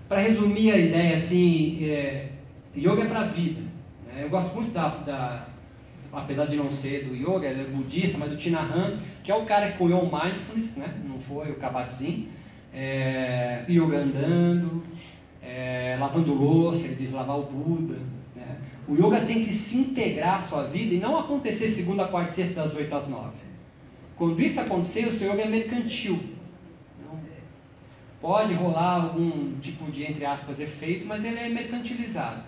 Para resumir a ideia, assim, é, yoga é para a vida. Né? Eu gosto muito da, da, apesar de não ser do yoga, é budista, mas do Tinahan, que é o cara que cunhou o mindfulness, né? não foi o Kabat-Zinn. É, yoga andando, é, lavando louça, ele diz lavar o Buda. O yoga tem que se integrar à sua vida e não acontecer segunda, quarta e sexta, das oito às nove. Quando isso acontecer, o seu yoga é mercantil. Não, pode rolar algum tipo de, entre aspas, efeito, mas ele é mercantilizado.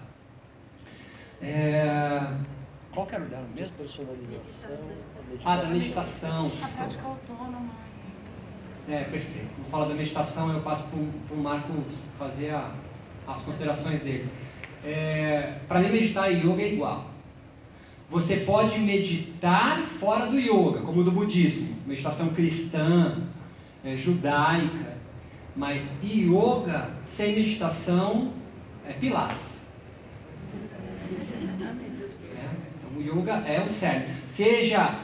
É... Qual que era o dela mesmo? Personalização. Ah, da meditação. A prática autônoma. É, perfeito. Vou falar da meditação, eu passo para o Marcos fazer a, as considerações dele. É, para mim, meditar e yoga é igual. Você pode meditar fora do yoga, como do budismo, meditação cristã, é, judaica, mas yoga sem meditação é pilates. É, então, o yoga é o certo. Seja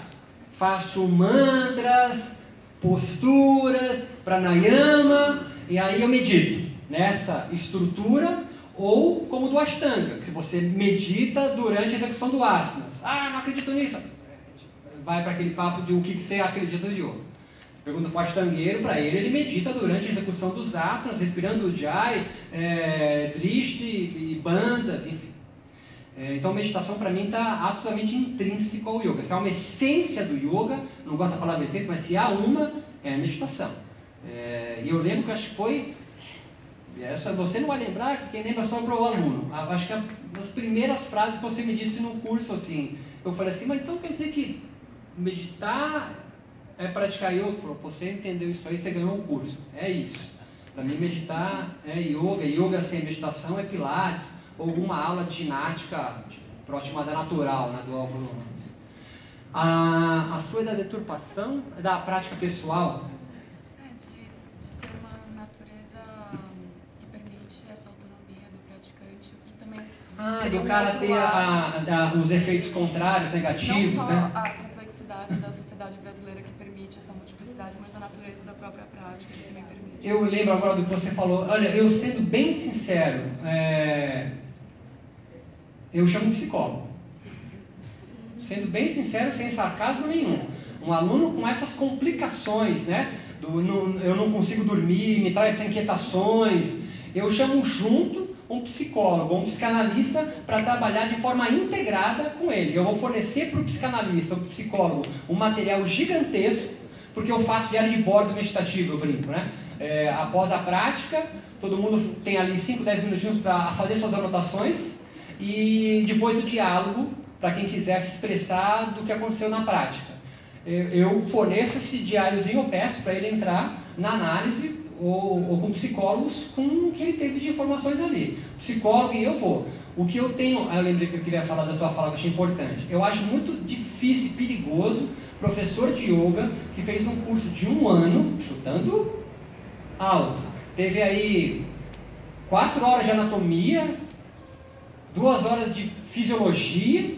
faço mantras, posturas, pranayama, e aí eu medito nessa estrutura ou como do Ashtanga, que você medita durante a execução do asanas. Ah, não acredito nisso. Vai para aquele papo de o que você acredita de yoga. Pergunta para o Ashtangueiro, para ele, ele medita durante a execução dos asanas, respirando o jai, é, triste e bandas, enfim. É, então, meditação para mim está absolutamente intrínseco ao yoga. Se há uma essência do yoga, não gosto da palavra essência, mas se há uma, é a meditação. É, e eu lembro que acho que foi essa você não vai lembrar, quem lembra só para o aluno. Acho que as primeiras frases que você me disse no curso, assim, eu falei assim, mas então dizer que meditar é praticar yoga? Falou, você entendeu isso aí, você ganhou um curso. É isso. Para mim, meditar é yoga. Yoga sem meditação é pilates, ou alguma aula de ginástica próxima da natural, né, do Álvaro Ramos. A, a sua é da deturpação, é da prática pessoal, Ah, do cara ter a, a, os efeitos contrários, negativos, Não só né? a complexidade da sociedade brasileira que permite essa multiplicidade, mas a natureza da própria prática que também permite. Eu lembro agora do que você falou. Olha, eu sendo bem sincero, é... eu chamo psicólogo. Sendo bem sincero, sem sarcasmo nenhum. Um aluno com essas complicações, né? Do, no, eu não consigo dormir, me traz inquietações. Eu chamo junto um psicólogo, um psicanalista para trabalhar de forma integrada com ele. Eu vou fornecer para o psicanalista, o psicólogo, um material gigantesco, porque eu faço diário de bordo meditativo, eu brinco, né? É, após a prática, todo mundo tem ali 5, 10 minutinhos para fazer suas anotações e depois o diálogo para quem quiser se expressar do que aconteceu na prática. Eu forneço esse diáriozinho, eu peço para ele entrar na análise ou, ou, com psicólogos com o que ele teve de informações ali. Psicólogo e eu vou. O que eu tenho, eu lembrei que eu queria falar da tua fala que eu achei importante. Eu acho muito difícil e perigoso professor de yoga que fez um curso de um ano, chutando alto. Teve aí quatro horas de anatomia, duas horas de fisiologia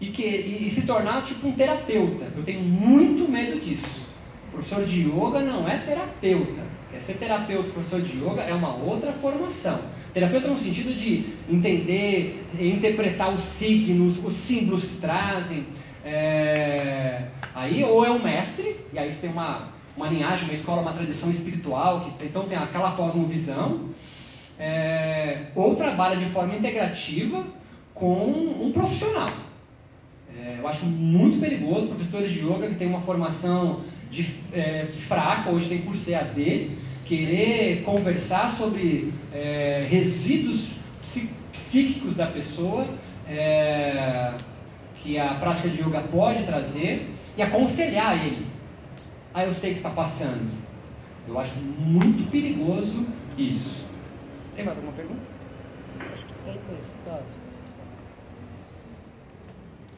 e, que, e, e se tornar tipo um terapeuta. Eu tenho muito medo disso. Professor de yoga não é terapeuta. É ser terapeuta, professor de yoga é uma outra formação. Terapeuta no sentido de entender, interpretar os signos, os símbolos que trazem. É... Aí ou é um mestre, e aí você tem uma, uma linhagem, uma escola, uma tradição espiritual, que então tem aquela cosmovisão, é... ou trabalha de forma integrativa com um profissional. É... eu acho muito perigoso professores de yoga que têm uma formação de, é, fraca, hoje tem curso EAD, querer conversar sobre é, resíduos psíquicos da pessoa é, que a prática de yoga pode trazer e aconselhar ele. Ah, eu sei que está passando. Eu acho muito perigoso isso. Tem mais alguma pergunta?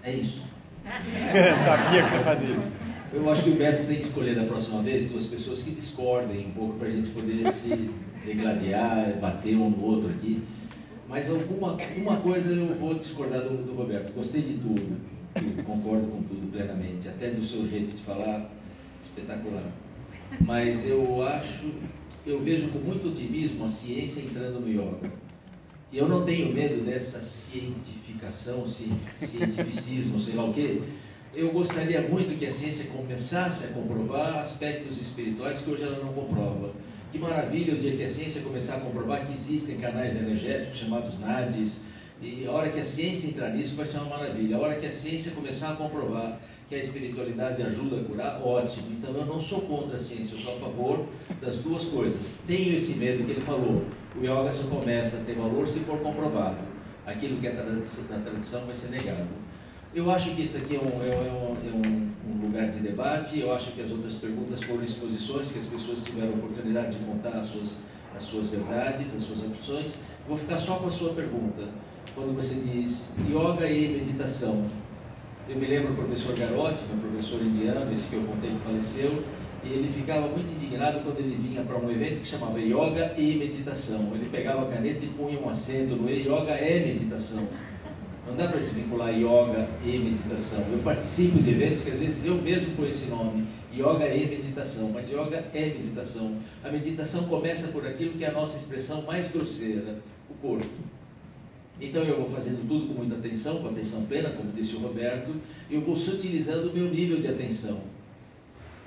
É isso. Eu sabia que você fazia isso. Eu acho que o Beto tem que escolher da próxima vez duas pessoas que discordem um pouco para a gente poder se degladiar, bater um no outro aqui. Mas alguma uma coisa eu vou discordar do, do Roberto. Gostei de tudo, tudo, concordo com tudo plenamente, até do seu jeito de falar, espetacular. Mas eu acho, eu vejo com muito otimismo a ciência entrando no yoga. E eu não tenho medo dessa cientificação, cientificismo, sei lá o quê. Eu gostaria muito que a ciência começasse a comprovar aspectos espirituais que hoje ela não comprova. Que maravilha o dia que a ciência começar a comprovar que existem canais energéticos chamados NADIs, e a hora que a ciência entrar nisso vai ser uma maravilha. A hora que a ciência começar a comprovar que a espiritualidade ajuda a curar, ótimo. Então eu não sou contra a ciência, eu sou a favor das duas coisas. Tenho esse medo que ele falou. O yoga só começa a ter valor se for comprovado. Aquilo que é da tradição vai ser negado. Eu acho que isso aqui é um, é um, é um, um, lugar de debate. Eu acho que as outras perguntas foram exposições que as pessoas tiveram a oportunidade de contar as suas, as suas verdades, as suas aflições. Vou ficar só com a sua pergunta. Quando você diz yoga e meditação, eu me lembro do professor Garotti, meu professor indiano, esse que eu contei que faleceu, e ele ficava muito indignado quando ele vinha para um evento que chamava Yoga e Meditação. Ele pegava a caneta e punha um acento no Yoga é meditação. Não dá para desvincular yoga e meditação. Eu participo de eventos que às vezes eu mesmo ponho esse nome, yoga e meditação, mas yoga é meditação. A meditação começa por aquilo que é a nossa expressão mais grosseira, o corpo. Então eu vou fazendo tudo com muita atenção, com atenção plena, como disse o Roberto, e eu vou sutilizando o meu nível de atenção.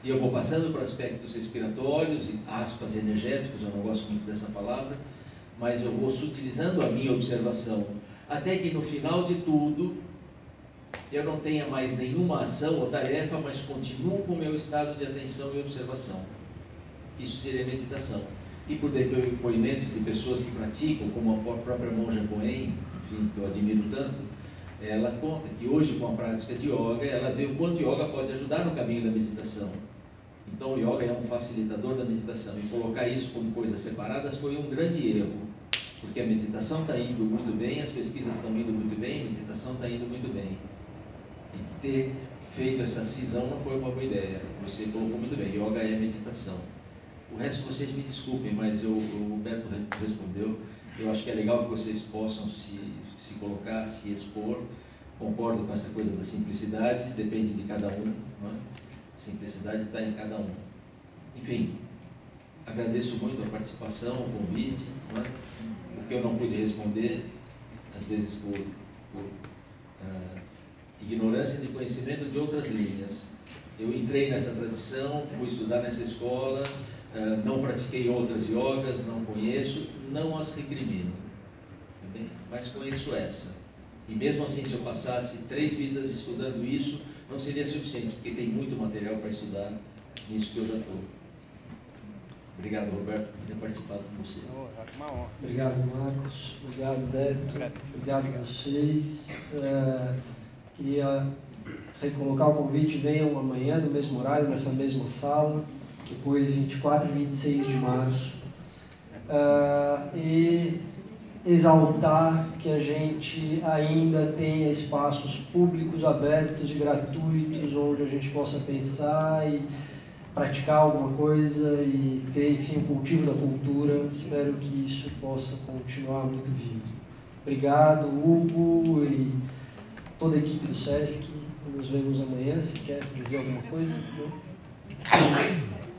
E eu vou passando para aspectos respiratórios, aspas, energéticos, eu não gosto muito dessa palavra, mas eu vou sutilizando a minha observação, até que no final de tudo eu não tenha mais nenhuma ação ou tarefa, mas continuo com o meu estado de atenção e observação. Isso seria meditação e por depoimentos de pessoas que praticam, como a própria monja Coen, enfim, que eu admiro tanto, ela conta que hoje com a prática de yoga, ela vê o quanto yoga pode ajudar no caminho da meditação. Então o yoga é um facilitador da meditação e colocar isso como coisas separadas foi um grande erro, porque a meditação está indo muito bem, as pesquisas estão indo muito bem, a meditação está indo muito bem. E ter feito essa cisão não foi uma boa ideia. Você colocou muito bem, yoga é meditação. O resto vocês me desculpem, mas eu, o Beto respondeu. Eu acho que é legal que vocês possam se, se colocar, se expor. Concordo com essa coisa da simplicidade, depende de cada um. Não é? A simplicidade está em cada um. Enfim, agradeço muito a participação, o convite. Não é? O que eu não pude responder, às vezes por, por uh, ignorância de conhecimento de outras linhas. Eu entrei nessa tradição, fui estudar nessa escola, ah, não pratiquei outras yogas, não conheço, não as recrimino. Tá Mas conheço essa. E mesmo assim, se eu passasse três vidas estudando isso, não seria suficiente, porque tem muito material para estudar nisso que eu já estou. Obrigado, Roberto, por ter participado com você. Uma honra. Obrigado, Marcos. Obrigado, Beto. Obrigado a vocês. Uh, queria recolocar o convite. Venham amanhã, no mesmo horário, nessa mesma sala depois 24 e 26 de março, uh, e exaltar que a gente ainda tenha espaços públicos abertos e gratuitos onde a gente possa pensar e praticar alguma coisa e ter, enfim, o cultivo da cultura. Espero que isso possa continuar muito vivo. Obrigado, Hugo e toda a equipe do SESC. Nos vemos amanhã. Se quer dizer alguma coisa?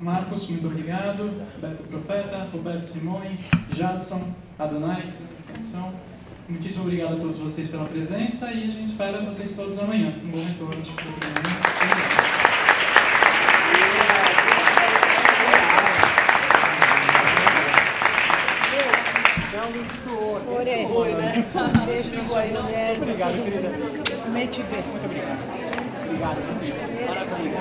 Marcos, muito obrigado. Beto Profeta, Roberto Simões, Jadson, Adonai, atenção. Muitíssimo obrigado a todos vocês pela presença e a gente espera vocês todos amanhã. Um bom retorno. Foi, foi, né? Beijo na sua mulher. Obrigado, querida. Mente bem. Muito obrigado. Obrigado. Parabéns.